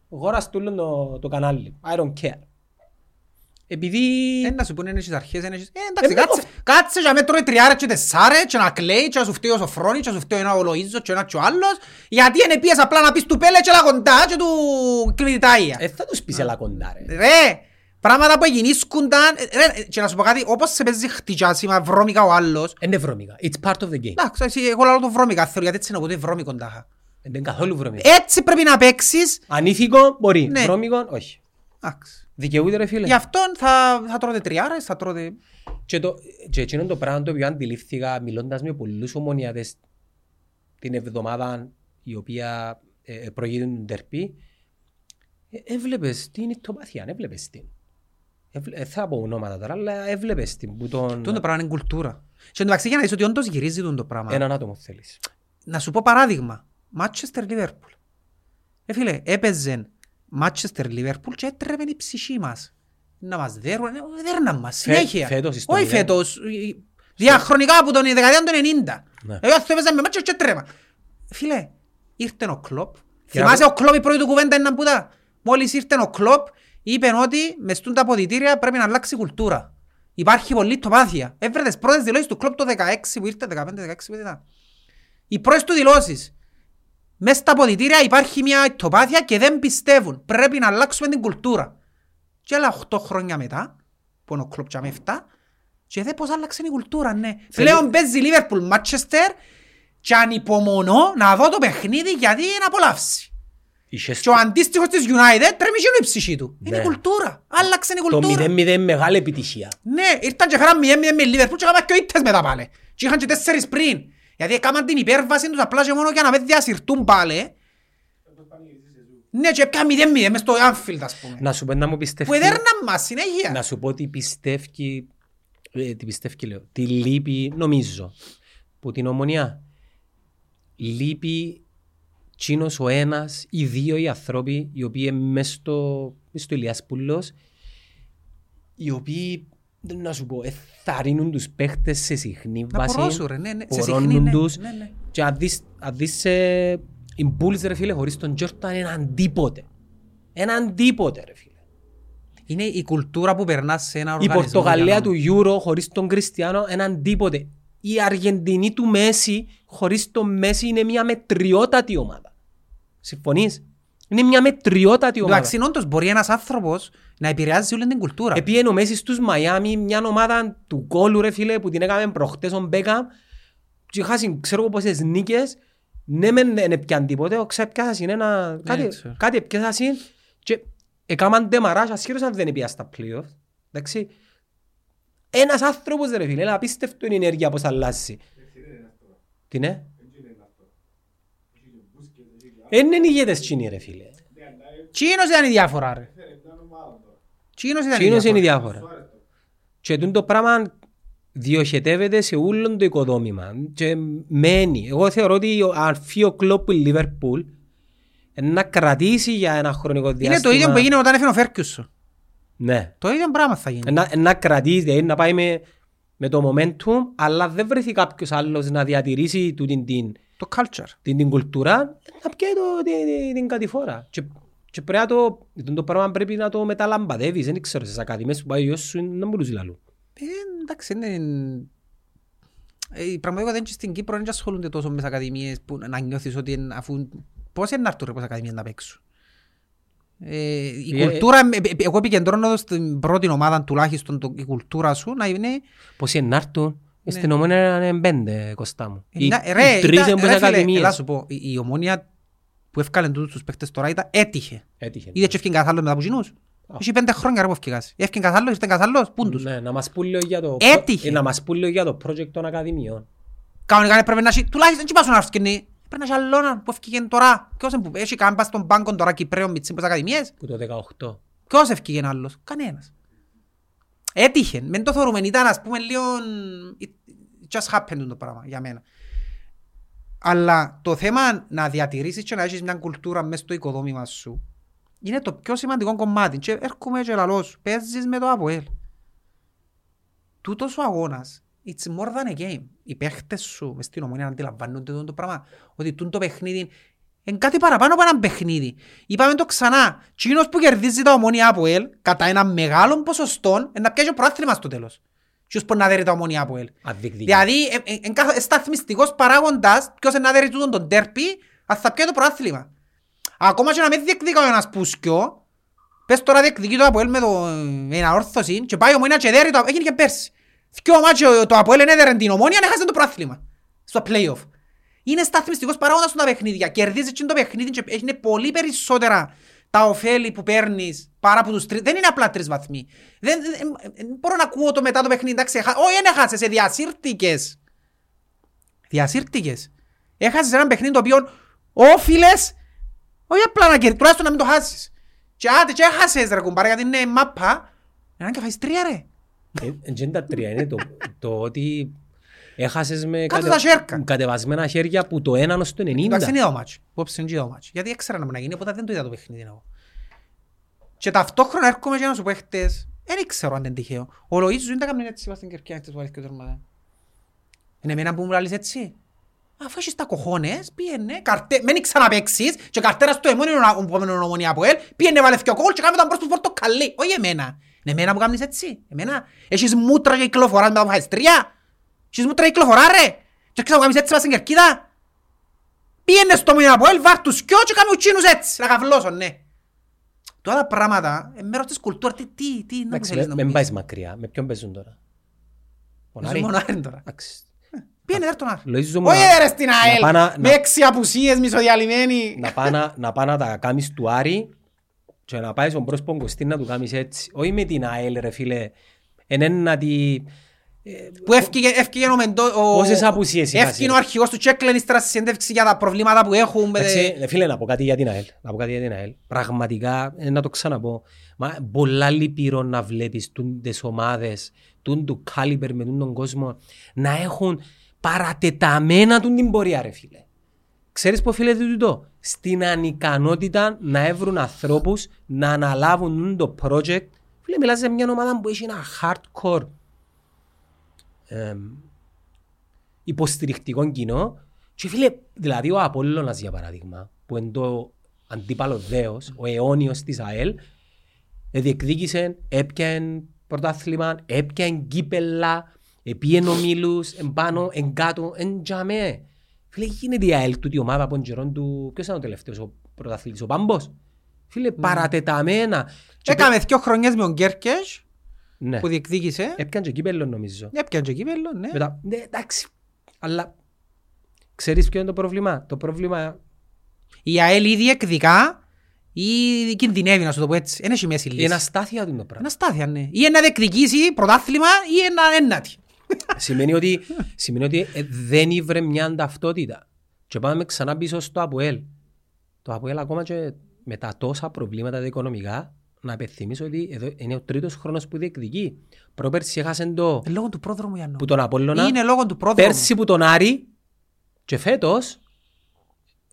B: Γόρας το όλο το, το κανάλι. I don't care. Επειδή...
A: Ε, να σου πούνε έχεις αρχές, έχεις... Ε, εντάξει,
B: Ε,
A: κάτσε, κάτσε για με τρώει τριάρες και τεσσάρες και να κλαίει και να σου φταίει ο Σοφρόνης και να σου φταίει ένα ο Λοΐζος και ένα και ο άλλος γιατί είναι πίες απλά να πεις του πέλε και λαγοντά και του κλειδιτάγια.
B: Ε, θα τους πεις έλα κοντά ρε.
A: Ρε, Πράγματα που γεννήσκονταν, ε, ρε, και να σου πω κάτι, όπως σε παίζει χτυκιάσιμα βρώμικα ο άλλος,
B: Είναι βρώμικα. It's part of the game.
A: εντάξει, εσύ, εγώ λέω το βρώμικα, θέλω, γιατί έτσι είναι οπότε βρώμικο τάχα.
B: Δεν είναι καθόλου βρώμικα.
A: Έτσι πρέπει να παίξεις,
B: Ανήθικο μπορεί.
A: Ναι.
B: Βρώμικο όχι.
A: εντάξει.
B: Δικαιούται ρε φίλε.
A: Γι' αυτόν θα, θα τρώτε τριάρες, θα τρώτε...
B: Και, το, και εκείνο το πράγμα το οποίο αντιλήφθηκα μιλώντας με πολλούς ομονιάτες την εβδομάδα η οποία ε, προηγείται τον τερπή ε, έβλεπες την ηττοπάθεια, έβλεπες την. Έβλε, ε, θα πω ονόματα τώρα, αλλά έβλεπες την που τον...
A: Τούτο το πράγμα είναι κουλτούρα. Και εντάξει για να δεις ότι όντως γυρίζει τούτο το πράγμα.
B: Έναν άτομο θέλεις.
A: Να σου πω παράδειγμα. Μάτσεστερ Λίβερπουλ. Ε φίλε, έπαιζε Μάτσεστερ Λίβερπουλ και έτρεβε η ψυχή μας. Να μας δέρουν, ε, δέρναν μας
B: Φε-
A: συνέχεια.
B: φέτος στο
A: Όχι
B: μηδέν.
A: φέτος. ε, Διαχρονικά από τον δεκαετία των 90.
B: Ναι.
A: Εγώ θα έπαιζα με Μάτσεστερ και έτρεβα. Φίλε, ήρθε ο Κλόπ.
B: Και
A: Θυμάσαι
B: να-
A: ο Κλόπ η πρώτη του κουβέντα είναι που τα. Μόλις ήρθε ο Κλόπ, είπε ότι μες στούν τα αποδητήρια πρέπει να αλλάξει η κουλτούρα. Υπάρχει πολλή τοπάθεια. Έβρε τις πρώτες δηλώσεις του Κλόπ το 16 που ήρθε, 15-16 που ήταν. Οι πρώτες του δηλώσεις. Μες στα αποδητήρια υπάρχει μια τοπάθεια και δεν πιστεύουν. Πρέπει να αλλάξουμε την κουλτούρα. Και άλλα 8 χρόνια μετά, που είναι ο Κλόπ και με 7, και δε πώς άλλαξε η κουλτούρα, ναι. Πλέον παίζει Λίβερπουλ, Μάτσεστερ και ανυπομονώ να δω το παιχνίδι γιατί είναι απολαύση.
B: Είχες
A: Και ο αντίστοιχος της United τρέμει και η ψυχή του. Είναι η
B: Ναι.
A: κουλτούρα. Άλλαξε η
B: το
A: κουλτούρα.
B: 0-0 μεγάλη επιτυχία.
A: Ναι, ήρθαν και φέραν 0-0 με Λίβερπουλ και έκαναν και ο ήττες μετά πάλι. Και είχαν και τέσσερις πριν. Γιατί έκαναν την υπέρβαση τους απλά και μόνο για να μην διασυρτούν πάλι. Ναι, και έπιαν 0-0 μες στο Anfield ας πούμε.
B: Να σου πω να μου πιστεύει.
A: Που εδέρναν μας συνέχεια.
B: Να σου πω τι πιστεύει, ε, τι πιστεύει λέω, τι λείπει νομίζω που την ομονία. Λείπει τσίνος ο ένας ή δύο οι άνθρωποι οι οποίοι μες στο, μες στο Ηλιάς Πουλός οι οποίοι να σου πω, εθαρρύνουν τους παίχτες σε συχνή
A: Να
B: βάση.
A: πορώσουν, ρε, ναι, ναι, σε συχνή,
B: πορώνουν
A: ναι,
B: τους.
A: ναι, ναι.
B: Και αν δεις, αν δεις ε, οι Bulls ρε φίλε χωρίς τον Τζόρταν είναι αντίποτε. Έναν τίποτε ρε φίλε.
A: Είναι η κουλτούρα που περνάς σε ένα
B: Η
A: οργανισμό.
B: Πορτογαλία
A: για να-
B: του Euro χωρίς τον Κριστιανό έναν τίποτε. Η Αργεντινή του Μέση χωρίς τον Μέση είναι μια μετριότατη ομάδα. Συμφωνείς; Είναι μια μετριότατη ομάδα.
A: Εντάξει, όντως μπορεί ένας άνθρωπος να επηρεάζει όλη την κουλτούρα.
B: Επίενε ο Μέση στους Μαϊάμι μια ομάδα του κόλου ρε φίλε που την έκαμε προχτές ο Μπέκαμ και χάσει ξέρω εγώ πόσες νίκες ναι μεν δεν έπιαν τίποτε, ξέπιασαν ένα κάτι,
A: ξέρω.
B: κάτι έπιασαν και έκαναν τεμαράς ασχέτως αν δεν έπιαν στα playoff. Εντάξει. Ένας άνθρωπος ρε φίλε, είναι απίστευτο η ενέργεια πως αλλάζει. Τι είναι; Εν είναι ηγέτες τσίνοι ρε φίλε.
A: Τσίνος ήταν η διάφορα ρε. Τσίνος ήταν η
B: Τσίνος είναι η
A: διάφορα.
B: διάφορα. Και τούτο το πράγμα διοχετεύεται σε όλο το οικοδόμημα και μένει. Εγώ θεωρώ ότι ο- αν φύγει ο κλόπ που η Λίβερπουλ να κρατήσει για ένα χρονικό διάστημα.
A: Είναι το ίδιο που έγινε όταν έφυγε ο Φέρκιουσο.
B: Ναι.
A: Το ίδιο πράγμα θα γίνει.
B: Να, να κρατήσει, δηλαδή να πάει με, με το momentum, αλλά δεν βρεθεί κάποιος άλλος να διατηρήσει τούτη την,
A: Το culture.
B: την, την κουλτούρα, να πιέει το, την, την, την κατηφόρα. Και, και πρέπει να το, το, το πράγμα πρέπει να το μεταλαμπαδεύεις. Δεν ξέρω, στις ακαδημίες που πάει ο γιος σου να μπορούσε λαλού.
A: Ε, εντάξει, είναι... Ε, η πραγματικότητα είναι και στην Κύπρο δεν ασχολούνται τόσο με τις ακαδημίες που να νιώθεις ότι είναι- αφού... Πώς είναι να έρθουν ρε πώς ακαδημίες να παίξουν. Ε, η
B: Ε,
A: κουλτούρα, ε, ε, εγώ επικεντρώνω εδώ στην πρώτη ομάδα τουλάχιστον το- η κουλτούρα σου να είναι
B: Πώς είναι να έρθουν, στην ομόνια είναι πέντε κοστά μου. Οι,
A: Ναι. Ε, ρε,
B: οι τρεις
A: ήταν-
B: είναι
A: ρε,
B: στις
A: φίλε, έλα
B: ακαδημίες.
A: σου πω, η, η ομόνια που έφκαλε τούτους τους παίχτες τώρα ήταν έτυχε.
B: Έτυχε.
A: Είδες και έφυγε καθάλλος μετά από κοινούς. Είχε πέντε χρόνια ρε που έφυγες. Έφυγε καθάλλος, ήρθε καθάλλος, πούν τους.
B: Ναι, να μας πούν λίγο για το,
A: Έτυχε.
B: ε, να μας πούν λίγο για το project των ακαδημιών.
A: Κανονικά έπρεπε να έχει, τουλάχιστον τι πάσουν να έρθει Πρέπει να έχει άλλον που έφυγε τώρα. Ποιος είναι που έχει κάμπα στον πάγκο τώρα Κυπρέων μητσί προς ακαδημίες.
B: Που το 18.
A: Ποιος έφυγε άλλος; Κανένας. Έτυχε. Μεν το θεωρούμε. Ήταν ας πούμε λίγο... it just happened το πράγμα για μένα. Αλλά το θέμα να διατηρήσεις και να έχεις μια κουλτούρα μέσα στο οικοδόμημα σου είναι το πιο σημαντικό κομμάτι. Και έρχομαι και λαλώ σου. Παίζεις με το ΑΠΟΕΛ. Τούτος ο αγώνας It's more than a game. Οι παίχτες σου μες στην ομονία αντιλαμβάνονται το, το πράγμα. Ότι τούν το παιχνίδι είναι κάτι παραπάνω από ένα παιχνίδι. Είπαμε το ξανά. Τσίνος που κερδίζει τα ομόνια από ελ κατά ένα μεγάλο ποσοστό είναι να πιάσει ο πρόθλημα στο τέλος. Ποιος μπορεί να δέρει τα ομόνια από ελ.
B: Αδικδική.
A: Δηλαδή, ε, ε, εν καθ- σταθμιστικός παράγοντας ποιος είναι να δέρει τούτον τον τέρπι, αν θα πιάει το πρόθλημα. Ακόμα και να μην διεκδικά ο ένας πουσκιο, Πες τώρα διεκδικεί το Αποέλ με το με την αόρθωση και πάει ο Μόινα και δέρει το έγινε και πέρσι. Δυο μάτσο το Αποέλ ενέδερε την ομόνια να χάσει το πράθλημα. Στο play-off. Είναι σταθμιστικός παράγοντας στα παιχνίδια. Κερδίζεις και το παιχνίδι και είναι πολύ περισσότερα τα ωφέλη που παίρνεις παρά από τους τρεις. Δεν είναι απλά τρεις βαθμοί. Δεν, δεν, δεν μπορώ να ακούω το μετά το παιχνίδι. Εντάξει, έχα- όχι δεν έχασες, σε διασύρτηκες. Διασύρτηκες. Έχασες ένα παιχνίδι το οποίο όφιλες όχι απλά να κερδίσεις, τουλάχιστον να μην το χάσεις. Και άντε και έχασες ρε κουμπάρα γιατί είναι μάπα. Έναν και φάεις τρία ρε.
B: Ε, Δεν τα τρία, είναι το, το ότι έχασες με
A: Κάτω τα χέρια.
B: κατεβασμένα χέρια που το έναν ως το 90.
A: Εντάξει είναι το μάτσο. Υπόψη είναι το μάτσο. Γιατί έξερα να μου να γίνει, οπότε δεν το είδα το παιχνίδι εγώ. Και ταυτόχρονα έρχομαι και να σου πω χτες, δεν ξέρω αν είναι τυχαίο. Ο Λοΐζος δεν τα κάνει έτσι είπα στην Κερκιά χτες που βάλεις και το τερμάτα. Είναι εμένα που μου λαλείς έτσι. Αφού έχεις τα κοχώνες, πήγαινε, καρτέ, μην ξαναπαίξεις και καρτέρας στο αιμόνι ο επόμενο ομονία από ελ, πήγαινε βάλε δυο κόλ και κάμε τον προς του πορτοκαλί. Όχι εμένα. Είναι εμένα που κάνεις έτσι. Εμένα. Έχεις μούτρα και κυκλοφοράς μετά που φάεις τρία. Έχεις μούτρα και κυκλοφορά ρε. Και ξέρω κάνεις έτσι πας στην Κερκίδα. Πήγαινε στο μήνα από ελ, βάρ' τους κοιό και κάμε ουτσίνους έτσι. Να καβλώσουν, ναι. Τώρα τα πράγματα, ε, μέρος της κουλτούρας, τι, τι, τι, να μου
B: Εντάξει,
A: θέλεις
B: με-
A: να μου
B: Μην
A: πεις;
B: πάεις μακριά. Με ποιον παίζουν τώρα;
A: Είσαι
B: Μονάρη;
A: μονάρι τώρα.
B: Εντάξει.
A: Πήγαινε δέρ τον Άρη.
B: Λογίζω μου
A: Όχι
B: να-
A: ρε στην
B: να
A: ΑΕΛ,
B: πάω να-
A: με
B: να-
A: έξι απουσίες μισοδιαλυμένοι.
B: να πάει να- να πάει να τα κάνεις του Άρη και να πάει στον πρόσωπο Κωστή να του κάνεις έτσι. Όχι με την ΑΕΛ ρε φίλε. Εν είναι να τη...
A: Που έφυγε, έφυγε ο Μεντό, ο...
B: Πόσες απουσίες είχα,
A: Έφυγε ο
B: ρε.
A: αρχηγός του Τσέκλεν ύστερα στη συνέντευξη για τα προβλήματα που έχουν. με-
B: Εντάξει, ρε φίλε, να πω κάτι για την ΑΕΛ. Να πω κάτι για την ΑΕΛ. Πραγματικά, ε, να το ξαναπώ. Μα πολλά λυπηρό να βλέπεις τούν τις ομάδες, τούν του caliber με τούν τον κόσμο, να έχουν παρατεταμένα τούν την πορεία, ρε φίλε. Ξέρεις που οφείλεται τούτο; Στην ανικανότητα να έβρουν ανθρώπους να αναλάβουν τούν το project. Φίλε, μιλάς για μια ομάδα που έχει ένα hardcore εμ, υποστηρικτικό κοινό και φίλε, δηλαδή ο Απόλλωνας για παράδειγμα που είναι το αντίπαλο δέος, ο αιώνιος της ΑΕΛ διεκδίκησε, έπιαν πρωτάθλημα, έπιαν κύπελα, επίεν ομίλους, εμπάνω, εγκάτω, εντζαμέ. Φίλε, γίνεται η ΑΕΛ τούτη ομάδα από τον καιρόν του, ποιος ήταν ο τελευταίος, ο πρωταθλητής, ο Πάμπος; Φίλε, παρατεταμένα. Και
A: Έκαμε δυο χρονιές με τον Γκέρκες
B: Ναι,
A: που διεκδίκησε.
B: έπιαν και κύπελο νομίζω.
A: Έπιαν και κύπελλο, ναι.
B: Μετά, ναι, εντάξει, αλλά ξέρεις ποιο είναι το πρόβλημα; Το πρόβλημα
A: Η ΑΕΛ ή διεκδικά ή κινδυνεύει να σου το πω έτσι. Δεν έχει μέση
B: είναι
A: λύση.
B: αστάθεια του το πράγμα.
A: Ένα στάθεια, ναι. Ή να διεκδικήσει πρωτάθλημα ή ένα ένατη.
B: σημαίνει ότι, σημαίνει ότι ε, δεν ήβρε μια ταυτότητα. Και πάμε ξανά πίσω στο ΑΠΟΕΛ. Το ΑΠΟΕΛ ακόμα και με τα τόσα προβλήματα τα οικονομικά, να υπενθυμίσω ότι εδώ είναι ο τρίτος χρόνος που διεκδικεί. Πρόπερση έχασε το
A: Λόγω του πρόδρομου Ιαννό.
B: που τον Απόλλωνα,
A: Είναι λόγω του πρόδρομου.
B: πέρσι που τον Άρη και φέτος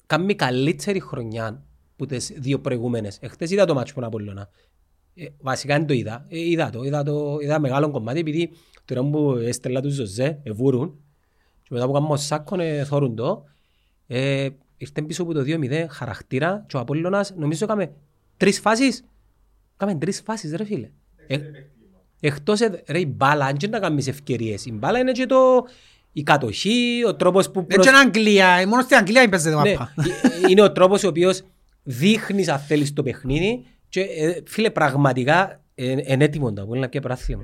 B: κάνει καλύτερη χρονιά που τις δύο προηγούμενες. Εχθές είδα το μάτσο που τον Απόλλωνα. Ε, βασικά δεν το είδα. Ε, είδα το. Είδα, το, είδα μεγάλο κομμάτι επειδή τώρα που έστελα τους Ζωζέ, εβούρουν και μετά που κάνουμε ο Σάκον, ε, θόρουν το. Ε, ήρθε πίσω από το 2-0 χαρακτήρα και ο Απόλλωνας νομίζω έκαμε τρεις φάσεις. Έκαμε τρεις φάσεις ρε φίλε. Ε, εκτός ε, ρε η μπάλα, αν και να κάνεις ευκαιρίες. Η μπάλα είναι και το, η κατοχή, ο τρόπος που...
A: Δεν είναι Αγγλία. Μόνο στην Αγγλία παίζεται
B: Ναι,
A: μάπα.
B: ε, είναι ο τρόπος ο οποίος δείχνεις αν θέλεις το παιχνίδι και ε, φίλε πραγματικά είναι έτοιμο το Απόλλωνα και πράθλημα.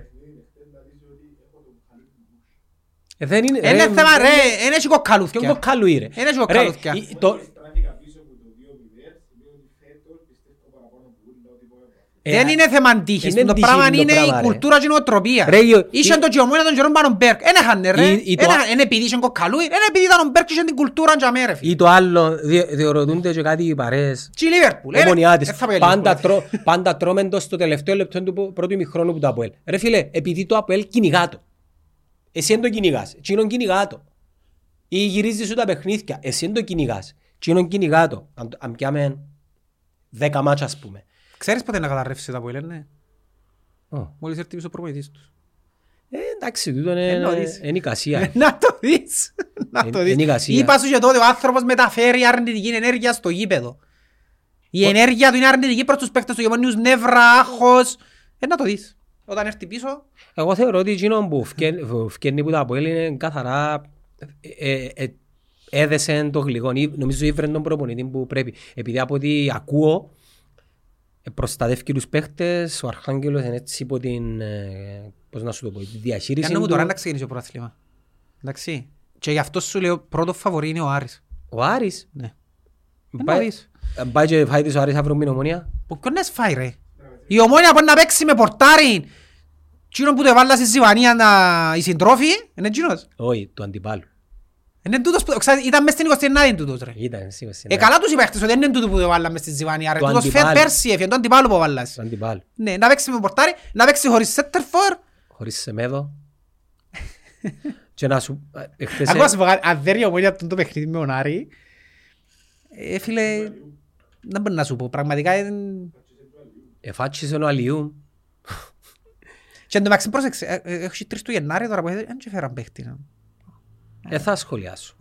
B: Ε, Δεν είναι,
A: Είναι θέμα ρε, δεν έχει
B: Ποιον
A: κοκκαλούθκια.
B: κοκκάλου είναι.
A: Είναι και
B: Ρε,
A: κοκκαλούθκια.
B: η- το-
E: Στράφηκα πίσω από το 2-0, σημαίνει ότι φέτος πιστεύω παραπάνω από ούλα ότι μπορεί να πάρει.
B: ε,
A: Δεν είναι θέμα τύχης.
B: είναι
A: Το
B: τύχη
A: πράγμα
B: το
A: είναι η
B: πράγμα, ρε.
A: κουλτούρα και η νοοτροπία.
B: Ρε, η-
A: Είχαν
B: η-
A: το γεωμόνια των Τζερόμ Μπέρκ. Ένα είχαν ρε.
B: Η- η το-
A: Ένα- Είναι επειδή είχαν κοκκαλούι. Είναι επειδή ήταν ο Μπέρκ και είχαν την κουλτούρα και αμέ ρε φίλε.
B: Ή το άλλο, δι- διορωτούνται και κάτι οι παρέες.
A: Και η Λίβερπουλ. ε,
B: Ομονιάτες.
A: δεν θα πω για
B: Πάντα,
A: Λίβερπουλ.
B: τρώ, πάντα τρώμεντο στο τελευταίο λεπτό του πο- πρώτου ημιχρόνου που το ΑΠΟΕΛ. Ρε φίλε, επειδή το ΑΠΟΕΛ κυνηγά το. Εσύ δεν το κυνηγάς. Εκείνον κυνηγά το. Ή γυρίζεις σου τα παιχνίδια. Εσύ δεν το κυνηγάς. Εκείνον κυνηγά το. Αν, το- αν πιάμε δέκα μάτσα ας πούμε.
A: Ξέρεις πότε να καταρρεύσεις τα που λένε;
B: Ω.
A: Μόλις έρθει πίσω ο προπονητής τους.
B: Ε, εντάξει, τούτο είναι,
A: Ε, νωρίς.
B: είναι εικασία.
A: Να το δεις. Να
B: Ε,
A: το
B: είναι
A: δεις.
B: εικασία.
A: Είπα σου και τότε ο άνθρωπος μεταφέρει αρνητική ενέργεια στο γήπεδο. Η ενέργεια του είναι αρνητική προς τους παίκτες του γεμονίους, νεύρα, άγχος. Ε, να το δεις. Όταν έρθει πίσω,
B: Εγώ θεωρώ ότι εκείνο που φκέν- που φκένει που τα ΑΠΟΕΛ είναι καθαρά ε, ε, ε, έδεσε το γλυκό. Ή- Νομίζω ήβρε τον προπονητή που πρέπει. Επειδή από ό,τι ακούω ε, προστατεύει τους παίχτες, ο Αρχάγγελος είναι έτσι υπό την, ε, πώς να σου το πω, τη διαχείριση
A: Για μου
B: του.
A: τώρα να ξεκινήσει το πρωτάθλημα. Εντάξει. Και γι' αυτό σου λέω πρώτο φαβορή είναι ο Άρης.
B: Ο Άρης,
A: Ναι.
B: πάει,
A: Εννοείς.
B: ε, πάει και φάει της ο Άρης αύριο με την Ομονία.
A: Που ποιον να σφάει ρε; Η ομόνια μπορεί να παίξει με πορτάρι. Εκείνο που το έβαλα στη Ζιβανία να... η συντρόφη, είναι εκείνος.
B: Όχι, του αντιπάλου.
A: Είναι τούτος που... ξέρεις, Ήταν μες στην 29η τούτος ρε.
B: Ήταν σίγουρα.
A: Ε, καλά τους οι παίχτες, ότι δεν είναι τούτο που το βάλαμε στη Ζιβανία ρε.
B: Το
A: Τούτος φε-
B: αντιπάλου.
A: πέρσι έφυγε, το αντιπάλου που βάλας.
B: Του αντιπάλου.
A: Ναι, να παίξει με πορτάρι, να παίξει χωρίς σέντερφορ.
B: Χωρίς Σεμέδο. και να σου... ε, εχθές,
A: Ακόμα
B: ε,
A: σου πω κάτι, αν δεν είναι η ομόνια αυτό το παιχνίδι με τον Άρη, ε, φίλε, δεν μπορεί να σου πω, πραγματικά είναι...
B: εφάτσισε ο Αλιού.
A: Και εν τω μεταξύ πρόσεξε, ε, ε, έχει τρεις του Γενάρη τώρα που δεν και φέραν παίχτη. Να.
B: Ε, θα σχολιάσω.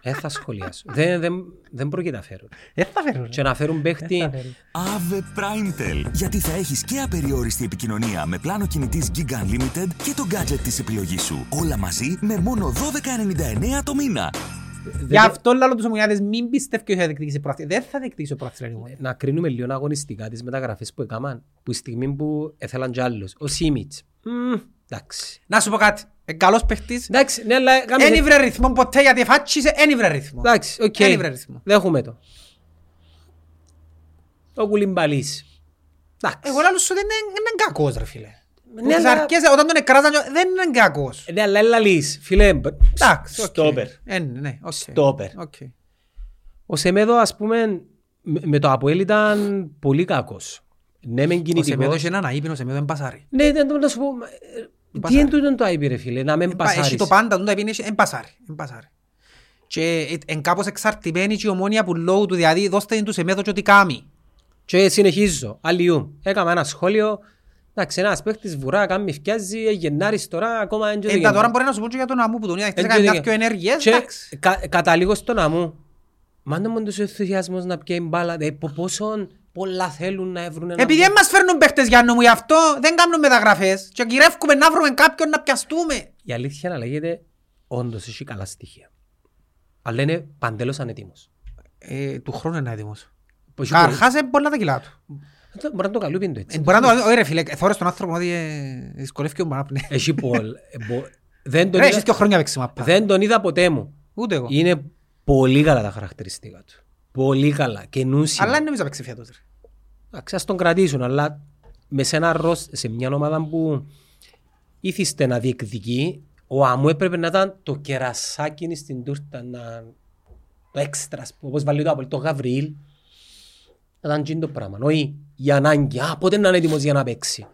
B: ε, θα σχολιάσω. Δεν, δεν, δεν πρόκειται να φέρουν.
A: Δεν θα φέρουν.
B: Και να φέρουν παίχτη...
C: Ave Primetel. Γιατί θα έχεις και απεριόριστη επικοινωνία με πλάνο κινητής Gig Unlimited και το gadget της επιλογής σου. Όλα μαζί με μόνο 12,99 το μήνα.
A: Γι' αυτό λέω τους ομονιάδες μην πιστεύει ότι θα διεκδικήσει πρωτάθλημα. Δεν θα διεκδικήσει ο πρωτάθλημα η ομόνια.
B: να κρίνουμε λίγο αγωνιστικά τις μεταγραφές που έκαναν, που η στιγμή που έθελαν κι άλλους. Ο Σίμιτς. Μμμ, Εντάξει.
A: Να σου πω κάτι, ε, καλός παίχτης,
B: Εντάξει, ναι, αλλά... κάμε-
A: δεν ήβρε ρυθμό ποτέ γιατί εφάτσισε, δεν ήβρε ρυθμό.
B: Εντάξει, οκ.
A: Δεν ήβρε ρυθμό.
B: Δέχομαι το. Ο Κουλιμπαλί. Εντάξει.
A: Εγώ λέω σου δεν είναι, δεν είναι κακός ρε φίλε.
B: Ναι,
A: Ναι,
B: αλλά-
A: αλλά... όταν τον εκράζαν δεν είναι κακός.
B: Ναι, αλλά έλα λύς, φίλε.
A: Εντάξει, οκ.
B: Στόπερ.
A: Ε, ναι, οκ.
B: Στόπερ.
A: Οκ.
B: Ο Σεμέδο, ας πούμε, με- με το Αποέλ ήταν πολύ κακός. Ναι, μεν
A: Ο Σεμέδο
B: κινητικός.
A: έχει έναν αείπνο, ο Σεμέδο δεν πασάρει.
B: Ναι, δεν το να σου πω. Μα, ε, Τι
A: Πασάρι.
B: είναι τούτο το IP, ρε φίλε, να μην
A: Πα- Έχει
B: πασάρεις.
A: το πάντα, τον το αείπνο δεν πασάρει. εν πασάρει. Και ε, εν κάπως εξαρτημένη και η ομόνια που λόγω του δηλαδή δώστε την τους Σεμέδο και ό,τι κάνει.
B: Και συνεχίζω. Αλλιού. Έκαμε ένα σχόλιο. Εντάξει, ένας παίχτης βουρά, κάνει φκιάζει, ε, Γενάρης τώρα, ακόμα δεν το
A: Εν τα
B: Γενάρη.
A: τώρα μπορεί να σου πω και για τον Αμού που τον είδα. Χθες
B: Εν
A: έκανε
B: το
A: μια
B: Γενάρη.
A: πιο ενέργειες,
B: Και
A: εντάξει.
B: κα- καταλήγω στον αμού. Μάντα μου τους ενθουσιασμός να πιέει μπάλα. Ε, πο- πόσο πολλά θέλουν να βρουν ένα...
A: Επειδή δεν μας φέρνουν παίχτες Γιάννο μου γι' αυτό δεν κάνουν μεταγραφές και γυρεύκουμε να βρούμε κάποιον να πιαστούμε.
B: Η αλήθεια να λέγεται, όντως έχει καλά στοιχεία. Αλλά είναι παντέλος ανετοίμος.
A: Ε, του χρόνου είναι έτοιμος.
B: Πως
A: Καρχάς είναι πολλά τα κιλά του.
B: έχει- Μπορεί να το καλούπιν το έτσι.
A: Ε, Μπορεί να το... Όχι ρε φίλε, θόρες τον άνθρωπο ότι ε, δυσκολεύει ο Μπανάπνε.
B: Έχει πολλ... ε, μπο- Δεν τον
A: Ρε,
B: είδα-
A: έχεις και χρόνια παίξεις μάπα.
B: δεν τον είδα ποτέ μου.
A: Ούτε εγώ.
B: Είναι πολύ καλά τα χαρακτηριστικά του. Πολύ καλά. Καινούσια.
A: Αλλά δεν νομίζω να παίξει φέτος. Ρε.
B: Εντάξει, ας τον κρατήσουν, αλλά με σε ένα ρος, σε μια ομάδα που ήθιστε να διεκδικεί, ο Αμού έπρεπε να ήταν το κερασάκι στην τούρτα, να... το έξτρα, ας πούμε, όπως βάλει το Απολ, το Γαβριήλ. Να ήταν τζιν το πράγμα. Όχι η ανάγκη, α, πότε να είναι έτοιμος για να παίξει.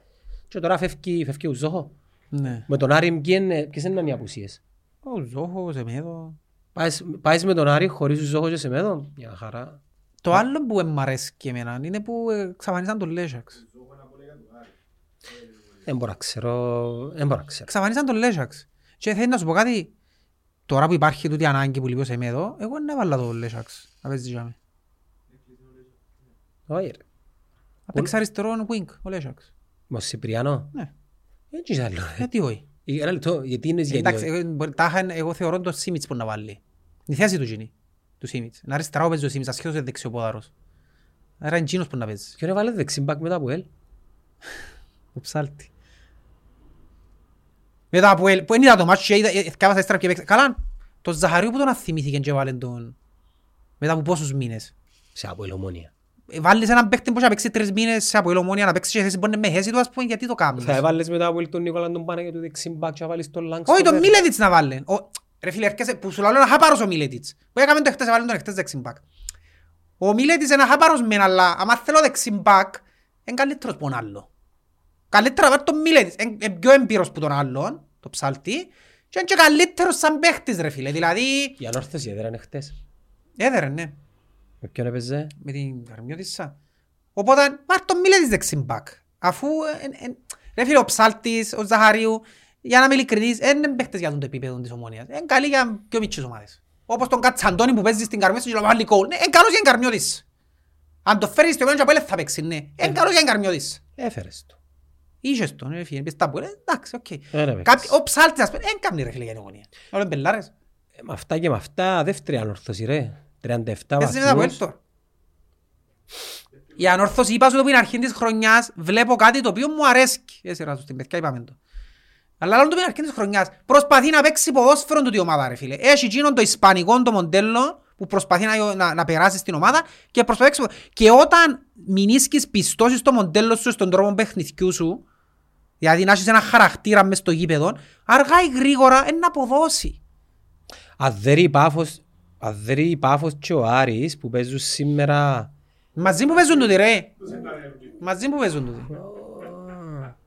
B: Και τώρα φεύγει, φεύγει ο Ζόχο.
A: Ναι.
B: Με τον Άρη ποιες ποιες είναι οι απουσίες;
A: Ο Ζόχο, ο Σεμέδο.
B: Πάεις, πάεις με τον Άρη χωρίς ο Ζόχο και σε μέδο. Μια χαρά.
A: Το άλλο που μ' αρέσει και εμένα είναι που ε, εξαφανίσαν τον Λέζαξ.
B: Δεν μπορώ να ξέρω. Δεν μπορώ να ξέρω.
A: Εξαφανίσαν τον Λέζαξ. Και θέλει να σου πω κάτι. Τώρα που υπάρχει τούτη ανάγκη που λείπει ο Σεμέδο, εγώ δεν έβαλα τον Λέζαξ. Να παίζει για μέ.
B: Όχι ρε.
A: Να παίξει αριστερό wing, ο Λέζαξ.
B: Με ο Σιπριανό.
A: Ναι.
B: Έτσι άλλο ρε.
A: Γιατί όχι;
B: Ε, Ένα λεπτό, γιατί είναι γιατί
A: Εντάξει,
B: όχι.
A: εγώ, μπορεί- τάχα, εγώ θεωρώ τον Σίμιτς που να βάλει. Η θέση του γίνει. Του Σίμιτς. Να αριστερά παίζει ο Σίμιτς, ασχέτως είναι δεξιοπόδαρος. Άρα είναι εκείνος που να παίζεις.
B: Ποιο έβαλε δεξιμπάκ μετά από ελ;
A: Ο ψάλτη. Μετά από ελ, που δεν είδα το μάτσο και είδα, ε, θυκάβασα έστερα και παίξα. Καλά, το Ζαχαρίου που τον αθυμήθηκε και βάλε τον... Μετά από πόσους μήνες.
B: Σε από ελομόνια.
A: Ε, Βάλεις έναν παίκτη που θα παίξει τρεις μήνες σε αποελομόνια να παίξει και θέση που είναι με θέση του, ας πούμε, γιατί το κάνεις;
B: Θα έβαλες μετά από ελ τον Νίκολα τον πάνε για το δεξιμπάκ και θα βάλεις τον Λάγκ
A: Όχι, τον Μίλετιτς να βάλει. Ο- Ρε φίλε, έρχεσαι, που σου λέω ένα χάπαρος ο Μίλετιτς. Που έκαμε το χτες, έβαλε τον χτες δεξιμπάκ. Ο Μίλετιτς είναι ένα χάπαρος μεν, αλλά άμα θέλω δεξιμπάκ, είναι καλύτερος από τον άλλο. Καλύτερα να πάρει τον Μίλετιτς. Είναι πιο έμπειρος που τον άλλον, το ψάλτη, και είναι και καλύτερος σαν παίχτης, ρε φίλε. Δηλαδή,
B: Η ανόρθωση έδεραν χτες.
A: έδερε, ναι,
B: Με ποιον έπαιζε;
A: με την Καρμιώτισσα. Οπότε, πάρ' τον Μίλετιτς δεξιμπάκ. Αφού, εν- εν- ρε φίλε, ο ψάλτης, ο Ζαχαρίου, για να είμαι ειλικρινής, δεν είναι παίχτες για τον το επίπεδο της ομόνιας. Είναι καλοί για πιο μικρές ομάδες. Όπως τον Κατσαντώνη που παίζει στην Καρμιώτισσα και να βάλει κόλ. Ναι, είναι καλός για την Καρμιώτισσα. Αν το φέρεις στο μέλλον και από θα παίξει, ναι. Είναι καλός για την Καρμιώτισσα.
B: Έφερες το.
A: Είχες τον, ρε φίλε, πες τα που, ε, εντάξει, οκ.
B: Δεν έπαιξες.
A: Κάποιοι- Ο ψάλτης, ας πούμε, δεν κάνει ρε φίλε για την ομόνια. Όλοι είναι μπελάρες.
B: Ε, Με αυτά και με αυτά δεύτερη ανόρθωση ρε. 37
A: Παίζει μετά από
B: βαθμούς.
A: έλτο. Η ανόρθωση είπα σου το που είναι αρχή της χρονιάς, βλέπω κάτι το οποίο μου αρέσει. Έτσι ρε στην παιδιά είπαμε το. Αλλά άλλο το που είναι αρχής της χρονιάς, προσπαθεί να παίξει ποδόσφαιρο του η ομάδα ρε φίλε. Έχει εκείνον το ισπανικό το μοντέλο που προσπαθεί να, να, να περάσει στην ομάδα και προσπαθεί να παίξει. Και όταν μηνίσκεις πιστώσεις στο μοντέλο σου, στον τρόπο παιχνιδιού σου, δηλαδή να έχεις ένα χαρακτήρα μες στο γήπεδο, αργά ή γρήγορα είναι να αποδώσει.
B: Αν δεν είναι η Πάφος, αν δεν είναι η Πάφος και ο Άρης που παίζουν σήμερα...
A: Μαζί που παίζουν τούτοι ρε. Μαζί που παίζουν τούτοι.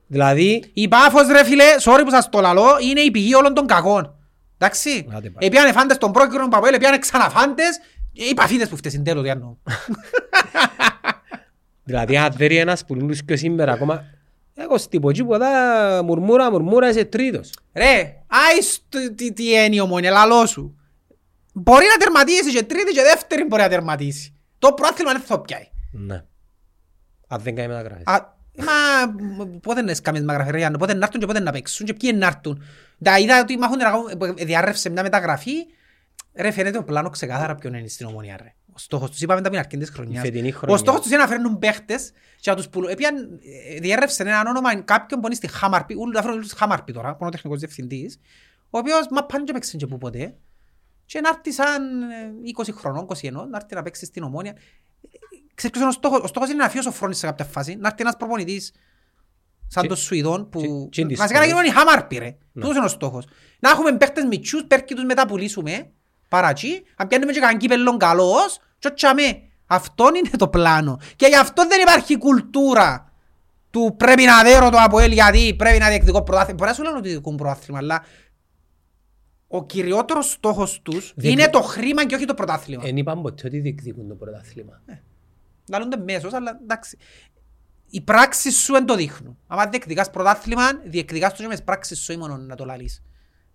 B: Δηλαδή,
A: Η Πάφος ρε φίλε, sorry που σας το λαλώ, είναι η πηγή όλων των κακών. Εντάξει.
B: Άντε πάλι.
A: Επιάνε φάντες τον πρόκειρο Παπέλ, επιάνε ξαναφάντες, οι παφίδες που φταίσουν τέλος, τι εννοώ. [LAUGHS]
B: δηλαδή αν δεν είναι ένας που λούς και σήμερα ακόμα... Εγώ στην ποκή που εδώ μουρμούρα, μουρμούρα είσαι τρίτος.
A: Ρε, άις το- τι, τι είναι η ομόνια, λαλό σου. Μπορεί να τερματίσει και τρίτη και δεύτερη μπορεί να τερματίσει. Το πρόθυμα δεν θα το πιάει.
B: Ναι. Αν δεν κάνει μεταγραφές.
A: Α, Μα μ, πότε να σκάμεις μεταγραφή, Γιάννο, πότε να έρθουν και πότε να παίξουν και ποιοι να έρθουν. Τα είδα ότι μάχουν να κάνουν- διάρρευσε μια μεταγραφή. Ρε φαίνεται ο πλάνος ξεκάθαρα ποιον είναι στην ομονία ρε. Ο στόχος τους είπαμε τα πριν αρχήν της χρονιάς.
B: Η φετινή χρονιά.
A: Ο στόχος τους είναι να φέρνουν παίχτες και να τους πουλούν. Επιάν διέρρευσε ένα όνομα κάποιον που είναι στη Χάμαρπη, ούλου να φέρουν στη Χάμαρπη τώρα, που είναι ο τεχνικός διευθυντής, ο οποίος μα πάνε και παίξουν και που ποτέ. Και να έρθει σαν ε, 20 χρονών, 21, να έρθει να παίξει στην ομόνια. Ξέρεις ποιος είναι ο στόχος; Ο στόχος είναι να φύγεις ο Σοφρόνης σε κάποια φάση, να έρθει ένας προπονητής σαν
B: Και-
A: τον Σουηδόν που...
B: και- και είναι
A: Βασικά να
B: δυσκολίες.
A: γίνουν οι χάμαρποι ρε. Τούτος είναι ο στόχος. Να έχουμε παίχτες μητσούς, πέρκοι τους μετά πουλήσουμε, παρατσί, αν πιάνουμε και κανένα κύπελλον καλός, και τσάμε. Αυτό είναι το πλάνο. Και γι' αυτό δεν υπάρχει κουλτούρα του πρέπει να δέρω το ΑΠΟΕΛ γιατί πρέπει να διεκδικώ πρωτάθλημα. Μπορεί να σου λένε ότι διεκδικούν πρωτάθλημα, αλλά ο κυριότερος στόχος τους
B: Διεκδι-
A: είναι το χρήμα και όχι το πρωτάθλημα.
B: Εν είπαν ποτέ ότι διεκδικούν το πρωτάθλημα.
A: Λαλούνται μέσος, αλλά εντάξει. Οι πράξεις σου δεν το δείχνουν. Αν διεκδικάς πρωτάθλημα, διεκδικάς το και μες τις πράξεις σου ή μόνο να το λαλείς.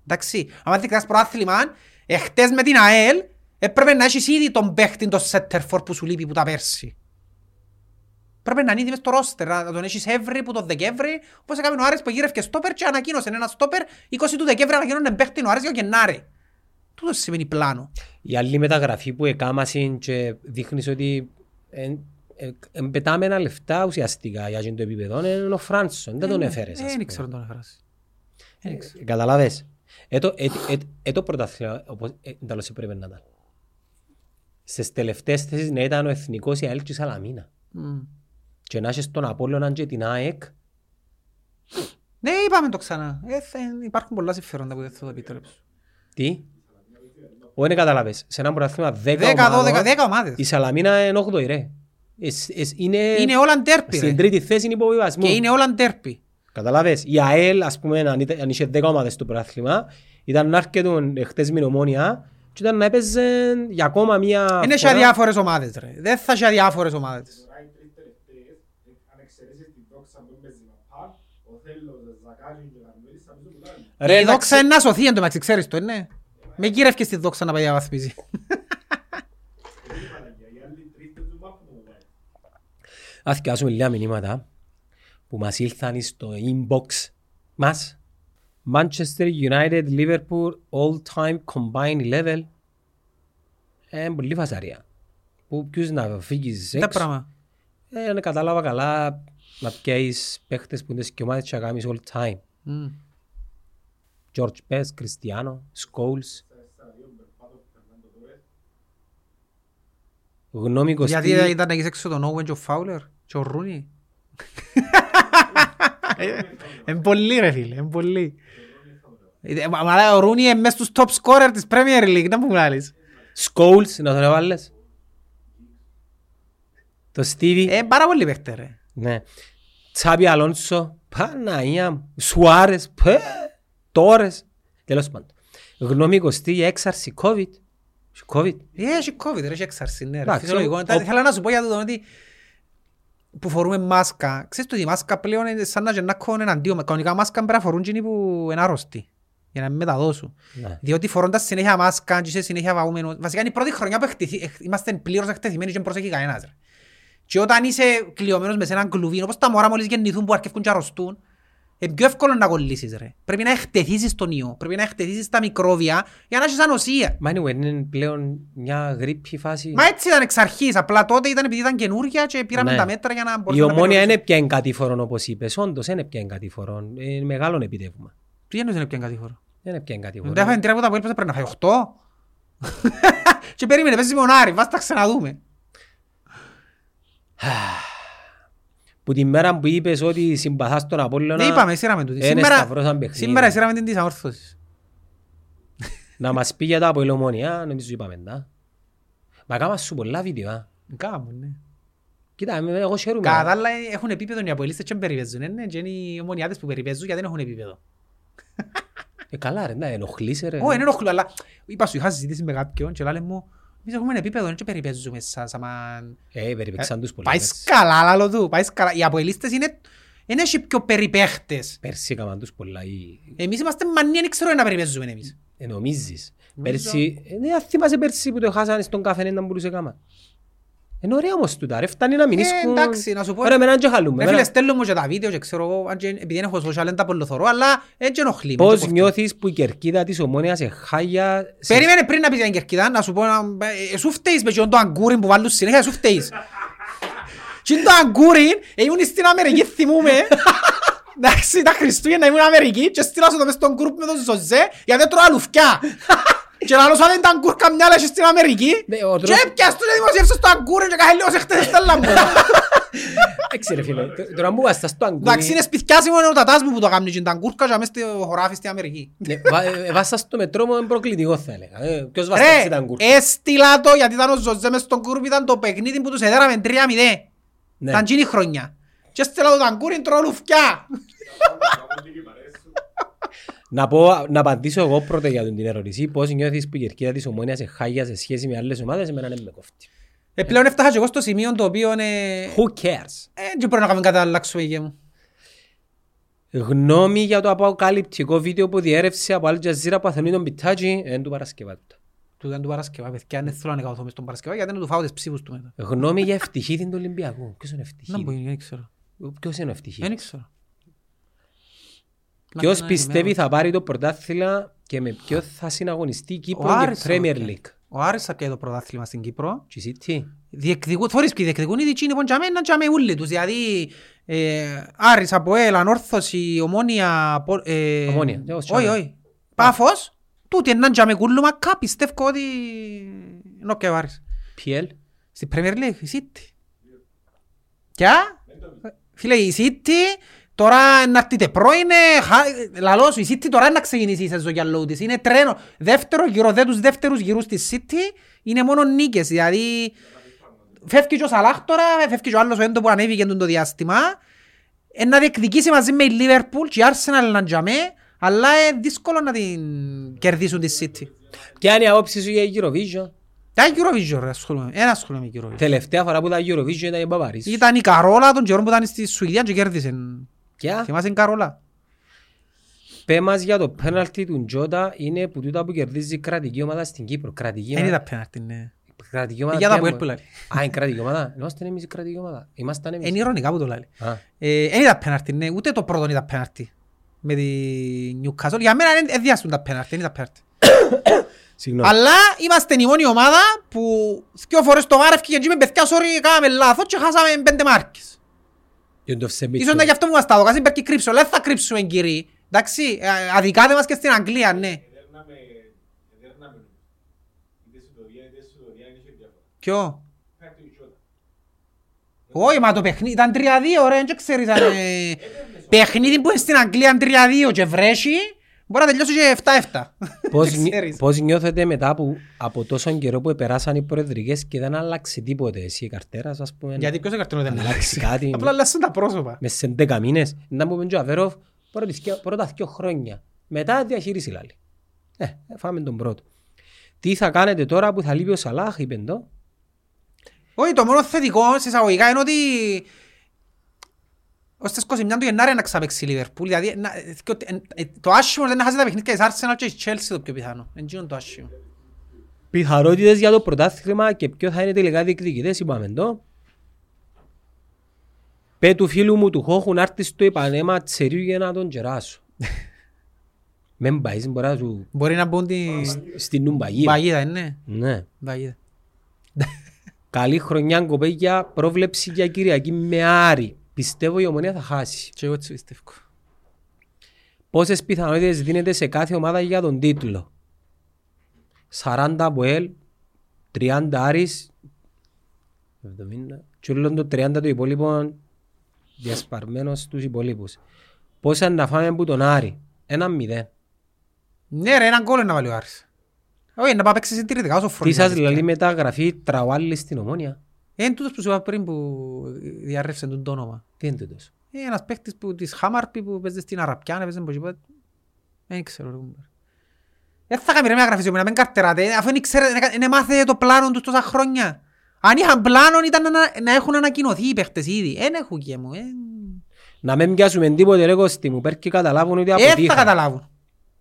A: Εντάξει. Αν διεκδικάς πρωτάθλημα, εχτες με την ΑΕΛ, έπρεπε να έχεις ήδη τον παίχτη, τον Σέτερφορ που σου λείπει που τα πέρσι. Πρέπει να είναι ήδη μες στο ρόστερ, να τον έχεις Εύρη που τον Δεκέμβρη, όπως έκαμε ο Άρης που γύρευκε στόπερ και ανακοίνωσε ένα στόπερ 20 του Δεκέμβρη ανακοίνωνε παίχτη ο Άρης για Γενάρη. Τούτο σημαίνει πλάνο.
B: Η άλλη μεταγραφή που έκαμασαν και δείχνεις ότι εν- ε, εν πετάμενα λεφτά ουσιαστικά για αυτό το επίπεδο είναι ο Φράνσον. Δεν τον έφερες. ας
A: Δεν
B: πούμε.
A: ξέρω τον έφερας. Δεν ξέρω.
B: Ε, Καταλάβες. Ε, το- ε, ε, ε, το πρωτάθλημα, όπως ε, τέλος έπρεπε να ήταν. Στις τελευταίες θέσεις να ήταν ο Εθνικός η ΑΕΛ και η Σαλαμίνα.
A: Μμ.
B: Και να έχεις τον Απόλλωνα και την ΑΕΚ.
A: Ναι, είπαμε το ξανά. Ε, θα- υπάρχουν πολλά συμφέροντα που δεν θα το επιτρέψω.
B: Τι; Όχι, δεν καταλάβες. Σε ένα πρωτάθλημα 10
A: Δέκα, δώδεκα,
B: ομάδων,
A: δέκα ομάδες.
B: η Σαλαμίνα είναι 8η ρε. Εσ- εσ- Είναι,
A: Είναι όλα ντέρπι
B: στην
A: ρε.
B: τρίτη θέση είναι υποβιβασμού.
A: Και είναι όλα ντέρπι.
B: Καταλάβες. Η ΑΕΛ, ας πούμε, αν, ήταν- αν είχε 10 ομάδες στο πρωτάθλημα, ήταν να έρχεται χτες με την Ομόνια και ήταν να έπαιζε για ακόμα μία
A: Είναι σε
B: φορά.
A: αδιάφορες ομάδες ρε. Δεν θα σε αδιάφορες ομάδες.
E: Τώρα οι τρεις τελευταίες, ε, αν εξαιρέσεις την δόξα που παίζει με πακ, ο Θέλος, ο Ζακάρης και ο Καρμέλης θα πίσω πουλάνε.
B: Ρε,
A: Η
B: εντάξει,
A: δόξα είναι να σωθεί εν τω μεταξύ, ξέρεις το, είναι. Με γύρευκες στη δόξα να πάει να βαθμίζει.
E: Δεν είπα για οι άλλοι τρεις παίζουν μάπου μου πάει.
B: Ας θυκάσουμε λίγα μηνύματα που μας ήλθαν στο inbox μας. Manchester United, Liverpool, all-time combined level. Ε, πολύ φασαρία. Που ποιος να φύγεις
A: Τα
B: έξω.
A: πράγμα.
B: Ε, αν κατάλαβα καλά να πιάσεις παίχτες που είναι και ομάδες και να κάνεις all time.
A: Μμ.
B: George Best, Cristiano, Scholes. Γνώμη Κωστή.
A: Γιατί ήταν να έχεις έξω τον Owen και ο Fowler και ο Rooney. Εν πολύ ρε φίλε, εν πολύ. Ε, μα- μα ο Rooney είναι μες στους top scorer της Premier League, να μου μιλάς.
B: Scholes, να τον έβαλες. Το Stevie.
A: Ε, πάρα πολύ παίχτε ρε.
B: Ναι. Τσάπι Αλόνσο. Παναγία μου. Σουάρες. Πε. Τόρες. Τέλος πάντων. Γνώμη Κωστή για έξαρση COVID. COVID;
A: Ε, Έχει COVID, ρε, έχει έξαρση, ναι, ρε.
B: Εντάξει,
A: Φυσιολογικό.
B: ο-
A: Τα-
B: ο-
A: Θέλω να σου πω για το ότι που φορούμε μάσκα. Ξέρεις ότι η μάσκα πλέον είναι σαν να γεννάκουν εναντίον. Κανονικά μάσκα πρέπει να φορούν εκείνοι που είναι άρρωστοι. Για να μην μεταδώσουν.
B: Ναι.
A: Διότι φορώντας συνέχεια μάσκα και είσαι συνέχεια βαούμενος. Βασικά είναι η πρώτη χρονιά που εκτεθει- εκ- είμαστε πλήρως εκτεθειμένοι και δεν προσέχει κανένας. Ρε. Και όταν είσαι κλειωμένος μες σε έναν κλουβί, όπως τα μωρά μόλις γεννηθούν που αρκεύκουν και αρρωστούν, Είναι πιο εύκολο να κολλήσεις ρε. Πρέπει να εκτεθείς στον ιό, πρέπει να εκτεθείς στα μικρόβια για να έχεις ανοσία.
B: Μα anyway, είναι πλέον μια γρήπη φάση.
A: Μα έτσι ήταν εξ αρχής, απλά τότε ήταν επειδή ήταν καινούργια και πήραμε
B: Ναι.
A: τα μέτρα για να
B: Η
A: μπορούσαμε να
B: ομόνια
A: περιορίσουμε.
B: είναι πια εγκατήφορον όπως είπες. Όντως είναι πια εγκατήφορον. Είναι μεγάλο επιτεύγμα.
A: Τι εννοείς είναι πια κατήφορο.
B: Δεν είναι πια εγκατήφορον.
A: Δεν έφαγε τρία από τα που έλπασε πρέπει να φάει οχτώ. [LAUGHS] Και περίμενε, παίζει με τον Άρη, βάστα ξαναδούμε.
B: Που την μέρα που είπες ότι συμπαθάς τον Απόλλωνα
A: Δεν είπαμε, σύραμε τούτη.
B: είναι
A: Σήμερα,
B: σταυρώσαν παιχνίδι.
A: σήμερα σύραμε την της αόρθωσης.
B: Να μας πει για τα από η Ομόνια, νομίζω είπαμε τα. Μα κάμα σου πολλά βίντεο, α.
A: Κάμουν, ναι.
B: Κοίτα, εμέ- εγώ χαίρομαι.
A: Κατά τα άλλα έχουν επίπεδο οι απολύστες και δεν περιπέζουν, ε, ναι, και είναι οι ομονιάδες που περιπέζουν γιατί δεν έχουν επίπεδο.
B: Ε, καλά ρε, να ενοχλείσαι ρε.
A: Όχι, δεν ενοχλούν, αλλά είπα σου, είχα συζήτηση με κάποιον και λάλε μου, εμείς έχουμε επίπεδο, δεν και περιπέζουμε σας, άμα...
B: Ε, περιπέξαν τους πολύ.
A: Πάεις
B: πέρσι.
A: σκαλά, λάλο του, πάεις σκαλά. Οι αποελίστες είναι, είναι και πιο περιπαίχτες.
B: Πέρσι έκαναν τους πολλά. ή-
A: Εμείς είμαστε μανία, δεν ξέρω να περιπέζουμε εμείς.
B: Ε, νομίζεις.
A: Νομίζω.
B: Πέρσι, ε, ναι, αν θυμάσαι πέρσι που το χάσανε στον καφέ να μπορούσε κάμα. Είναι ωραία όμως τούτα ρε, φτάνει να μην
A: Ε,
B: ίσκουν.
A: εντάξει, να σου πω-
B: Ωραία, εμένα και χαλούμε.
A: Ρε φίλε,
B: Εμένα-
A: στέλνω μου και τα βίντεο και ξέρω εγώ, αν και- επειδή δεν έχω social, δεν τα πολλοθωρώ, αλλά έτσι ενοχλεί. με,
B: Πώς
A: το
B: νιώθεις που η κερκίδα της ομόνιας εχάγια... σε-
A: Περίμενε πριν να πεις για την Κερκίδα, να σου πω, να- ε, σου φταίεις με εκείνον το αγκούριν που βάλουν συνέχεια, σου φταίεις. Τι είναι το αγκούριν, ε, ήμουν στην Αμερική, θυμούμαι. [LAUGHS] Εντάξει, τα Χριστούγεννα ήμουν Αμερική και στείλα σου το μες στον γκρουπ με τον Ζωζέ, γιατί έτρωα λουφκιά. [LAUGHS] Και λαλός αν δεν τα αγκούρ καμιά λες στην Αμερική,
B: Ναι, ο
A: και
B: τρόπος-
A: έπιας του και δημοσίευσες το αγκούριν και κάθε λίγο σε χτες στέλνα μου.
B: Εντάξει ρε φίλε, τ- τώρα μου βαστάς το αγκούρι.
A: Εντάξει, είναι σπιτιάσιμο είναι ο τατάς μου που το κάνει και τα αγκούρκα και μες στο χωράφι στην Αμερική.
B: Ναι, βα- ε, Βάστας το μετρό μου είναι προκλητικό θα έλεγα. Ε, Ποιος βάστας τα
A: Ρε,
B: αγκούρι.
A: έστειλα το γιατί ήταν ο Ζωζέ μες στον γκρουπ, ήταν το παιχνίδι που τους έδεραμε 3-0.
B: Ναι.
A: Ήταν εκείνη η χρονιά. Και έστειλα το ταγκούρι τρώω λουφκιά. [LAUGHS]
B: Να πω, να απαντήσω εγώ πρώτα για την ερώτηση. Πώς νιώθεις που η κερκίδα της ομόνιας εχάγια σε σχέση με άλλες ομάδες, εμένα δεν με κόφτει.
A: Ε, πλέον έφτασα και εγώ στο σημείο το οποίο είναι...
B: Who cares;
A: Ε, δεν μπορώ να κάνουμε κάτι να αλλάξουμε η γη μου.
B: Γνώμη για το αποκαλυπτικό βίντεο που διέρευσε από Al Jazeera που αθενεί τον Πιτάτζι εν του Παρασκευάτου.
A: Του ήταν του Παρασκευά, παιδιά, δεν θέλω να καθόμαι στον Παρασκευά γιατί δεν του φάω τις ψήφους του μετά.
B: Γνώμη για ευτυχή του Ολυμπιακού. Ποιος είναι
A: Να μπορεί,
B: ευτυχή.
A: δεν ξέρω.
B: Ποιος είναι ο ευτυχής;
A: Δεν ξέρω.
B: Ποιος
A: Να-
B: πιστεύει θα πάρει το πρωτάθλημα και με ποιο θα συναγωνιστεί η
A: Ο
B: Κύπρο και
A: Άρης θα
B: Premier
A: το
B: League;
A: Ο Άρης θα πιάει το πρωτάθλημα στην Κύπρο.
B: Και η City.
A: Διεκδικούν, θωρείς ποιοι διεκδικούν οι διτσίνοι πον τζαμέ, να τζαμέ ούλοι τους. Δηλαδή, ε, Άρης, Αποέλ, Ανόρθωση, Ομόνια, Πο- ε,
B: Ομόνια, εγώ
A: όχι,
B: τζαμέ.
A: όχι. Πάφος, τούτοι έναν τζαμέ κούλουμα, κα πιστεύω ότι είναι και ο Άρης.
B: PL.
A: Στην Premier League, η City. Ποια; Φίλε, η City τώρα να έρθετε πρώην, ε, χα- λαλός σου, η City τώρα να ξεκινήσει η σεζόν για λόγους της. Είναι τρένο. Δεύτερο γύρο, δε τους δεύτερους γύρους της City είναι μόνο νίκες. Δηλαδή, φεύγει και ο Σαλάχ τώρα, φεύγει και ο άλλος ο Έντο που ανέβηκε το διάστημα. Ε, να διεκδικήσει μαζί με η Liverpool και η Arsenal να τζαμέ, αλλά ε, δύσκολο να την κερδίσουν τη City.
B: Ποια είναι η άποψη σου για η Eurovision;
A: Τα Eurovision ρε, ασχολούμαι. Ένα ασχολούμαι με Eurovision.
B: Τελευταία φορά που τα Eurovision ήταν η Μπαβαρής.
A: Ήταν η Καρόλα των καιρών που ήταν στη Σουηδία και κέρδισε.
B: Ποια.
A: Θυμάσαι την Καρόλα;
B: Πέ μας για το πέναλτι του Τζότα είναι που τούτα που κερδίζει η κρατική ομάδα στην Κύπρο. Κρατική
A: Δεν
B: ομάδα.
A: είδα πέναρτη, ναι.
B: Κρατική ομάδα.
A: Για τα
B: ποια
A: που
B: είναι;
A: έλπουλα.
B: Α, είναι κρατική ομάδα. Είμαστε εμείς η κρατική ομάδα. Ήμασταν εμείς.
A: Είναι ηρωνικά που το λέει.
B: Α.
A: Δεν είδα πέναρτη, ναι. Ούτε το πρώτο είδα πέναρτη. Με τη Newcastle. Για μένα δεν ενδιάστουν τα πέναρτη. Δεν είδα πέναρτη. [COUGHS]
B: Συγγνώμη.
A: Αλλά είμαστε η μόνη ομάδα που δυο φορές το βάρ ευκήγε και με παιδιά sorry κάναμε λάθος και χάσαμε πέντε μάρκες.
B: Για το Σεμπίτσο.
A: Ίσως να γι' αυτό που μας τα δω. Υπάρχει κρύψο. Δεν θα κρύψουμε κύριοι. Εντάξει, ε, αδικάτε μας και στην Αγγλία, ναι.
E: Εδέρναμε, εδέρναμε. Είτε σου το διά, είτε σου το διά, είναι και διαφορά.
A: Ποιο;
E: Φέρτε η Jota.
A: Όχι, μα το παιχνίδι ήταν 3-2, ρε, δεν ξέρεις αν... ε, Παιχνίδι που είναι στην Αγγλία 3-2 και βρέσει, μπορεί να τελειώσει και 7-7.
B: Πώς, [LAUGHS]
A: Δεν
B: νι-
A: ξέρεις.
B: πώς νιώθετε μετά που από τόσο καιρό που περάσαν οι προεδρικές και δεν άλλαξε τίποτε εσύ η καρτέρας ας πούμε.
A: Γιατί ποιος έκαρτο δεν
B: αλλάξει; κάτι; [LAUGHS]
A: Απλά λάσσουν τα πρόσωπα.
B: Μες σε 10 μήνες. Να μου πει ο Αβέροφ πρώτη θκυο- πρώτα δύο χρόνια. Μετά διαχείριση λάλη. Ε, φάμε τον πρώτο. Τι θα κάνετε τώρα που θα λείπει ο Σαλάχ, είπε το.
A: Όχι, το μόνο θετικό σε εισαγωγικά είναι ότι ως τις 21 του Γενάρη να ξαπαίξει η Λίβερπουλ. Δηλαδή, να- και ότι- ε, ε, το άσχημο δεν είναι να χάσει τα παιχνίδια της Arsenal και της Chelsea το πιο πιθανό. Εν γίνον το άσχημο.
B: Πιθανότητες για το πρωτάθλημα και ποιο θα είναι τελικά διεκδικητές, είπαμε το. Πέ του φίλου μου του Χόχου να έρθεις στο Ιπανέμα Τσερίου για να τον κεράσω. [LAUGHS] Μεν πάεις, μπορεί να σου...
A: Μπορεί να μπουν τη
B: Στην Νουμπαγίδα.
A: παγίδα, ναι.
B: Ναι.
A: Παγίδα.
B: Καλή χρονιά κοπέγια, πρόβλεψη για Κυριακή με Άρη. Πιστεύω η Ομονία θα χάσει.
A: Και εγώ έτσι πιστεύω.
B: Πόσες πιθανότητες δίνεται σε κάθε ομάδα για τον τίτλο; 40 από ελ, 30 Άρης, 70, και όλο το 30 το υπόλοιπο διασπαρμένος στους υπόλοιπους. Πόσα να φάμε από τον Άρη; Ένα μηδέν.
A: Ναι ρε, έναν γκολ να βάλει ο Άρης. Όχι, να πάει παίξει συντηρητικά όσο
B: Τι
A: φροντίζει.
B: σας λέει μεταγραφή τραουάλι στην Ομόνια;
A: Είναι τούτος που σου είπα πριν που διαρρεύσε τον το όνομα.
B: Τι είναι τούτος;
A: Ε, ένας παίκτης που της Χάμαρπη που παίζει στην Αραπιάν, έπαιζε από εκεί πέρα. Δεν ξέρω. ρε, κουμπάρε. Δεν θα κάνει ρε μεταγραφή σε μένα, μην καρτεράτε, αφού δεν ξέρετε, δεν μάθε το πλάνο τους τόσα χρόνια. Αν είχαν πλάνο ήταν να, να έχουν ανακοινωθεί οι παίχτες ήδη. Δεν έχουν και μου. ε.
B: Να μην πιάσουμε τίποτε ρε Κώστη μου, πέρ και καταλάβουν ότι
A: Δεν θα
B: αποτύχαν.
A: καταλάβουν.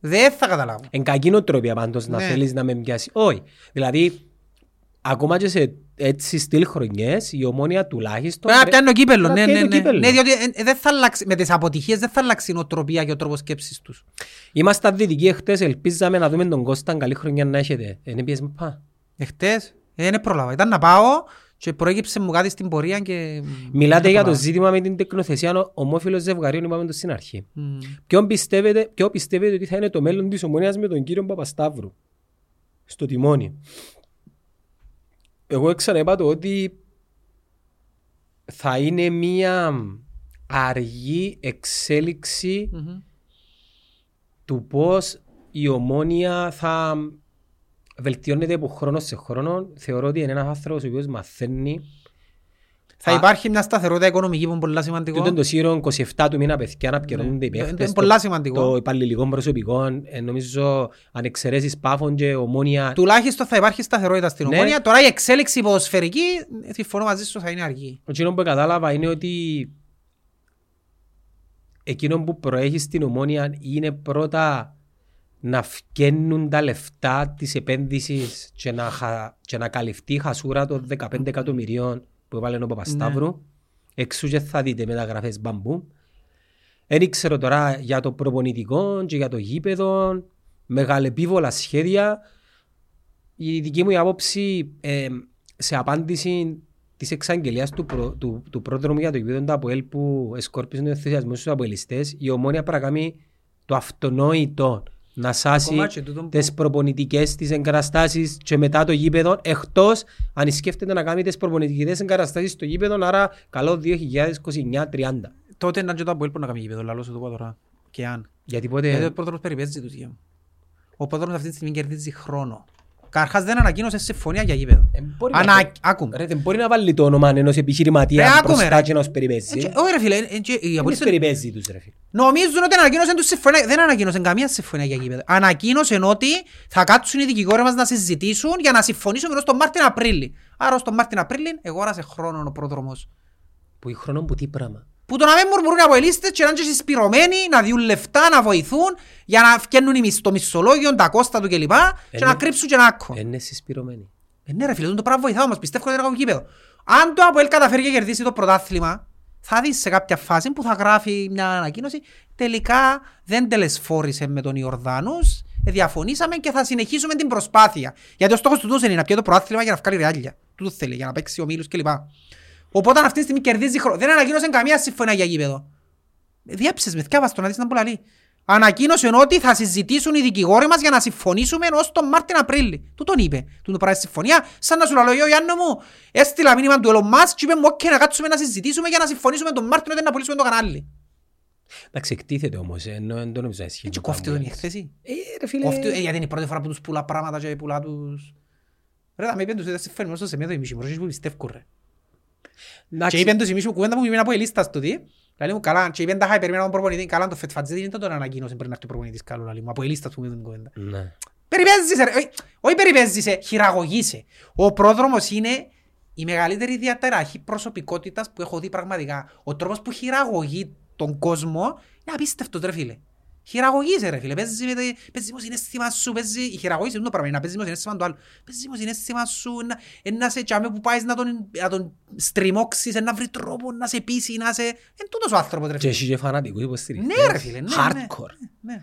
A: Δεν θα καταλάβουν.
B: Εν κακή νοοτροπία πάντως να
A: Ναι.
B: θέλεις να με πιάσει. Όχι. Δηλαδή, ακόμα και σε έτσι στυλ χρονιές, η ομόνια τουλάχιστον...
A: Πρέπει να πιάνει το κύπελλο.
B: πρέπει
A: Ναι,
B: να
A: ναι,
B: πιάνει το
A: ναι.
B: κύπελλο.
A: Ναι, διότι ε, ε, δεν θα αλλάξει, με τις αποτυχίες δεν θα αλλάξει η νοοτροπία και ο τρόπος σκέψης τους.
B: Ήμασταν δυτικοί εχθές, ελπίζαμε να δούμε τον Κώσταν καλή χρονιά να έχετε. Είναι πιες με πά.
A: Εχθές, ε, δεν πρόλαβα. Ήταν να πάω και προέκυψε μου κάτι στην πορεία και...
B: Μιλάτε
A: δεν
B: για το
A: πρόλαβα.
B: ζήτημα με την τεκνοθεσία ο- ομόφυλος ζευγαρίων, είπαμε το στην αρχή.
A: Μμ.
B: Ποιον πιστεύετε, ποιο πιστεύετε ότι θα είναι το μέλλον της ομονίας με τον κύριο Παπασταύρου; Στο τιμόνι. Εγώ ξαναείπα το ότι θα είναι μία αργή εξέλιξη
A: Μμμ.
B: του πώς η ομόνια θα βελτιώνεται από χρόνο σε χρόνο. Θεωρώ ότι είναι ένας άνθρωπος ο οποίος μαθαίνει
A: Θα
B: Α.
A: υπάρχει μια σταθερότητα οικονομική που είναι πολύ
B: και
A: σημαντικό.
B: όταν το σύρο 27 του μήνα παιδιά να πιερώνονται οι
A: Ναι.
B: παίχτες,
A: Είναι πολλά σημαντικό.
B: το υπαλληλικό προσωπικό, ε, νομίζω αν εξαιρέσεις πάφων και ομόνια
A: Τουλάχιστον θα υπάρχει σταθερότητα στην
B: Ναι.
A: ομόνια. Τώρα η εξέλιξη ποδοσφαιρική, ε, συμφωνώ μαζί σου, θα είναι αργή.
B: Εκείνο που κατάλαβα είναι ότι εκείνο που προέχει στην ομόνια είναι πρώτα να φκαίνουν τα λεφτά της επένδυσης και να, χα... και να καλυφθεί η χασούρα των 15 εκατομμυρίων που έβαλε ο Παπασταύρου.
A: Ναι.
B: Εξού και θα δείτε μεταγραφές μπαμπού. Δεν ξέρω τώρα για το προπονητικό και για το γήπεδο, μεγαλεπίβολα σχέδια. Η δική μου η άποψη ε, σε απάντηση της εξαγγελίας του, προ, του, του πρόδρομου για το γήπεδο του ΑΠΟΕΛ που εσκόρπισαν τον ενθουσιασμό στους αποελιστές, η ομόνια πρέπει να κάνει το αυτονόητο να σάσει
A: Ακόμα και τούτο που-
B: τι προπονητικές της εγκαταστάσεις και μετά το γήπεδο, εκτός αν σκέφτεται να κάνει τις προπονητικές εγκαταστάσεις στο γήπεδο, άρα καλό 2029-30.
A: Τότε να και το Αποέλ που να κάνει γήπεδο, λαλός σου το πω τώρα. Και αν.
B: Γιατί
A: Γιατί
B: πότε.
A: ο πρόδρομος περιπέζει τους γύρω. Ο πρόδρομος αυτή τη στιγμή κερδίζει χρόνο. Καρχάς δεν ανακοίνωσε συμφωνία για γήπεδο.
B: Ε, μπορεί να-
A: Ανα... Άκουμε.
B: Ρε, δεν μπορεί να βάλει το όνομα ενός
A: Ρε,
B: επιχειρηματία
A: άκουμε,
B: μπροστά
A: ρε.
B: και να τους περιπέζει.
A: Ε, και- Όχι ρε φίλε, ε, και οι
B: Δεν
A: Αποέλ
B: τους περιπέζει τους ρε φίλε.
A: Νομίζουν ότι ανακοίνωσαν τους συμφωνία. Δεν ανακοίνωσαν καμία συμφωνία για γήπεδο. Ανακοίνωσαν ότι θα κάτσουν οι δικηγόροι μας να συζητήσουν για να συμφωνήσουμε ως τον Μάρτιν Απρίλη. Άρα ως τον Μάρτιν Απρίλη εγώρασε χρόνο ο πρόδρομος.
B: Που η χρόνο που τι πράγμα.
A: Που το να μην μουρμουρούν οι αποελίστες και να είναι και συσπηρωμένοι, να διούν λεφτά, να βοηθούν για να φτιάχνουν οι μισ- το μισθολόγιο, τα κόστα του κλπ. Και
B: Ε,
A: να
B: ναι.
A: κρύψουν και να άκουν.
B: Είναι συσπηρωμένοι.
A: Ε, ναι ρε φίλε, το πράγμα βοηθά όμως, πιστεύω ότι είναι γήπεδο. Αν το Αποέλ καταφέρει και κερδίσει το πρωτάθλημα, θα δεις σε κάποια φάση που θα γράφει μια ανακοίνωση τελικά δεν τελεσφόρησε με τον Ιορδάνους, ε, διαφωνήσαμε και θα συνεχίσουμε την προσπάθεια. Γιατί ο στόχος του τούτος είναι να πιει το πρωτάθλημα για να βγάλει ρεάλια. Τούτο θέλει, για να παίξει ο Μίλους κλπ. Οπότε αυτή τη στιγμή κερδίζει χρόνο. Δεν ανακοίνωσε καμία συμφωνία για γήπεδο. Ε, Διάψες με, θκιάβας το να δεις να που λαλεί. Ανακοίνωσε ότι θα συζητήσουν οι δικηγόροι μας για να συμφωνήσουμε ως τον Μάρτιν Απρίλη. Τούτον είπε. Τούτο το πράγμα συμφωνία. Σαν να σου λέω, «Yo, Γιάννο μου, έστειλα μήνυμα του Elon Musk και είπε μου, «OK, να κάτσουμε να συζητήσουμε για να συμφωνήσουμε τον Μάρτιν ότι να πουλήσουμε το κανάλι».
B: Εντάξει, εκτίθεται όμως, ε, ενώ δεν το νομίζω να ισχύει.
A: Έτσι
B: το
A: κόφτει τον η
B: πράγμα.
A: εκθέση.
B: Ε, ρε φίλε.
A: Κόφτει, ε, γιατί είναι η πρώτη φορά που τους πουλά πράγματα και πουλά τους... Ρε, θα με είπαν τους, δεν συμφωνούμε στο σημείο το ημίσιο, μωρές που πιστεύω, ρε.
B: Εντάξει,
A: Και είπαν τους ημίσιο κουβέντα που είπαν από η λίστα του τι. Λαλή μου καλά, και είπαν τα χάι, περιμένω τον προπονητή, καλά το Φετφατζίδη είναι τον ανακοίνωσε πριν να έρθει ο προπονητής καλό, λαλή μου, από η λίστα του που είπαν την κουβέντα.
B: Ναι.
A: Περιπέζησε ρε, όχι- όχι περιπέζησε, χειραγωγήσε. Ο πρόδρομος είναι η μεγαλύτερη διαταραχή προσωπικότητας που έχω δει πραγματικά. Ο τρόπος που χειραγωγεί τον κόσμο είναι απίστευτος ρε φίλε. Χειραγωγείσαι ρε φίλε, παίζεις με το, παίζεις με το συναίσθημα σου, παίζει, η χειραγωγήση είναι το πράγμα, είναι να παίζεις με το συναίσθημα του άλλου. Παίζεις με το συναίσθημα σου, να, ε, να σε τσάμε που πάεις να τον, να τον στριμώξεις, ε, να βρει τρόπο να σε πείσει, να σε... Εν τούτος ο άνθρωπος ρε
B: Και
A: φίλε.
B: έχει και φανατικού υποστηρικτές.
A: Ναι ρε φίλε, ναι, ναι.
B: Hardcore.
A: Ναι.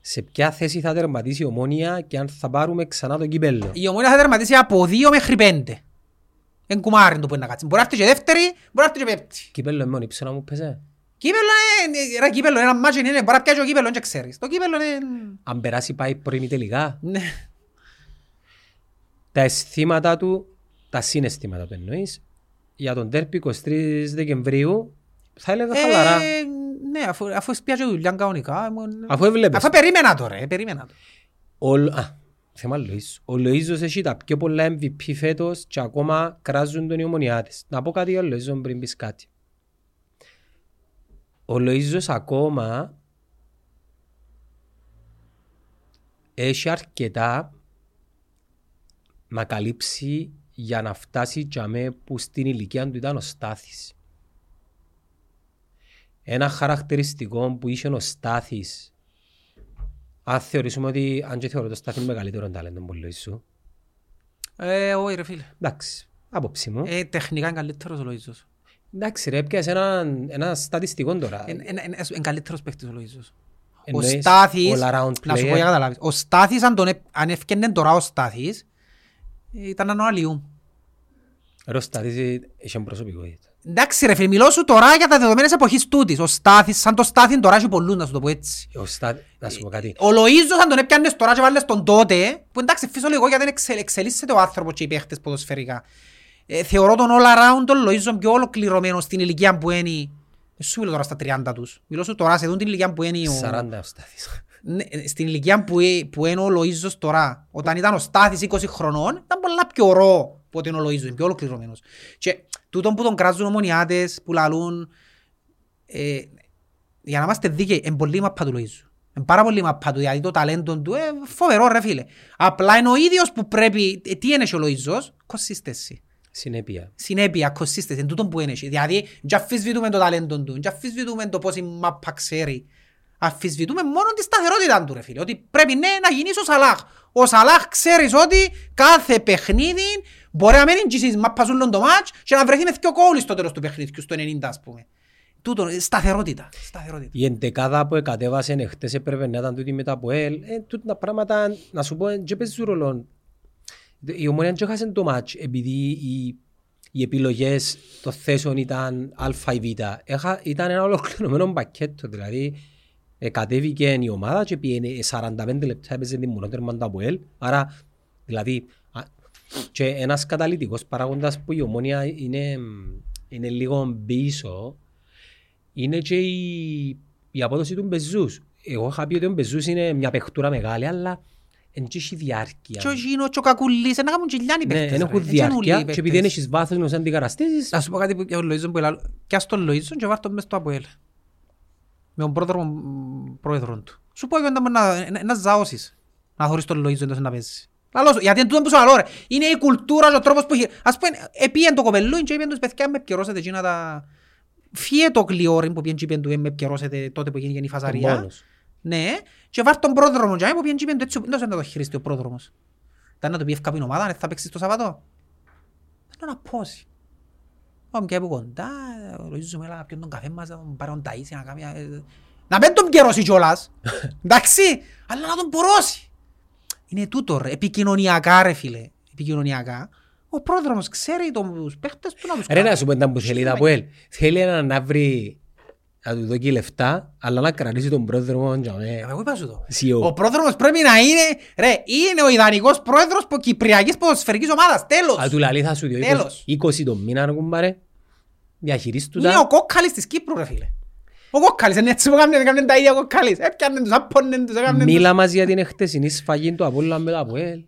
B: Σε ποια θέση θα τερματίσει η ομόνια και αν θα πάρουμε ξανά το κύπελλο.
A: Η ομόνια θα τερματίσει από δύο μέχρι πέντε. Εν κουμάρι το που είναι να κάτσει. Μπορεί να έρθει και δεύτερη, μπορεί να έρθει και πέπτη.
B: Κύπελλο είναι μόνο ύψος να μου πέσε.
A: Κύπελλο είναι, ρε κύπελλο, ένα μάτσο είναι, μπορεί να πιάσει ο κύπελλο και ξέρεις. Το κύπελλο είναι...
B: Αν περάσει πάει πρώιμη τελικά.
A: Ναι.
B: Τα αισθήματα του, τα συναισθήματα του εννοείς, για τον τέρπι 23 Δεκεμβρίου θα έλεγα χαλαρά.
A: Ε, ναι, αφού, αφού πιάσει δουλειά κανονικά. ήμουν-
B: Αφού έβλεπες.
A: Αφού περίμενα τώρα, ε, περίμενα το.
B: Ο, Λ- α, θέμα Λοΐζου. Ο Λοΐζος έχει τα πιο πολλά MVP φέτος και ακόμα κράζουν τον οι ομονιάτες. Να πω κάτι για τον Λοΐζο πριν πεις κάτι. Ο Λοΐζος ακόμα έχει αρκετά να καλύψει για να φτάσει για με που στην ηλικία του ήταν ο Στάθης. Ένα χαρακτηριστικό που είχε ο Στάθης αν θεωρήσουμε ότι αν και θεωρώ το Στάθης είναι μεγαλύτερο ταλέντο από τον σου.
A: Ε, όχι ρε φίλε.
B: Εντάξει, άποψη μου.
A: Ε, τεχνικά είναι καλύτερος ο Λοΐζος.
B: Εντάξει ρε, έπιασε ένα, ένα στατιστικό τώρα.
A: Είναι είναι- είναι- είναι καλύτερος παίκτης ο Λοΐζος. Ο
B: Εννοείς
A: Στάθης,
B: all around
A: να σου πω
B: player.
A: για καταλάβεις, ο Στάθης αν, τον, έ- αν έφτιανε τώρα ο Στάθης, ήταν έναν αλλιού.
B: Ρε, ο Στάθης είχε προσωπικότητα.
A: Εντάξει ρε φίλε, μιλώ σου τώρα για τα δεδομένες εποχής τούτης. Ο Στάθης, σαν το Στάθη τώρα έχει πολλούς, να σου το πω έτσι.
B: Ο Στάθης, να σου πω κάτι.
A: Ο Λοΐζος αν τον έπιανες τώρα και βάλες τον τότε, που εντάξει φυσιολογικό γιατί δεν εξελ, εξελίσσεται ο άνθρωπος και οι παίχτες ποδοσφαιρικά. Ε, θεωρώ τον all around τον Λοΐζο πιο ολοκληρωμένο στην ηλικία που είναι, δεν σου μιλώ τώρα στα 30 τους, μιλώ σου τώρα σε δουν την ηλικία που είναι ο...
B: 40 ο Στάθης.
A: Ναι, στην ηλικία που, ε- που είναι ο Λοΐζος τώρα, όταν ήταν ο Στάθης 20 χρονών, ήταν πολλά πιο ωραίο που ότι είναι ο Λοΐζος, είναι πιο ολοκληρωμένος. Και τούτον που τον κράζουν ομονιάτες, που λαλούν, ε, για να είμαστε δίκαιοι, είναι πολύ μαπά του Λοΐζου. Είναι πάρα πολύ μαπά του, γιατί το ταλέντο του, ε, φοβερό ρε φίλε. Απλά είναι ο ίδιος που πρέπει, ε, τι είναι και ο Λοΐζος, consistency.
B: Συνέπεια.
A: Συνέπεια, consistency, είναι τούτον που είναι. Δηλαδή, δεν αφισβητούμε το ταλέντο του, δεν αφισβητούμε το πώς η μάπα ξέρει. Αφισβητούμε μόνο τη σταθερότητα του ρε φίλε. Ότι πρέπει ναι να γίνεις ο Σαλάχ. Ο Σαλάχ ξέρεις ότι κάθε παιχνίδι μπορεί να μένει και στις μάπας όλων το μάτς και να βρεθεί με δυο κόλλοι στο τέλος του παιχνίδιου, στο 90 ας πούμε. Τούτο, ε, σταθερότητα. σταθερότητα.
B: Η εντεκάδα που εκατέβασε εχθές έπρεπε να ήταν τούτη με τα ΑΠΟΕΛ. Ε, τούτα τα πράγματα, να σου πω, δεν παίζουν ρόλο. Η ομόνια δεν έχασε το μάτς επειδή οι, οι επιλογές των θέσεων ήταν α ή β. Έχα, ήταν ένα ολοκληρωμένο πακέτο. Δηλαδή, ε, κατέβηκε η ομάδα και πήγαινε 45 λεπτά έπαιζε την μονότερμα του ΑΠΟΕΛ. Άρα, δηλαδή, α, και ένας καταλυτικός παράγοντας που η ομόνια είναι, είναι λίγο πίσω είναι και η, η απόδοση του Μπεζούς. Εγώ είχα πει ότι ο Μπεζούς είναι μια παιχτούρα μεγάλη, αλλά δεν έχει διάρκεια.
A: Και ο Γίνο και ο Κακουλής, να κάνουν κυλιάνοι
B: Ναι,
A: παίχτες.
B: δεν
A: ρε.
B: έχουν
A: Έτσι είναι όλοι οι
B: διάρκεια και
A: παίχτες.
B: επειδή δεν έχεις βάθος να τους αντικαταστήσεις,
A: Να σου πω κάτι που- για τον Λοΐζο που έλα- κι ας τον Λοΐζο και βάρ' τον μες στο ΑΠΟΕΛ. Με τον πρόεδρο, μ, πρόεδρο του. Σου πω εγώ να, να, να, να ζαώσεις. Να θωρείς τον Λοΐζο εντός να παίζεις. Λαλός σου, γιατί είναι τούτο που σου λέω ρε. Είναι η κουλτούρα και ο τρόπος που έχει. Ας πούμε, επίεν το κοπελούιν και είπεν τους παιδιά με επικαιρώσετε εκείνα τα... Φύε το κλειόρι που πήγαινε και είπεν του «Ε, με επικαιρώσετε τότε που έγινε η φασαρία.
B: μόνος.
A: Ναι, και βάρ' τον πρόδρομο και που πήγαινε και είπεν του έτσι, δεν να το χειριστεί ο πρόδρομος. Ήταν να το πει ευκαπήν ομάδα, αν θα παίξεις το Σαββατό. Δεν να πόσει. Πάμε και από κοντά, ο Λοΐζος μου έλα πιον τον καφέ μας, να τον πάρει τον ταΐσι, να κάνει... ε, Να μην τον πιερώσει κιόλας, [LAUGHS] εντάξει, αλλά να τον πορώσει. Είναι τούτο ρε, επικοινωνιακά ρε φίλε, επικοινωνιακά. Ο πρόδρομος ξέρει τους παίχτες του να τους
B: Ρε να
A: κάνει.
B: σου πω ήταν που θέλει τα ΑΠΟΕΛ. Θέλει ένα να βρει, να του δώσει λεφτά, αλλά να κρατήσει τον πρόεδρο για με
A: Εγώ είπα σου το.
B: CEO.
A: Ο πρόδρομος πρέπει να είναι, ρε, είναι ο ιδανικός πρόεδρος που Κυπριακής ποδοσφαιρικής ομάδας, τέλος.
B: Αν του λαλεί θα σου δει
A: Τέλος.
B: 20 το μήνα να κουμπάρε, διαχειρίστου
A: Είναι ο
B: τα.
A: κόκκαλης της Κύπρου ρε φίλε. Ο κόκκαλης είναι έτσι που κάνουν, έκαναν τα ίδια ο κόκκαλης. Έπιαναν τους, άπονναν τους, έκαναν τους.
B: Μίλα μας για την εχθεσινή σφαγή του Απόλλωνα με το ΑΠΟΕΛ.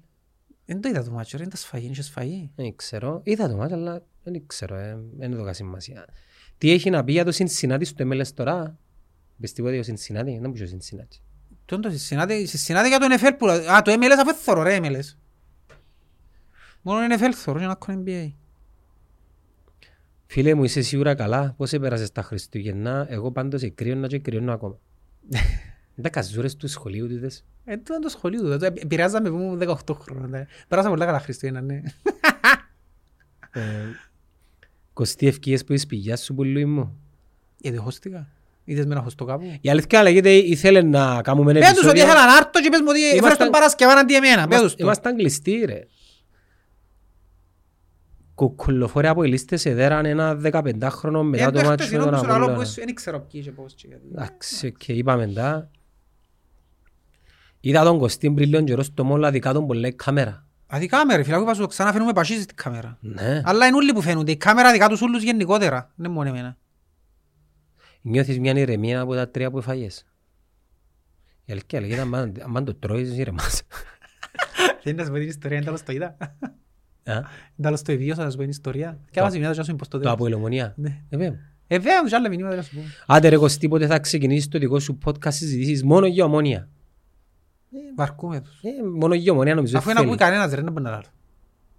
A: Δεν το είδα το μάτσο ρε, είναι τα σφαγή, είναι και σφαγή.
B: Δεν ξέρω. Είδα το μάτς, αλλά δεν ξέρω. ε, Δεν έδωκα σημασία. Τι έχει να πει για το Cincinnati στο MLS τώρα; Πιστεύω ότι ο Cincinnati, δεν μου πει ο Cincinnati.
A: Τι είναι το Cincinnati, Cincinnati για το NFL που... Α, το MLS αφού θωρώ ρε MLS. Μόνο NFL θωρώ και να έχω NBA.
B: Φίλε μου, είσαι σίγουρα καλά. Πώς έπερασες τα Χριστούγεννα; Εγώ πάντως εκρύωνα και εκρύωνα ακόμα. [LAUGHS] Τα καζούρες του σχολείου τούτες.
A: Ε, το ήταν το σχολείο του. Το Επηρεάζαμε που ήμουν 18 χρόνια. ναι. Πέρασα πολλά καλά Χριστούγεννα, ναι.
B: Ε, Κωστή ευκαιρίες που είσαι πηγιά σου πουλούι μου.
A: Γιατί χώστηκα. Είδες με να χωστώ κάπου.
B: Η αλήθεια λέγεται ήθελε να κάνουμε ένα
A: Πες τους ότι
B: επεισόδιο.
A: ήθελα να έρθω και πες μου ότι έφερες
B: Ήμασταν-
A: τον Παρασκευά αντί εμένα. Πες τους
B: Είμαστε-
A: το.
B: Ήμασταν κλειστοί ρε. Κουκουλοφόρε από οι λίστες εδέραν ένα 15χρονο μετά το
A: Ε,
B: μάτσο
A: χτες
B: με τον
A: είναι όπως ο άλλο που
B: Απόλλωνα.
A: έσου- Δεν ξέρω ποιοι και πώς και γιατί.
B: Εντάξει, και είπαμε τα. Είδα τον Κωστή πριν λίγο καιρός στο μόλα δικά τον πολλά η κάμερα.
A: Αδικά με ρε φίλε, είπα σου ξανά φαίνουμε πασίσεις στην κάμερα.
B: Ναι.
A: Αλλά είναι όλοι που φαίνονται. Η κάμερα δικά τους όλους γενικότερα. Δεν είναι μόνο εμένα.
B: Νιώθεις μια ηρεμία από τα τρία που έφαγες; Η αλήθεια λέγεται, αν αν το τρώεις ηρεμάς.
A: Θέλει [LAUGHS] να σου πω την ιστορία, είναι τέλος το είδα.
B: Α,
A: Είναι τέλος το εβίωσα να σου πω την ιστορία. Και άμα σημειώσω να σου πω στο
B: Το
A: τέλος.
B: από ηλομονία.
A: Ναι.
B: Ε, βέβαια.
A: Ε, βέβαια, τους άλλα μηνύματα να σου πω.
B: Άντε ρε Κωστή, πότε θα ξεκινήσεις το δικό σου podcast συζητήσεις μόνο για ομόνια.
A: Ε, Βαρκούμε τους.
B: Ε, μόνο για ομόνια νομίζω
A: Αφού είναι να ακούει
B: θέλει.
A: κανένας, ρε, δεν μπορεί να λέω.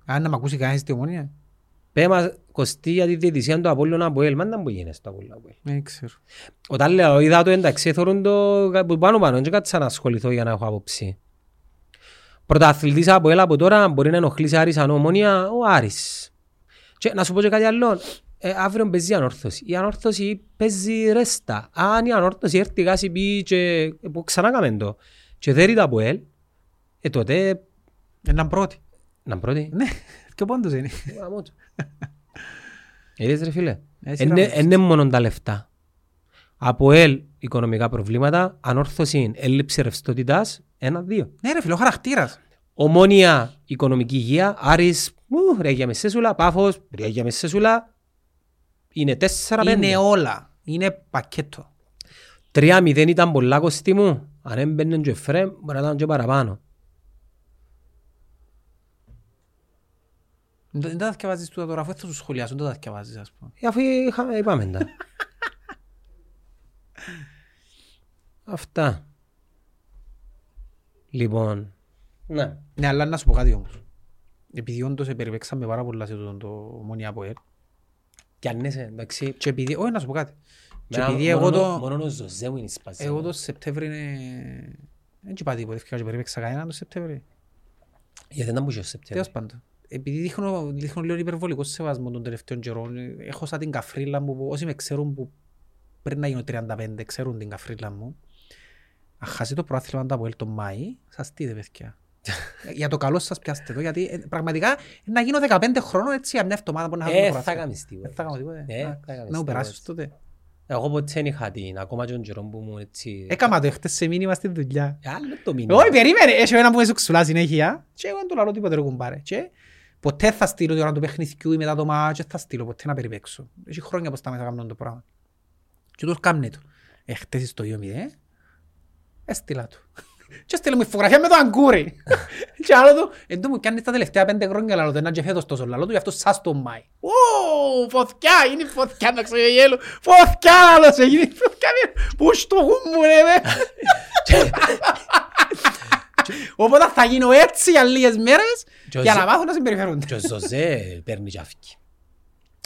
A: Αν να μ' ακούσει κανένας στη ομόνια,
B: Πέ μας Κωστή για τη διαιτησία του Απόλλωνα από ελ. Μάντα που γίνες το Απόλλωνα από ελ.
A: δεν ξέρω.
B: Όταν λέω είδα το εντάξει, θεωρούν το που πάνω πάνω, δεν κάτσα να ασχοληθώ για να έχω άποψη. Πρωταθλητής από έλα από τώρα μπορεί να ενοχλήσει Άρης αν ομόνια ο Άρης. Και να σου πω και κάτι άλλο, ε, αύριο παίζει η ανόρθωση. Η ανόρθωση παίζει ρέστα. Αν η ανόρθωση έρθει κάση πει και που ξανά κάμε το και δεν ρίδα από ελ, ε τότε
A: Έναν πρώτη.
B: να πρώτη.
A: Ναι, [LAUGHS] και πόντος είναι.
B: Γαμώ του. Είδες ρε φίλε.
A: Έτσι
B: Είναι-
A: γράφεις.
B: Είναι μόνο τα λεφτά. Από ελ οικονομικά προβλήματα, ανόρθωση έλλειψη ρευστότητας, ένα-δύο.
A: Ναι ρε φίλε, ο χαρακτήρας.
B: Ομόνια οικονομική υγεία, Άρης, μου, Ρέγια Μεσέσουλα, Πάφος, Ρέγια Μεσέσουλα, είναι τέσσερα-πέντε.
A: Είναι όλα. Είναι πακέτο.
B: Τρία μηδέν ήταν πολλά κοστί μου. Αν έμπαινε και φρέμ, μπορεί να ήταν και παραπάνω.
A: Δεν δεν τα θυκευάζεις τούτα τώρα, αφού θα σου σχολιάσουν, δεν τα θυκευάζεις, ας πούμε.
B: Ε, Αφού είχαμε, είπαμε τα. Αυτά. Λοιπόν. Ναι.
A: Ναι, αλλά να σου πω κάτι όμως. Επειδή όντως περιπέξαμε πάρα πολλά σε τούτο το Ομόνια από ελ.
B: Κι αν είσαι, εντάξει.
A: Και επειδή, όχι να σου πω κάτι. Και
B: Μένα
A: επειδή εγώ
B: μόνο-
A: το,
B: Μόνο ο Ζωζέ μου είναι σπασμένο.
A: εγώ το Σεπτέμβρη είναι... Δεν είπα τίποτε, έφυγα και περιπέξα κανέναν το Σεπτέμβρη.
B: Γιατί δεν μου ο Σεπτέμβρη.
A: Τέλος πάντων. Επειδή δείχνω, δείχνω λίγο υπερβολικό σεβασμό των τελευταίων καιρών, έχω σαν την καφρίλα μου, που όσοι με ξέρουν που πριν να γίνω 35, ξέρουν την καφρίλα μου. Αν χάσει το πρόθυμα το Αποέλ τον Μάη, σας τι δε παιδιά. [LAUGHS] για το καλό σας πιάστε το, γιατί ε, πραγματικά να γίνω 15 χρόνων έτσι για μια εβδομάδα που να χάσω το
B: Ε, θα
A: πρωτάθλημα.
B: κάνεις τίποτα.
A: Δεν θα κάνω τίποτε.
B: Ε,
A: Να-
B: θα κάνεις
A: Να μου
B: τίποτα.
A: περάσεις τότε.
B: Εγώ ποτέ δεν είχα την, ακόμα και τον καιρό που μου έτσι...
A: Έκαμα το χτες σε μήνυμα στη δουλειά.
B: Ε, Άλλο το μήνυμα.
A: Όχι, περίμενε. Έχει ένας που με σουξουλά συνέχεια. Και εγώ δεν του λαρώ τίποτε ρε κουμπάρε. Και ποτέ θα στείλω τώρα το παιχνιδιού ή μετά το μάτς. και θα στείλω ποτέ να περιπέξω. Έχει χρόνια πως τα μέσα κάνουν το πράγμα. Και τους κάμνε το. Ε, χτες στο 2-0. Έστειλα του. Και έστειλε μου φωτογραφία με το αγκούρι. [LAUGHS] Και άλλο του, εν τω μου κάνει τα τελευταία πέντε χρόνια λαλό του, ένα και φέτος τόσο λαλό του, γι' αυτό σας το μάει. Ω, φωτιά, είναι φωτιά, να ξέρω γέλο. Φωτιά, λαλός, έγινε φωτιά. Πούς στο γούμου, ρε, με. [LAUGHS] Οπότε θα γίνω έτσι για λίγες μέρες
B: Και ο
A: για
B: Ζε-
A: να μάθω να συμπεριφέρονται.
B: Και ο Ζωζέ παίρνει και αύκει.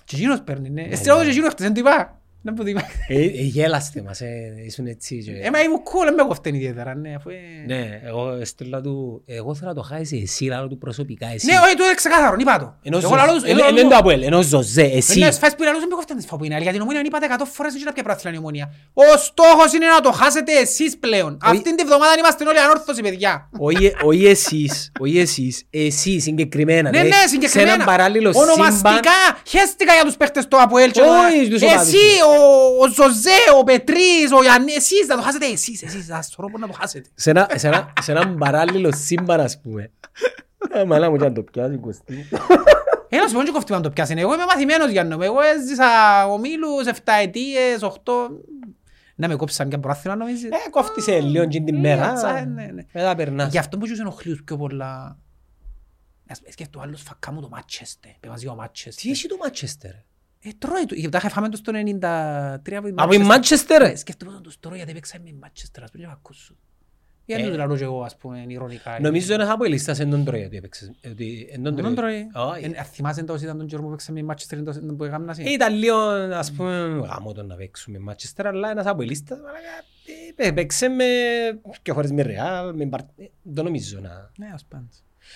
A: Και εκείνος παίρνει, ναι. Εστρέφω και εκείνος χτες, δεν του είπα. Δεν που του είπα.
B: Ε, ε, Γέλαστε μας, ε, ήσουν έτσι. και-
A: Ε, μα ήμουν cool, δεν με κόφτεν ιδιαίτερα, ναι. αφού, ε.
B: Ναι, εγώ έστειλα του, εγώ θέλω να το χάσεις εσύ, λάλο του προσωπικά, εσύ.
A: Ναι, όχι, το είναι ξεκάθαρο, είπα το.
B: Ενώ
A: Εγώ λαλώ τους-
B: Ζωζέ,
A: εγώ λαλώ
B: είναι
A: τους-
B: το Αποέλ, ενώ Ζωζέ, εσύ.
A: Ναι, σφάσεις που λαλούς δεν με κόφτεν τις φαπουίνα, γιατί την ομόνια είπατε 100 φορές δεν πια πράθυλα η ομόνια. Ο στόχος είναι να το χάσετε εσείς πλέον. Αυτήν την εβδομάδα είμαστε όλοι ανόρθωση, παιδιά.
B: Όχι όχι εσείς, όχι εσείς, εσείς συγκεκριμένα.
A: Ναι,
B: δηλαδή,
A: ναι, συγκεκριμένα.
B: Σε έναν παράλληλο σύμπαν.
A: Ονομαστικά, χαίστηκα για τους παίχτες του Αποέλ. και
B: Όχι,
A: το-
B: τους ομάδες.
A: Εσύ, ο, ο Ζωζέ, ο Πετρής, ο Γιάννη, εσείς να το χάσετε εσείς, εσείς, σας θωρώ που να το χάσετε.
B: Σε ένα- σε ένα- σε έναν παράλληλο σύμπαν, ας πούμε. Ε, Μαλά μου και αν το πιάσει, Κωστή.
A: Ένα σου πω και κοφτήμα να το πιάσει. Εγώ είμαι μαθημένος Γιάννο. Εγώ έζησα ομίλους 7 ετίες, 8. Να με κόψαν και προάθλημα νομίζεις;
B: Ε, κόφτησε λίγο και την μέρα.
A: τσα, ναι, ναι.
B: Μετά περνάς.
A: Γι' αυτό που τους ενοχλείους πιο πολλά. Ας πούμε, σκέφτομαι ο άλλος φακά μου το Μάτσεστε. Πεμαζεί ο Μάτσεστε.
B: Τι έχει το Μάτσεστερ;
A: Ε, τρώει του. Γιατί τα είχα φάμε το στο 93 από η
B: Από η
A: Manchester.
B: Μάτσεστερ.
A: Ε, Σκέφτομαι να τους τρώει γιατί παίξαμε με η Μάτσεστερ. Ας πούμε, και ακούσω. Γιατί
B: Ε.
A: το λαλώ και εγώ, ας πούμε, ηρωνικά.
B: Νομίζω ένας από η λίστας σε τον τρώει ότι έπαιξες. ότι εν τον
A: Δεν τον
B: τρώει.
A: τρώει.
B: Όχι.
A: Ε, θυμάσαι τόσο ήταν τον καιρό που παίξαμε με η Μάτσεστερ που έκαναν
B: Ε, Ήταν λίγο, ας πούμε, γάμο το να παίξουμε Μάτσεστερ, αλλά ένας από η λίστας, μαλάκα, Ε, Παίξε με και χωρίς με Ρεάλ, με Μπαρ... ε, Δεν νομίζω να...
A: Ναι, ως πάντα.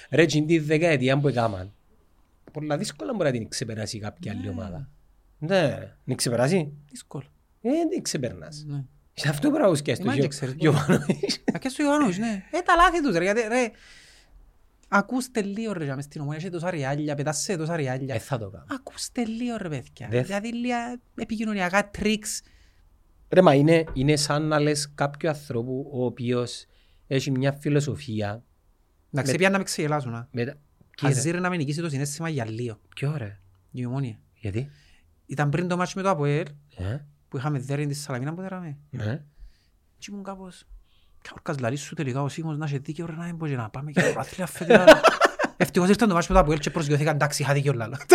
B: Ρε, την τη δεκαετία που έκαναν, πολλά δύσκολα μπορεί να την ξεπεράσει κάποια άλλη ομάδα. Ναι, την ξεπεράσει.
A: Δύσκολο.
B: Ε, δεν ξεπερνάς.
A: Ναι.
B: Σε αυτό πρέπει να σκέφτεσαι.
A: Μα και
B: Γιο-
A: ξέρεις,
B: Γιωβάνοβιτς.
A: Α, και στο Ιωάννοβιτς, ναι. Ε, τα λάθη τους, ρε, γιατί, ρε, ακούστε λίγο, ρε, μες στην ομόνια, έχει τόσα ριάλια, πετάσσε τόσα ριάλια.
B: Ε, θα το κάνω.
A: Ακούστε λίγο, ρε, παιδιά.
B: Δεν-
A: Δηλαδή, λίγα επικοινωνιακά τρίξ.
B: Ρε, μα είναι, είναι σαν να λες κάποιου ανθρώπου ο οποίος έχει μια φιλοσοφία.
A: Εντάξει,
B: Με-
A: πια να με ξεγελάσουν, α.
B: Με... Κύριε,
A: Αζίρε να με νικήσει το συνέστημα για λίγο.
B: ποιο ρε;
A: Η ομόνια.
B: Γιατί;
A: Ήταν πριν το μάτσο με το ΑΠΟΕΛ,
B: Ε,
A: που είχαμε δέριν της Σαλαμίνα που δέραμε.
B: ε.
A: Και ήμουν κάπως... Καόρκας λαλείς σου τελικά ο Σίμος να έχει δίκαιο ρε να μην μπορεί να πάμε και το [LAUGHS] πρωτάθλημα φέτος. Ευτυχώς ήρθαν το μάτσο με το ΑΠΟΕΛ και προσγειώθηκαν εντάξει είχα δίκαιο λάλο. [LAUGHS]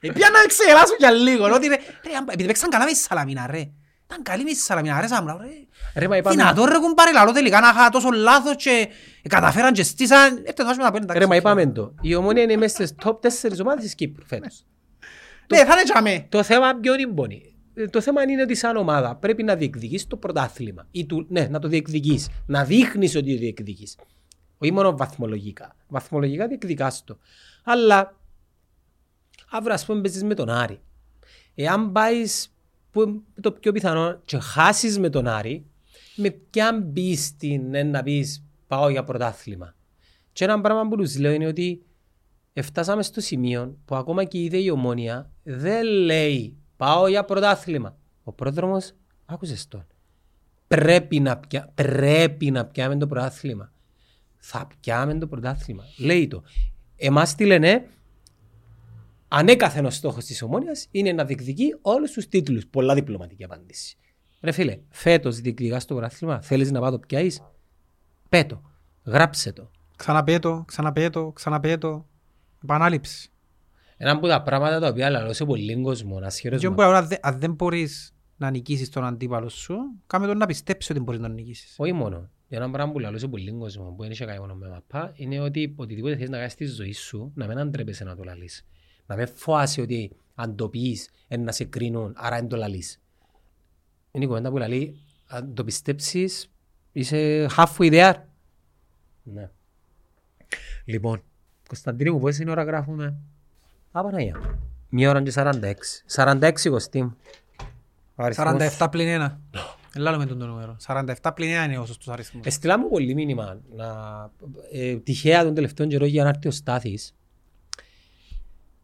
A: Επία να ξεγελάσω για λίγο, ότι ρε, ρε, αν- επειδή παίξαν καλά με τη Σαλαμίνα ρε. Ήταν καλή με τη Σαλαμίνα ρε Σάμουλα ρε.
B: Ρε, μα είπαμε,
A: Δυνατόν ρε κουμπάρε λαλό τελικά να είχα τόσο λάθος και καταφέραν και στήσαν. Έρθε το μάτσο με το ΑΠΟΕΛ εντάξει.
B: ρε, μα είπαμε το. Η ομόνια είναι μέσα στις top 4 ομάδες της Κύπρου φέτος.
A: Ναι, θα είναι τζαμέ.
B: Το θέμα ποιο είναι πόνοι. Ε, Το θέμα είναι ότι σαν ομάδα πρέπει να διεκδικείς το πρωτάθλημα. Ή του, ναι, να το διεκδικείς. Να δείχνεις ότι το διεκδικείς. Όχι μόνο βαθμολογικά. Βαθμολογικά διεκδικάς το. Αλλά αύριο ας πούμε παίζεις με τον Άρη. Εάν πάεις που είναι το πιο πιθανό και χάσεις με τον Άρη, με ποιαν πίστη ναι, να πεις πάω για πρωτάθλημα. Και ένα πράγμα που τους λέω είναι ότι Εφτάσαμε στο σημείο που ακόμα και η ίδια η ομόνια δεν λέει πάω για πρωτάθλημα. Ο πρόδρομος άκουσες τον. Πρέπει να, πια, πρέπει να πιάμε το πρωτάθλημα. Θα πιάμε το πρωτάθλημα. Λέει το. Εμάς τι λένε, ανέκαθεν ο στόχος της ομόνιας είναι να διεκδικεί όλους τους τίτλους. Πολλά διπλωματική απάντηση. Ρε φίλε, φέτος διεκδικάς το πρωτάθλημα, θέλεις να πάω το πιάεις, πέτο, γράψε το.
A: Ξαναπέτω, ξαναπέτω, ξαναπέτω. Επανάληψη.
B: Ένα από τα πράγματα τα οποία λαλώ σε πολύ κόσμο, να
A: Και
B: σχερός
A: που αν δεν- αν δεν μπορείς να νικήσεις τον αντίπαλο σου, κάμε τον να πιστέψεις ότι μπορείς να τον νικήσεις.
B: Όχι μόνο. Ένα πράγμα που λαλώ σε πολύ κόσμο που δεν είχε κάνει μόνο με μαπά είναι ότι οτιδήποτε θες να κάνεις στη ζωή σου να μην αντρέπεσαι να το λαλείς. Να μην φοάσαι ότι αν το πεις είναι να σε κρίνουν άρα δεν το λαλείς. Είναι η κουβέντα που λαλεί αν το πιστέψεις είσαι halfway there. Ναι. Λοιπόν, Κωνσταντίνη μου πόσες είναι ώρα γράφουμε; Α, Παναγία. Μία ώρα και 46. 46 Κωστή μου. Ο αριθμός-
A: 47 πλην 1. Ελάλουμε τον το νούμερο. 47 πλην 1 είναι ο σωστός αριθμός.
B: Εστιλά μου πολύ μήνυμα να, ε, τυχαία τον τελευταίο καιρό για να έρθει ο Στάθης.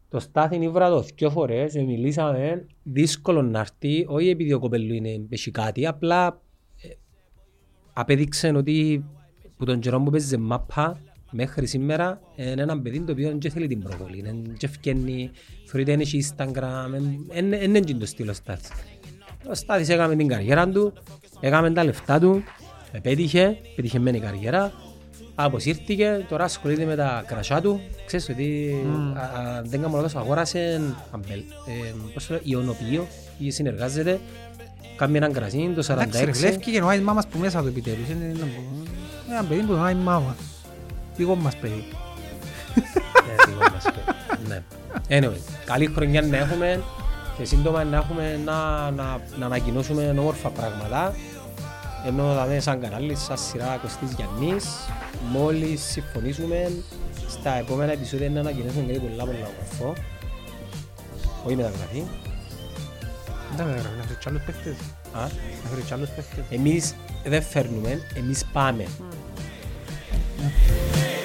B: Το Στάθη ήβρα το δυο φορές, ε, μιλήσαμε, δύσκολο να έρθει, όχι επειδή ο κοπέλου είναι έχει κάτι, απλά ε, απέδειξε ότι που τον καιρό που παίζει μάπα μέχρι σήμερα ε, είναι ένα παιδί το οποίο δεν θέλει την προβολή, δεν ευκαινεί, θεωρείται δεν έχει Instagram, δεν είναι το στυλ ο Στάθης. Ο Στάθης έκαμε την καριέρα του, έκαμε τα λεφτά του, επέτυχε, πετυχεμένη καριέρα, αποσύρθηκε, τώρα ασχολείται με τα κρασιά του. Ξέρεις ότι α, α, δεν κάνω λάθος, αγόρασε αμπελ, ε, πώς το λέω, ιονοποιείο ή συνεργάζεται, κάνει έναν κρασί, το 46.
A: Εντάξει ρε, βλέφκει και νόημα μας που μέσα του επιτέλους. Είναι ένα που- ένα παιδί που νόημα μάμα. Δικό μας παιδί.
B: Ε, δικό μας παιδί. Ναι. Anyway, καλή χρονιά να έχουμε και σύντομα να έχουμε να, να, να ανακοινώσουμε όμορφα πράγματα ενώ δαμε σαν κανάλι, σαν σειρά Κωστής Γιαννής μόλις συμφωνήσουμε στα επόμενα επεισόδια να ανακοινώσουμε κάτι πολλά πολλά όμορφο όχι μεταγραφή
A: Δεν με γράφει, να φέρει κι άλλους παίχτες.
B: Α,
A: Να φέρει κι άλλους παίχτες.
B: εμείς δεν φέρνουμε, εμείς πάμε
A: Ναι.